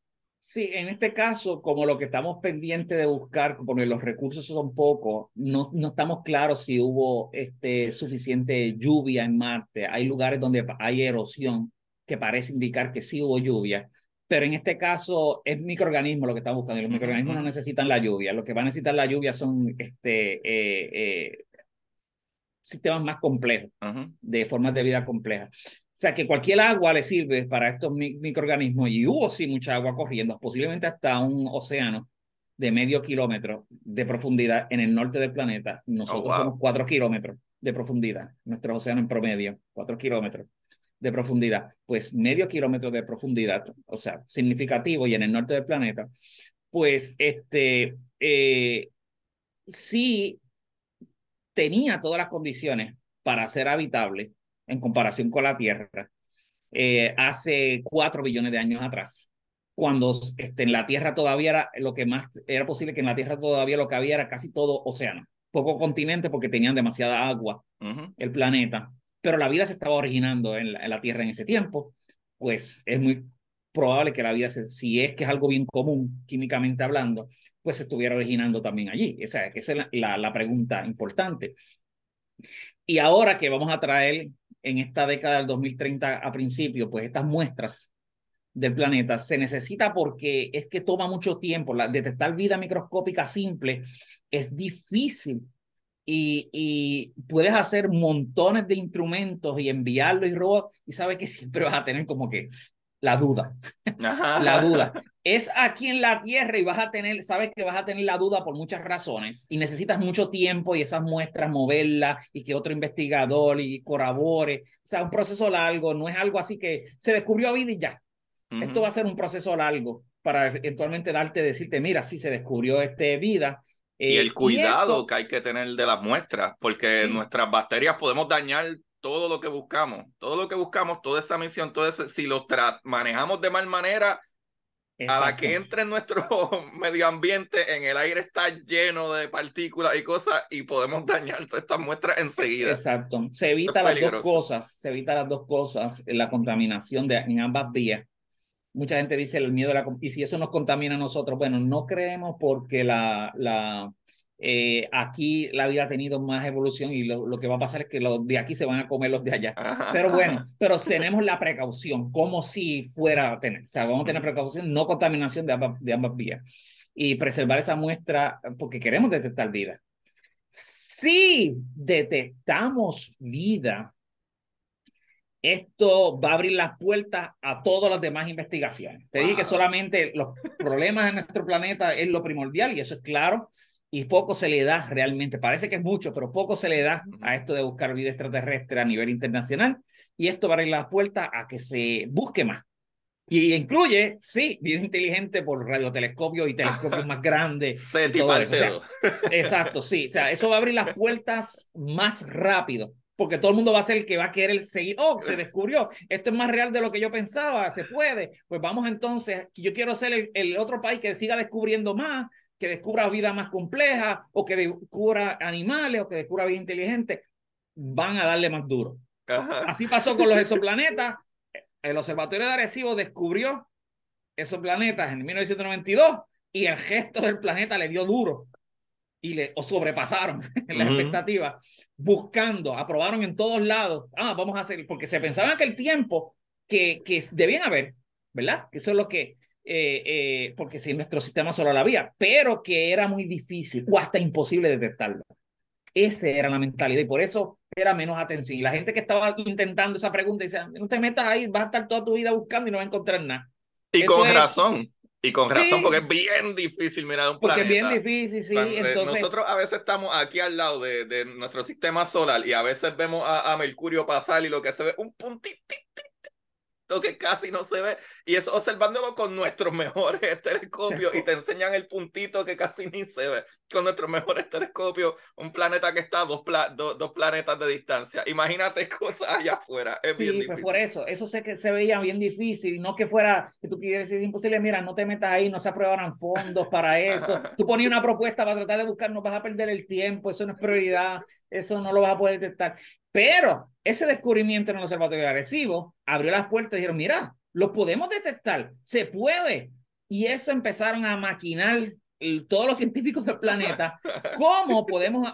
Sí, en este caso, como lo que estamos pendientes de buscar, porque los recursos son pocos, no, no estamos claros si hubo este, suficiente lluvia en Marte. Hay lugares donde hay erosión que parece indicar que sí hubo lluvia, pero en este caso es microorganismo lo que estamos buscando. Los microorganismos no necesitan la lluvia. Lo que va a necesitar la lluvia son este, eh, eh, sistemas más complejos, de formas de vida complejas. O sea, que cualquier agua le sirve para estos microorganismos y hubo sí mucha agua corriendo, posiblemente hasta un océano de medio kilómetro de profundidad en el norte del planeta. Nosotros oh, somos cuatro kilómetros de profundidad, nuestro océano en promedio, cuatro kilómetros de profundidad, pues medio kilómetro de profundidad, o sea, significativo y en el norte del planeta, pues este, eh, sí tenía todas las condiciones para ser habitable en comparación con la Tierra eh, hace cuatro billones de años atrás. cuando este, en la Tierra todavía era lo que más era posible que en la Tierra todavía lo que había era casi todo océano, poco continente porque tenían demasiada agua el planeta, pero la vida se estaba originando en la, Tierra en ese tiempo, pues es muy probable que la vida, si es que es algo bien común químicamente hablando, pues se estuviera originando también allí. Esa, esa es la, la pregunta importante. Y ahora que vamos a traer en esta década del 2030 a principio, pues estas muestras del planeta se necesita porque es que toma mucho tiempo. La, detectar vida microscópica simple es difícil y, y, puedes hacer montones de instrumentos y enviarlo y robar y sabes que siempre vas a tener como que la duda. la duda. Es aquí en la Tierra y vas a tener, sabes que vas a tener la duda por muchas razones y necesitas mucho tiempo y esas muestras moverlas y que otro investigador y corrobore. O sea, un proceso largo, no es algo así que se descubrió vida y ya. Esto va a ser un proceso largo para eventualmente darte, decirte, mira, sí se descubrió este vida. y el eh, cuidado que hay que tener de las muestras, porque nuestras bacterias podemos dañar todo lo que buscamos, todo lo que buscamos, toda esa misión, todo ese, si lo manejamos de mal manera, a la que entre en nuestro (laughs) medio ambiente, en el aire está lleno de partículas y cosas y podemos dañar todas estas muestras enseguida. Exacto. Se evita las dos cosas, se evita las dos cosas, la contaminación de, en ambas vías. Mucha gente dice el miedo a la... Y si eso nos contamina a nosotros, bueno, no creemos porque la, la, eh, aquí la vida ha tenido más evolución y lo, lo, que va a pasar es que los de aquí se van a comer los de allá. Pero bueno, (laughs) pero tenemos la precaución, como si fuera a tener. O sea, vamos a tener precaución, no contaminación de ambas, de ambas vías. Y preservar esa muestra porque queremos detectar vida. Si detectamos vida, esto va a abrir las puertas a todas las demás investigaciones. Te dije que solamente los problemas de nuestro planeta es lo primordial y eso es claro y poco se le da realmente, parece que es mucho, pero poco se le da a esto de buscar vida extraterrestre a nivel internacional y esto va a abrir las puertas a que se busque más. Y incluye, sí, vida inteligente por radiotelescopios y telescopios (laughs) más grandes. (laughs) exacto, sí. O sea, eso va a abrir las puertas más rápido, porque todo el mundo va a ser el que va a querer seguir. Oh, se (laughs) descubrió. Esto es más real de lo que yo pensaba, se puede. Pues vamos entonces, yo quiero ser el, el otro país que siga descubriendo más que descubra vida más compleja o que descubra animales o que descubra vida inteligente, van a darle más duro. Así pasó con los exoplanetas. El Observatorio de Arecibo descubrió esos planetas en 1992 y el gesto del planeta le dio duro y le o sobrepasaron en (laughs) la expectativa buscando, aprobaron en todos lados, ah, vamos a hacer, porque se pensaba que el tiempo que, que debían haber, ¿verdad? Que eso es lo que eh, eh, porque si nuestro sistema solo la había, pero que era muy difícil o hasta imposible detectarlo. Esa era la mentalidad y por eso era menos atención. Y la gente que estaba intentando esa pregunta dice, no te metas ahí, vas a estar toda tu vida buscando y no vas a encontrar nada. Y con razón. Y con razón, porque es bien difícil mirar un porque planeta. Porque es bien difícil, sí. Eh, entonces... Nosotros a veces estamos aquí al lado de, de nuestro sistema solar y a veces vemos a, a Mercurio pasar y lo que se ve un puntito que casi no se ve. Y eso observándolo con nuestros mejores (laughs) telescopios y te enseñan el puntito que casi ni se ve. Con nuestros mejores telescopios, un planeta que está a dos, dos planetas de distancia. Imagínate (laughs) cosas allá afuera. Es bien pues difícil. por eso, eso sé que se veía bien difícil. No que fuera, que tú quieres decir imposible, mira, no te metas ahí, no se aprueban fondos para eso. (laughs) tú ponías una propuesta para tratar de buscar, no vas a perder el tiempo, eso no es prioridad, eso no lo vas a poder detectar. Pero ese descubrimiento en el observatorio de Arecibo abrió las puertas y dijeron, mira, lo podemos detectar, se puede. Y eso empezaron a maquinar todos los científicos del planeta, (laughs) cómo podemos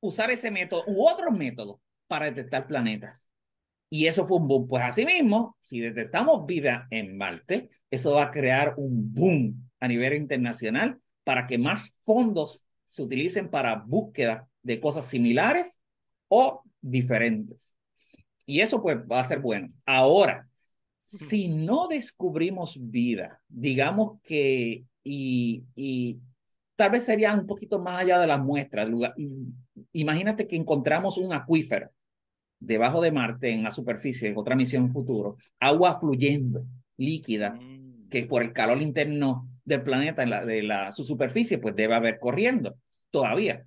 usar ese método u otros métodos para detectar planetas. Y eso fue un boom. Pues asimismo, si detectamos vida en Marte, eso va a crear un boom a nivel internacional para que más fondos se utilicen para búsqueda de cosas similares o diferentes. Y eso pues va a ser bueno. Ahora, si no descubrimos vida, digamos que, y, y tal vez sería un poquito más allá de las muestras. Imagínate que encontramos un acuífero debajo de Marte en la superficie, en otra misión futuro, agua fluyendo, líquida, mm. que por el calor interno del planeta, en la, de la, su superficie, pues debe haber corriendo todavía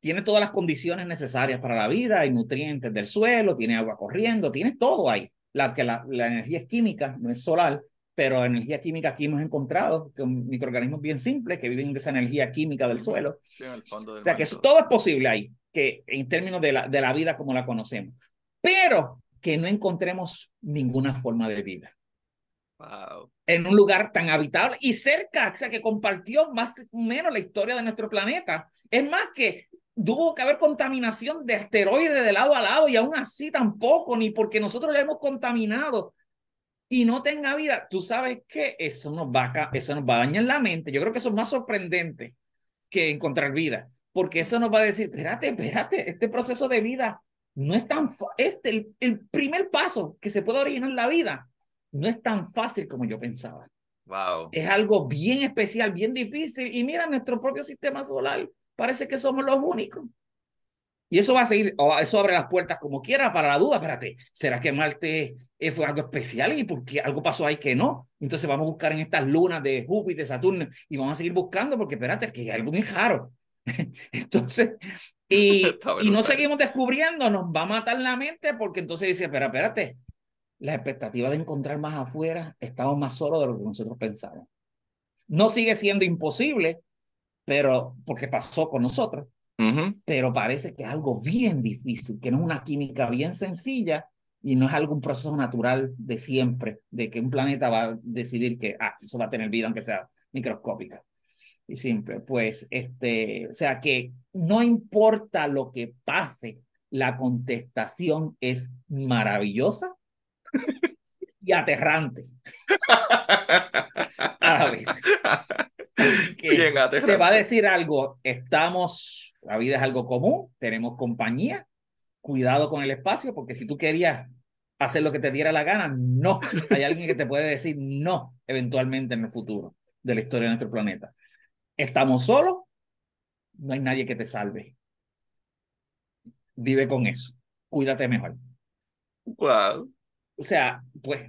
tiene todas las condiciones necesarias para la vida, hay nutrientes del suelo, tiene agua corriendo, tiene todo ahí. La que la, la energía es química, no es solar, pero energía química aquí hemos encontrado con microorganismos bien simples que viven de esa energía química del suelo. Sí, en el fondo del o sea que eso, todo es posible ahí, que en términos de la, de la vida como la conocemos, pero que no encontremos ninguna forma de vida. Wow. En un lugar tan habitable y cerca, o sea, que compartió más o menos la historia de nuestro planeta. Es más que tuvo que haber contaminación de asteroides de lado a lado y aún así tampoco, ni porque nosotros le hemos contaminado y no tenga vida, tú sabes que eso nos va a, eso nos va a dañar la mente. Yo creo que eso es más sorprendente que encontrar vida, porque eso nos va a decir, espérate, espérate, este proceso de vida no es tan este el, el primer paso que se puede originar en la vida no es tan fácil como yo pensaba. Wow. Es algo bien especial, bien difícil y mira nuestro propio sistema solar, parece que somos los únicos. Y eso va a seguir, eso abre las puertas como quiera para la duda. Espérate, ¿será que Marte eh, fue algo especial y porque algo pasó ahí que no? Entonces vamos a buscar en estas lunas de Júpiter, Saturno y vamos a seguir buscando porque espérate, que hay algo muy raro. (laughs) Entonces, y, (laughs) y no seguimos descubriendo, nos va a matar la mente porque entonces dice, espera, espérate, la expectativa de encontrar más afuera estamos más solos de lo que nosotros pensamos. No sigue siendo imposible, pero porque pasó con nosotros, pero parece que es algo bien difícil, que no es una química bien sencilla y no es algún proceso natural de siempre, de que un planeta va a decidir que ah, eso va a tener vida aunque sea microscópica y simple. Pues, este, o sea que no importa lo que pase, la contestación es maravillosa y aterrante (laughs) a la vez. Te va a decir algo, estamos, la vida es algo común, tenemos compañía, cuidado con el espacio, porque si tú querías hacer lo que te diera la gana, no, hay alguien que te puede decir no eventualmente en el futuro de la historia de nuestro planeta. Estamos solos, no hay nadie que te salve. Vive con eso, cuídate mejor. Wow. O sea, pues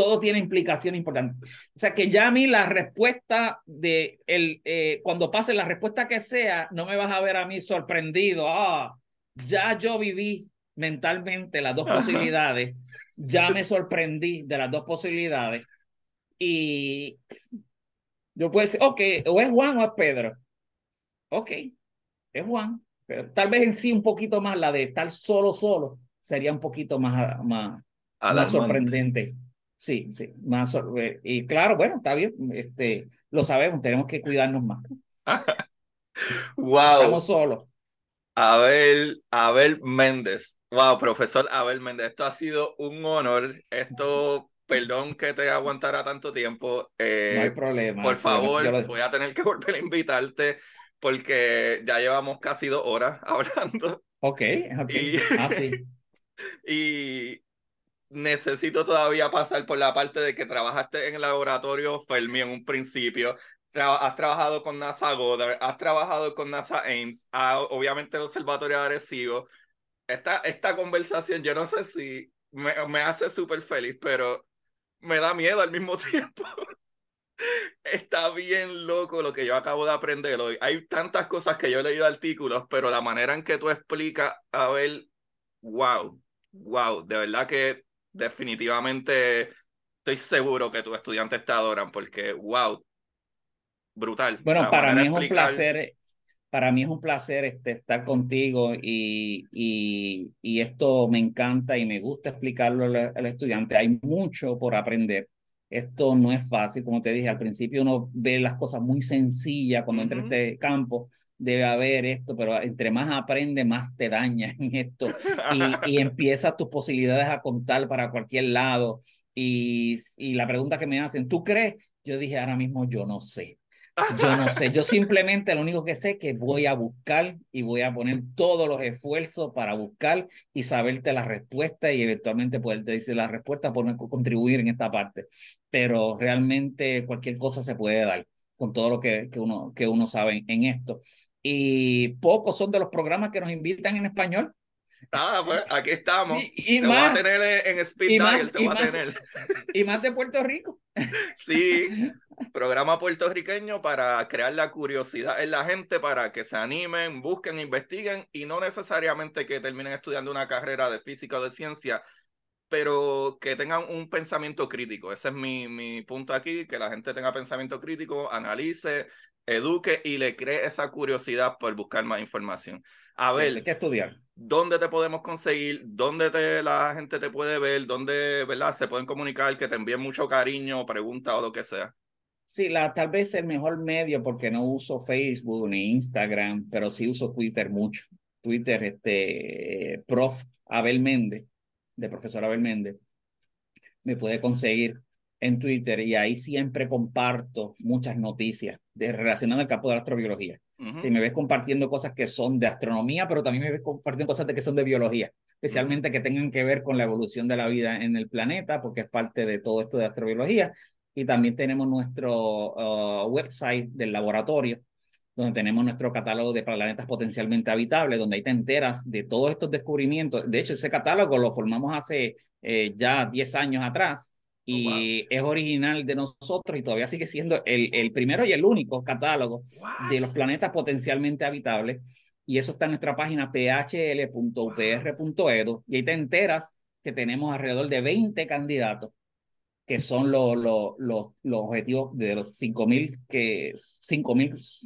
todo tiene implicaciones importantes. O sea, que ya a mí la respuesta de el, eh, cuando pase la respuesta que sea, no me vas a ver a mí sorprendido. Ah, ya yo viví mentalmente las dos posibilidades, ya me sorprendí de las dos posibilidades y yo puedo decir, ok, o es Juan o es Pedro. Ok, es Juan, pero tal vez en sí un poquito más la de estar solo, solo, sería un poquito más, más, más sorprendente. Sí, sí, más y claro, bueno, está bien, este, lo sabemos, tenemos que cuidarnos más. wow. Estamos solos. Abel, Abel Méndez. Wow, profesor Abel Méndez, esto ha sido un honor. Esto, perdón que te aguantara tanto tiempo. Eh, no hay problema. Por favor, voy a tener que volver a invitarte porque ya llevamos casi dos horas (laughs) hablando. Ok, ok. Y, ah, sí. (laughs) y necesito todavía pasar por la parte de que trabajaste en el laboratorio Fermi en un principio. has trabajado con NASA Goddard, has trabajado con NASA Ames, obviamente el Observatorio de Arecibo. Esta, esta conversación, yo no sé si me, me hace súper feliz, pero me da miedo al mismo (laughs) tiempo. Está bien loco lo que yo acabo de aprender hoy. Hay tantas cosas que yo he leído artículos, pero la manera en que tú explicas, a ver, wow, wow, de verdad que definitivamente estoy seguro que tus estudiantes te adoran porque, wow, brutal. Bueno, para mí es un placer, para mí es un placer este, estar contigo y, y, y, esto me encanta y me gusta explicarlo al, estudiante. Hay mucho por aprender. Esto no es fácil, como te dije, al principio uno ve las cosas muy sencillas cuando entra en este campo, debe haber esto, pero entre más aprende, más te daña en esto y, y (laughs) empiezas tus posibilidades a contar para cualquier lado. Y, y la pregunta que me hacen, ¿tú crees? Yo dije, ahora mismo yo no sé. Yo no sé, yo (laughs) simplemente lo único que sé es que voy a buscar y voy a poner todos los esfuerzos para buscar y saberte la respuesta y eventualmente poderte decir la respuesta, por contribuir en esta parte. Pero realmente cualquier cosa se puede dar con todo lo que, que, uno, que uno sabe en esto y pocos son de los programas que nos invitan en español. Ah, pues aquí estamos. Y, más, a tener en Speed Dial, te voy a tener. Y más de Puerto Rico. (laughs) Sí, programa puertorriqueño para crear la curiosidad en la gente, para que se animen, busquen, investiguen y no necesariamente que terminen estudiando una carrera de física o de ciencia. pero que tengan un pensamiento crítico. Ese es mi, mi punto aquí, que la gente tenga pensamiento crítico, analice, eduque y le cree esa curiosidad por buscar más información. A ver, hay que estudiar. ¿Dónde te podemos conseguir? ¿Dónde te, la gente te puede ver? ¿Dónde, verdad, se pueden comunicar? Que te envíen mucho cariño, preguntas o lo que sea. Sí, la, tal vez el mejor medio porque no uso Facebook ni Instagram, pero sí uso Twitter mucho. Twitter, este, prof. Abel Méndez, de profesor Abel Méndez, me puede conseguir en Twitter y ahí siempre comparto muchas noticias de, relacionadas al campo de la astrobiología. Si me ves compartiendo cosas que son de astronomía, pero también me ves compartiendo cosas de que son de biología, especialmente que tengan que ver con la evolución de la vida en el planeta, porque es parte de todo esto de astrobiología y también tenemos nuestro uh, website del laboratorio, donde tenemos nuestro catálogo de planetas potencialmente habitables, donde ahí te enteras de todos estos descubrimientos. De hecho, ese catálogo lo formamos hace eh, ya 10 años atrás oh, y es original de nosotros y todavía sigue siendo el, el primero y el único catálogo de los planetas potencialmente habitables. Y eso está en nuestra página phl.upr.edu y ahí te enteras que tenemos alrededor de 20 candidatos que son los, los, los, los objetivos de los 5.000 que, 5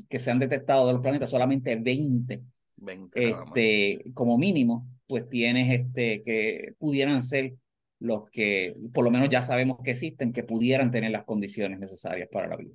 que se han detectado de los planetas, solamente 20, 20 este, como mínimo, pues tienes este, que pudieran ser los que por lo menos ya sabemos que existen, que pudieran tener las condiciones necesarias para la vida.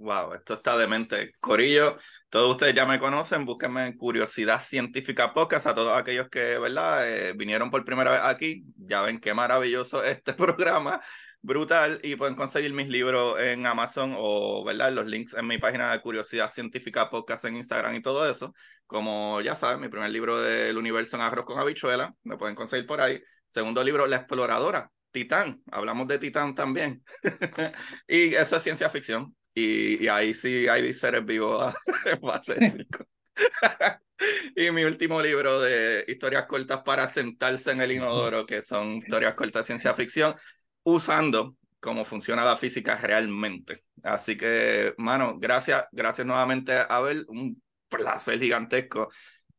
Wow, esto está demente. Corillo, todos ustedes ya me conocen, búsquenme en Curiosidad Científica Podcast, a todos aquellos que, ¿verdad?, eh, vinieron por primera vez aquí, ya ven qué maravilloso (laughs) este programa, brutal, y pueden conseguir mis libros en Amazon o, ¿verdad?, los links en mi página de Curiosidad Científica Podcast en Instagram y todo eso. Como ya saben, mi primer libro del universo en arroz con habichuela, me pueden conseguir por ahí. Segundo libro, La Exploradora, Titán, hablamos de Titán también. (laughs) y eso es ciencia ficción. Y, ahí sí hay seres vivos (laughs) en (laughs) y mi último libro de historias cortas para sentarse en el inodoro, que son historias cortas de ciencia ficción, usando cómo funciona la física realmente. Así que, mano, gracias, gracias nuevamente, Abel, un placer gigantesco.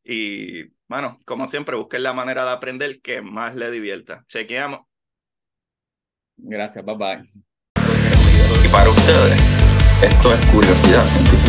Y, mano, como siempre, busquen la manera de aprender que más le divierta. Chequeamos. Gracias, bye bye. Y para ustedes. Esto es curiosidad científica.